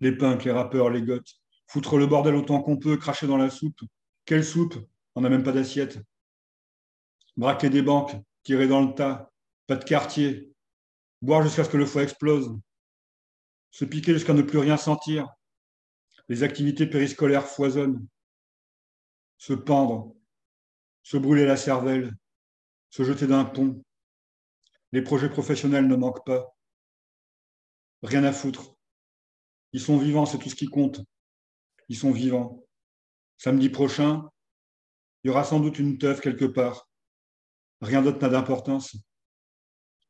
Les punks, les rappeurs, les goths, foutre le bordel autant qu'on peut, cracher dans la soupe. Quelle soupe? On n'a même pas d'assiette. Braquer des banques, tirer dans le tas, pas de quartier. boire jusqu'à ce que le foie explose, se piquer jusqu'à ne plus rien sentir, les activités périscolaires foisonnent, se pendre, se brûler la cervelle, se jeter d'un pont. Les projets professionnels ne manquent pas. Rien à foutre. Ils sont vivants, c'est tout ce qui compte. Ils sont vivants. Samedi prochain, il y aura sans doute une teuf quelque part. Rien d'autre n'a d'importance.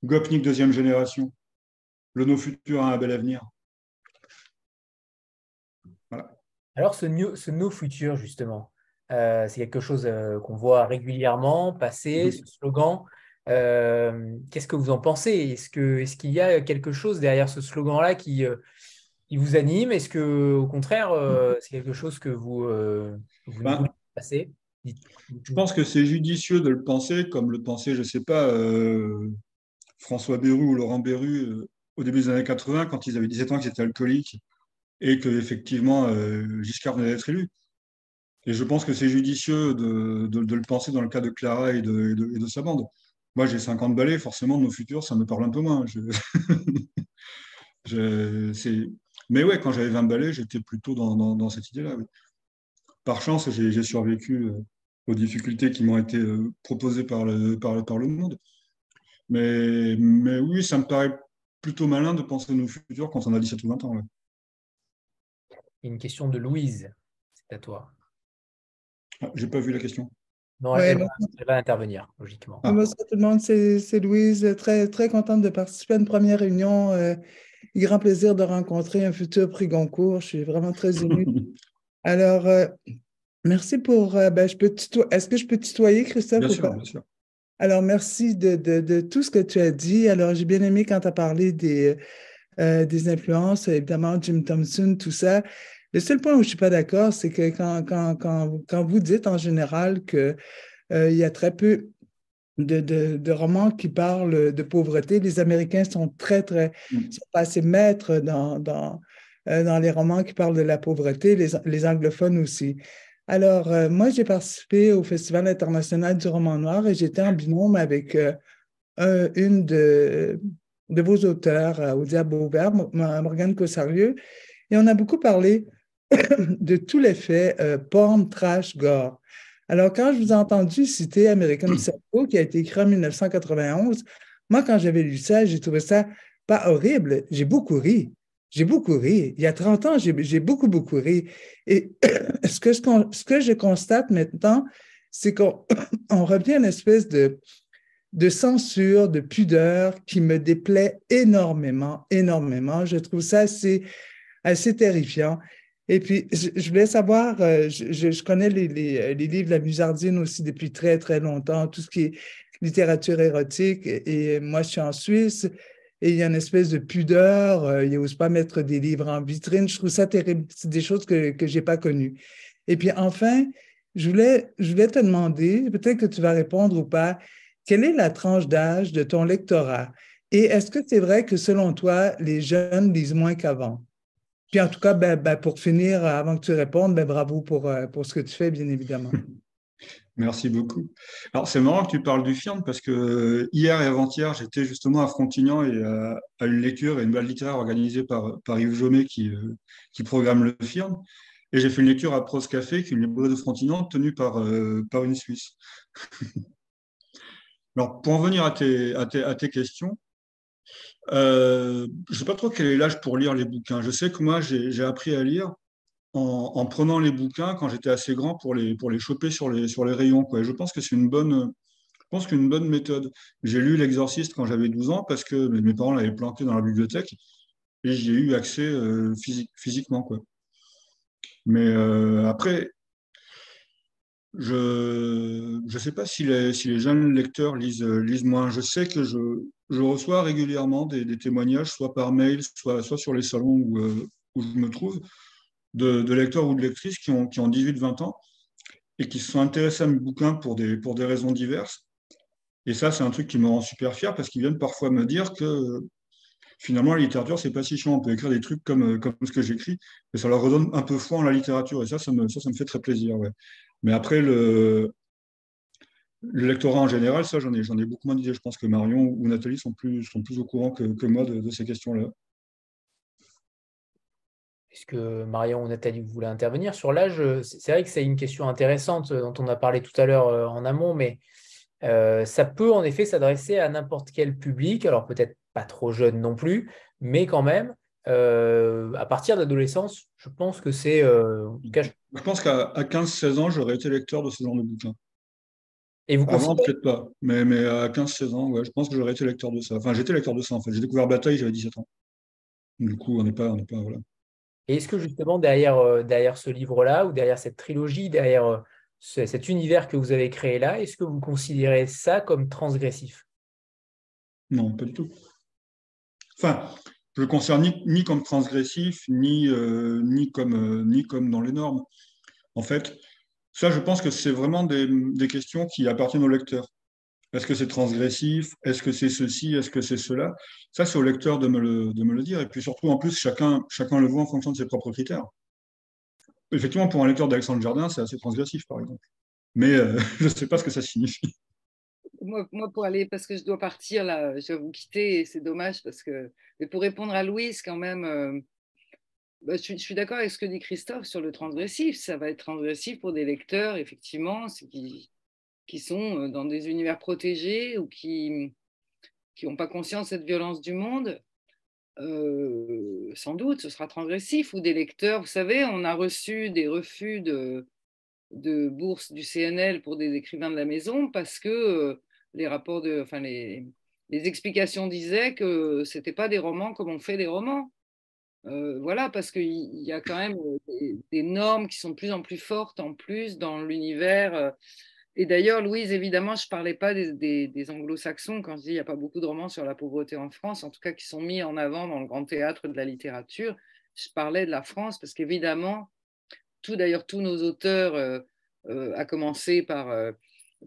Gopnik deuxième génération. Le no futur a un bel avenir. Alors, ce, ce no futur, justement, c'est quelque chose euh, qu'on voit régulièrement passer, ce slogan. Euh, qu'est-ce que vous en pensez? Est-ce qu'il est qu'il y a quelque chose derrière ce slogan-là qui, qui, vous anime? Est-ce que, au contraire, c'est quelque chose que vous, vous ben, voulez passer? Je pense que c'est judicieux de le penser, comme le pensait, je ne sais pas, François Berru ou Laurent Berru au début des années 80, quand ils avaient 17 ans, qu'ils étaient alcooliques et qu'effectivement, Giscard venait d'être élu. Et je pense que c'est judicieux de, de, le penser dans le cas de Clara et de, de sa bande. Moi, j'ai 50 balais, forcément, nos futurs, ça me parle un peu moins. Mais ouais, quand j'avais 20 balais, j'étais plutôt dans, dans, cette idée-là. Par chance, j'ai survécu euh, aux difficultés qui m'ont été euh, proposées par le, par, par le monde. Mais, mais oui, ça me paraît plutôt malin de penser à nos futurs quand on a 17 ou 20 ans. Une question de Louise, c'est à toi. Ah, j'ai pas vu la question. Non, elle, va, intervenir, logiquement. Ah. Bonjour tout le monde, c'est Louise. Très, très contente de participer à une première réunion. Euh, grand plaisir de rencontrer un futur prix Goncourt. Je suis vraiment très émue. Alors, euh, merci pour. Euh, ben, je peux Est-ce que je peux tutoyer, Christophe? Bien sûr, bien sûr. Alors, merci de, de, de, tout ce que tu as dit. Alors, j'ai bien aimé quand tu as parlé des, euh, des influences, évidemment, Jim Thompson, tout ça. Le seul point où je ne suis pas d'accord, c'est que quand, quand, quand, quand, vous dites en général qu'il euh, y a très peu de, de, de, romans qui parlent de pauvreté, les Américains sont très, très, mm. sont pas assez maîtres dans, dans, euh, dans les romans qui parlent de la pauvreté, les, les anglophones aussi. Alors, euh, moi, j'ai participé au Festival international du roman noir et j'étais en binôme avec une de, de vos auteurs au Diable Morgane Cossarieux, et on a beaucoup parlé de tous les faits euh, porn, trash, gore. Alors, quand je vous ai entendu citer American Psycho, qui a été écrit en 1991, moi, quand j'avais lu ça, j'ai trouvé ça pas horrible. J'ai beaucoup ri. J'ai beaucoup ri. Il y a 30 ans, j'ai beaucoup, beaucoup ri. Et ce que, ce que je constate maintenant, c'est qu'on revient à une espèce de, de censure, de pudeur qui me déplaît énormément, énormément. Je trouve ça assez, assez terrifiant. Et puis, je, voulais savoir, euh, je, connais les, les, les, livres de la Musardine aussi depuis très, très longtemps, tout ce qui est littérature érotique. Et moi, je suis en Suisse et il y a une espèce de pudeur. Euh, il n'ose pas mettre des livres en vitrine. Je trouve ça terrible. C'est des choses que, que je n'ai pas connues. Et puis, enfin, je voulais, je voulais te demander, peut-être que tu vas répondre ou pas, quelle est la tranche d'âge de ton lectorat? Et est-ce que c'est vrai que selon toi, les jeunes lisent moins qu'avant? Puis en tout cas, ben, ben, pour finir, avant que tu répondes, ben, bravo pour, euh, pour ce que tu fais, bien évidemment. Merci beaucoup. Alors, c'est marrant que tu parles du film parce que hier et avant-hier, j'étais justement à Frontignan et à, une lecture et une balle littéraire organisée par, par Yves Jomet qui, euh, qui programme le film. Et j'ai fait une lecture à Pros Café, qui est une librairie de Frontignan tenue par, euh, par une Suisse. Alors, pour en venir à tes, à tes, à tes questions, euh, je ne sais pas trop quel est l'âge pour lire les bouquins. Je sais que moi, j'ai appris à lire en, prenant les bouquins quand j'étais assez grand pour les, pour les choper sur les, sur les rayons. Je pense que c'est une bonne, je pense qu'une bonne méthode. J'ai lu L'Exorciste quand j'avais 12 ans parce que mes parents l'avaient planté dans la bibliothèque et j'y ai eu accès euh, physiquement. Mais euh, après, je ne sais pas si les, si les jeunes lecteurs lisent, lisent moins. Je sais que je, je reçois régulièrement des, témoignages, soit par mail, soit, soit sur les salons où, euh, où je me trouve, de, lecteurs ou de lectrices qui ont, qui ont 18-20 ans et qui se sont intéressés à mes bouquins pour des, pour des raisons diverses. Et ça, c'est un truc qui me rend super fier parce qu'ils viennent parfois me dire que finalement, la littérature, c'est pas si chiant. On peut écrire des trucs comme, comme ce que j'écris, mais ça leur redonne un peu foi en la littérature. Et ça, ça me, ça, me fait très plaisir. Mais après, le, le lectorat en général, ça, j'en ai, j'en ai beaucoup moins d'idées. Je pense que Marion ou Nathalie sont plus, sont plus au courant que, que moi de, ces questions-là. Est-ce que Marion ou Nathalie, vous voulez intervenir sur l'âge? C'est vrai que c'est une question intéressante dont on a parlé tout à l'heure en amont, mais ça peut en effet s'adresser à n'importe quel public, alors peut-être pas trop jeune non plus, mais quand même, à partir d'adolescence, je pense que c'est... je... pense qu'à 15-16 ans, j'aurais été lecteur de ce genre de bouquin. Et vous Avant, peut-être pas, mais, mais à 15-16 ans, ouais, je pense que j'aurais été lecteur de ça. Enfin, j'étais lecteur de ça, en fait. J'ai découvert Bataille, j'avais 17 ans. Du coup, on n'est pas, on pas, voilà. Et est-ce que justement, derrière, derrière ce livre-là, ou derrière cette trilogie, derrière cet univers que vous avez créé là, est-ce que vous considérez ça comme transgressif? Non, pas du tout. Enfin, je le considère ni, comme transgressif, ni, euh, ni, comme, euh, ni comme dans les normes. En fait, ça, je pense que c'est vraiment des, questions qui appartiennent au lecteur. Est-ce que c'est transgressif? Est-ce que c'est ceci? Est-ce que c'est cela? Ça, c'est au lecteur de me, le, de me le dire. Et puis surtout, en plus, chacun, chacun le voit en fonction de ses propres critères effectivement, pour un lecteur d'Alexandre Jardin, c'est assez transgressif, par exemple. Mais euh, je ne sais pas ce que ça signifie. Moi, pour aller, parce que je dois partir là, je vais vous quitter et c'est dommage parce que. Mais pour répondre à Louise, quand même, euh, bah, je, suis, d'accord avec ce que dit Christophe sur le transgressif. Ça va être transgressif pour des lecteurs, effectivement, qui, qui sont euh, dans des univers protégés ou qui n'ont pas conscience de cette violence du monde. Euh, sans doute, ce sera transgressif, ou des lecteurs. Vous savez, on a reçu des refus de, de bourse du CNL pour des écrivains de la maison parce que euh, les rapports de, enfin les, les explications disaient que c'était pas des romans comme on fait des romans. Voilà, parce qu'il y a quand même des, normes qui sont de plus en plus fortes en plus dans l'univers et d'ailleurs, Louise, évidemment, je ne parlais pas des, anglo-saxons quand je dis qu'il n'y a pas beaucoup de romans sur la pauvreté en France, en tout cas qui sont mis en avant dans le grand théâtre de la littérature. Je parlais de la France parce qu'évidemment, tout d'ailleurs, tous nos auteurs, à commencer par,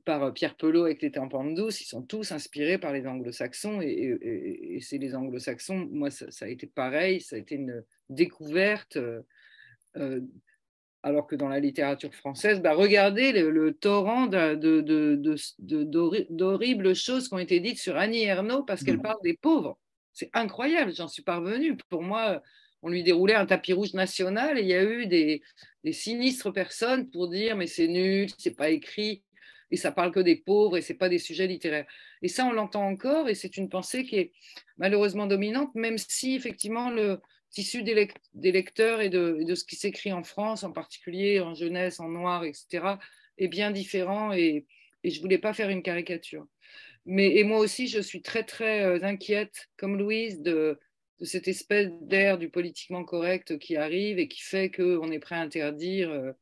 par Pierre Pelot avec Les Tempentes douces, ils sont tous inspirés par les anglo-saxons. Et, c'est les anglo-saxons, moi, ça, ça, a été pareil, ça a été une découverte alors que dans la littérature française, bah, regardez le, torrent d'horribles choses qui ont été dites sur Annie Ernaux parce qu'elle mmh. parle des pauvres. C'est incroyable, j'en suis parvenue. Pour moi, on lui déroulait un tapis rouge national et il y a eu des, sinistres personnes pour dire mais c'est nul, c'est pas écrit et ça parle que des pauvres et c'est pas des sujets littéraires. Et ça, on l'entend encore et c'est une pensée qui est malheureusement dominante, même si effectivement le, tissu des, lecteurs et de, ce qui s'écrit en France, en particulier en jeunesse, en noir, etc., est bien différent et, je ne voulais pas faire une caricature. Mais, et moi aussi, je suis très, très euh, inquiète, comme Louise, de, cette espèce d'air du politiquement correct qui arrive et qui fait qu'on est prêt à interdire, euh,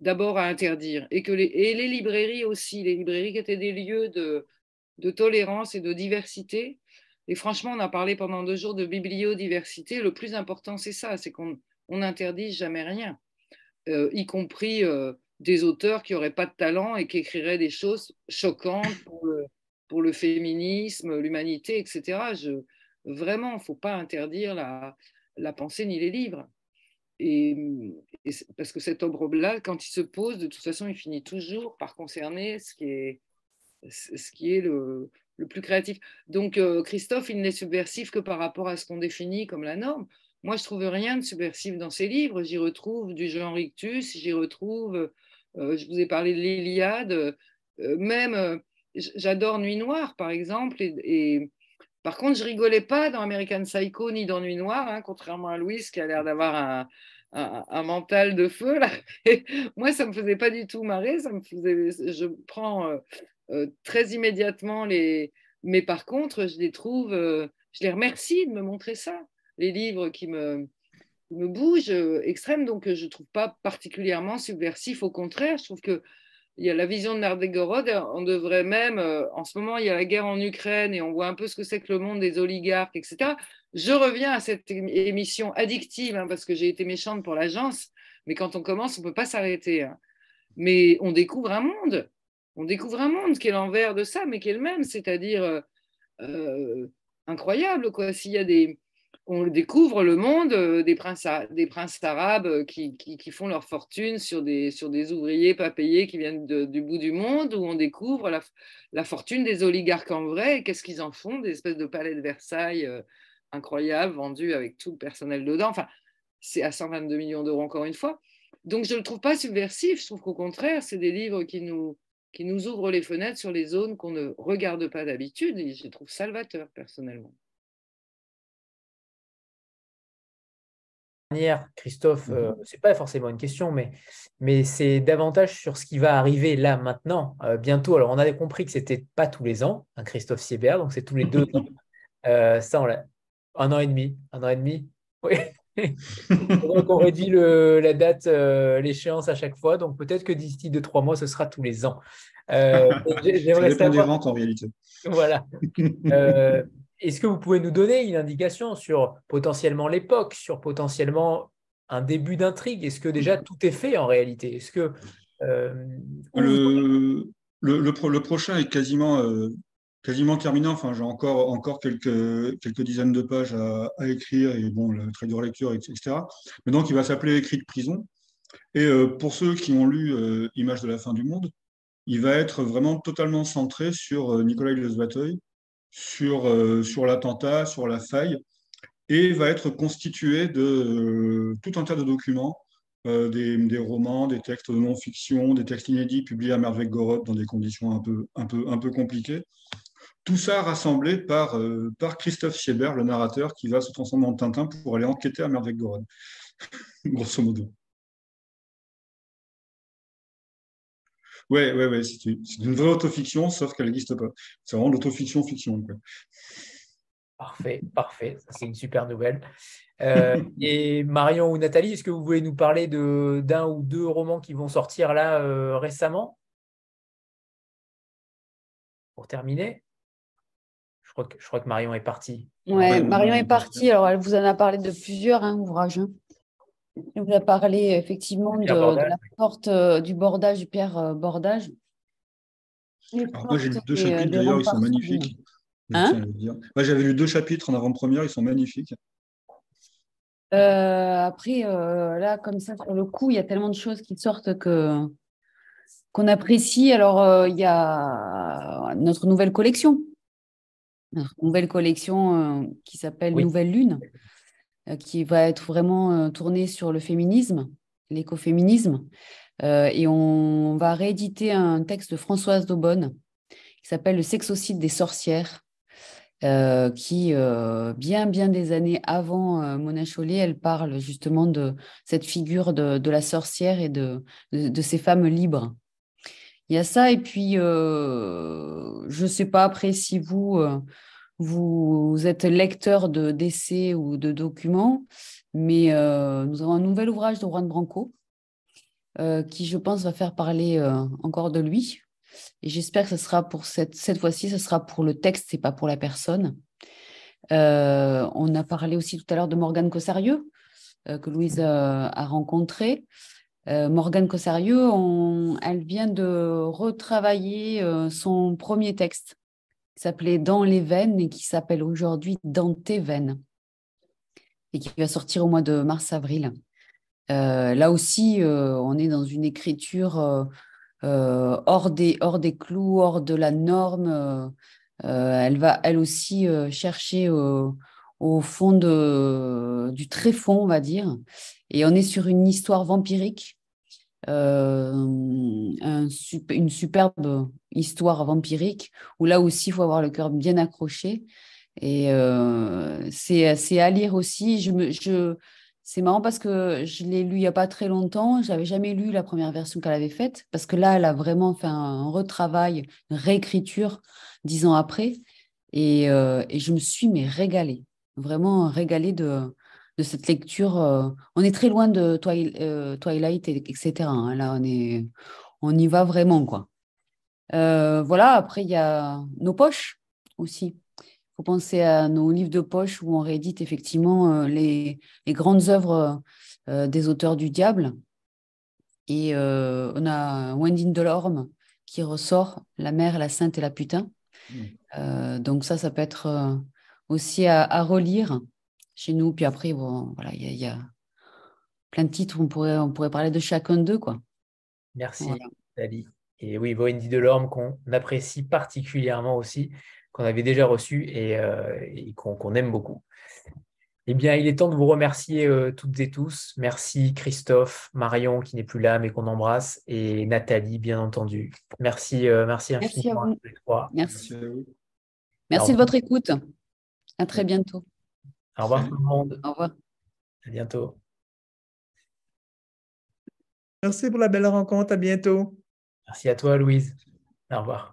d'abord à interdire, et, que les, et les librairies aussi, les librairies qui étaient des lieux de, de tolérance et de diversité, et franchement, on a parlé pendant deux jours de bibliodiversité. Le plus important, c'est ça, c'est qu'on n'interdit jamais rien, euh, y compris euh, des auteurs qui n'auraient pas de talent et qui écriraient des choses choquantes pour le, pour le féminisme, l'humanité, etc. Je, vraiment, il ne faut pas interdire la, la, pensée ni les livres. Et, parce que cet ombre-là, quand il se pose, de toute façon, il finit toujours par concerner ce qui est, ce qui est le, le plus créatif. Donc, euh, Christophe, il n'est subversif que par rapport à ce qu'on définit comme la norme. Moi, je trouve rien de subversif dans ses livres. J'y retrouve du Jean Rictus, j'y retrouve, euh, je vous ai parlé de l'Iliade, euh, même, j'adore Nuit Noire, par exemple. Et, par contre, je rigolais pas dans American Psycho ni dans Nuit Noire, hein, contrairement à Louise qui a l'air d'avoir un, un, mental de feu. Là. moi, ça me faisait pas du tout marrer. Ça me faisait, je prends euh, très immédiatement les. Mais par contre, je les trouve, euh, je les remercie de me montrer ça. Les livres qui me, me bougent euh, extrêmes, donc je ne trouve pas particulièrement subversif. Au contraire, je trouve que il y a la vision de Nardegorod, on devrait même, en ce moment, il y a la guerre en Ukraine et on voit un peu ce que c'est que le monde des oligarques, etc. Je reviens à cette émission addictive, hein, parce que j'ai été méchante pour l'agence, mais quand on commence, on ne peut pas s'arrêter. Hein. Mais on découvre un monde on découvre un monde qui est l'envers de ça, mais qui est le même, c'est-à-dire euh, euh, incroyable. Quoi. S'il y a des, on découvre le monde euh, des princes, arabes qui, qui, font leur fortune sur des, sur des ouvriers pas payés qui viennent du bout du monde, où on découvre la fortune des oligarques en vrai. Qu'est-ce qu'ils en font Des espèces de palais de Versailles incroyables, vendus avec tout le personnel dedans. Enfin, c'est à 122 millions d'euros encore une fois. Donc je ne le trouve pas subversif, je trouve qu'au contraire, c'est des livres qui nous, qui nous ouvrent les fenêtres sur les zones qu'on ne regarde pas d'habitude, et je les trouve salvateurs personnellement. Christophe, ce euh, c'est pas forcément une question, mais, mais c'est davantage sur ce qui va arriver là maintenant, euh, bientôt. Alors, on avait compris que c'était pas tous les ans, un Christophe Siebert, donc c'est tous les deux ans. Euh, ça, on un an et demi, un an et demi. Oui. donc, on réduit le, la date, l'échéance à chaque fois. Donc, peut-être que d'ici deux, trois mois, ce sera tous les ans. J'aimerais ça dépend des ventes en réalité. Voilà. Est-ce que vous pouvez nous donner une indication sur potentiellement l'époque, sur potentiellement un début d'intrigue? Est-ce que déjà tout est fait en réalité? Est-ce que euh, le, le, prochain est quasiment, euh, quasiment terminé. Enfin, j'ai encore, encore quelques, quelques dizaines de pages à, écrire et bon, le trait de relecture, etc. Mais donc, il va s'appeler Écrit de prison. Et euh, pour ceux qui ont lu Images de la fin du monde, il va être vraiment totalement centré sur Nicolas Lesvateuil sur, euh, sur l'attentat, sur la faille, et va être constitué de euh, tout un tas de documents, euh, des, des, romans, des textes de non-fiction, des textes inédits publiés à Merveille-Gorod dans des conditions un peu, un peu, un peu compliquées. Tout ça rassemblé par, par Christophe Siebert, le narrateur, qui va se transformer en Tintin pour aller enquêter à Merveille-Gorod, grosso modo. Ouais, ouais, ouais, c'est une vraie autofiction, sauf qu'elle n'existe pas. C'est vraiment l'autofiction-fiction. Parfait, parfait. C'est une super nouvelle. Euh, et Marion ou Nathalie, est-ce que vous voulez nous parler d'un ou deux romans qui vont sortir là euh, récemment? Pour terminer? Je crois, que, je crois que Marion est partie. Ouais, Marion est partie. Alors, elle vous en a parlé de plusieurs hein, ouvrages. Hein. On vous a parlé effectivement de, la porte euh, du bordage, du pierre euh, bordage. moi, j'ai lu deux chapitres d'ailleurs, ils sont magnifiques. Hein J'avais lu deux chapitres en avant-première, ils sont magnifiques. Euh, après, là, comme ça, sur le coup, il y a tellement de choses qui sortent que qu'on apprécie. Alors, il y a notre nouvelle collection. Nouvelle collection qui s'appelle Nouvelle Lune. Euh, qui va être vraiment euh, tourné sur le féminisme, l'écoféminisme. Euh, et on va rééditer un texte de Françoise Daubonne qui s'appelle Le sexocide des sorcières, qui, bien, bien des années avant Mona Chollet, elle parle justement de cette figure de, la sorcière et de, de, ces femmes libres. Y a ça, et puis, je ne sais pas après si vous vous êtes lecteur de d'essais ou de documents, mais euh, nous avons un nouvel ouvrage de Juan Branco euh, qui, je pense, va faire parler euh, encore de lui. Et j'espère que ce sera pour cette, cette fois-ci, ce sera pour le texte et pas pour la personne. on a parlé aussi tout à l'heure de Morgane Cossarieux, que Louise a rencontré. Morgane Cossarieux, elle vient de retravailler son premier texte s'appelait Dans les veines et qui s'appelle aujourd'hui Dans tes veines et qui va sortir au mois de mars-avril. Euh, là aussi, euh, on est dans une écriture euh, hors, des, hors des clous, hors de la norme. elle va, elle aussi, chercher au fond du tréfonds, on va dire. Et on est sur une histoire vampirique euh, une superbe histoire vampirique où là aussi il faut avoir le cœur bien accroché. Et euh, c'est à lire aussi. Je je, c'est marrant parce que je l'ai lu il n'y a pas très longtemps. Je n'avais jamais lu la première version qu'elle avait faite parce que là, elle a vraiment fait un retravail, une réécriture dix ans après. Et, euh, et je me suis mais régalée, vraiment régalée de, de cette lecture. Euh, on est très loin de euh, Twilight, etc. Hein. Là, on, est, on y va vraiment. quoi. Euh, voilà, après, il y a nos poches aussi. Il faut penser à nos livres de poche où on réédite effectivement les, les, grandes œuvres des auteurs du diable. Et on a Wendy Delorme qui ressort La mère, la sainte et la putain. Mmh. donc ça, ça peut être aussi à relire chez nous. Puis après, bon, voilà, il y, a plein de titres où on pourrait, on pourrait parler de chacun d'eux. Quoi. Merci, Nathalie. Et oui, Wendy Delorme, qu'on apprécie particulièrement aussi, qu'on avait déjà reçu et, et qu'on aime beaucoup. Eh bien, il est temps de vous remercier euh, toutes et tous. Merci Christophe, Marion qui n'est plus là mais qu'on embrasse et Nathalie, bien entendu. Merci, euh, merci infiniment merci à vous. trois. Merci. Merci, de votre écoute. À très bientôt. Au revoir tout le monde. Au revoir. À bientôt. Merci pour la belle rencontre. À bientôt. Merci à toi, Louise. Au revoir.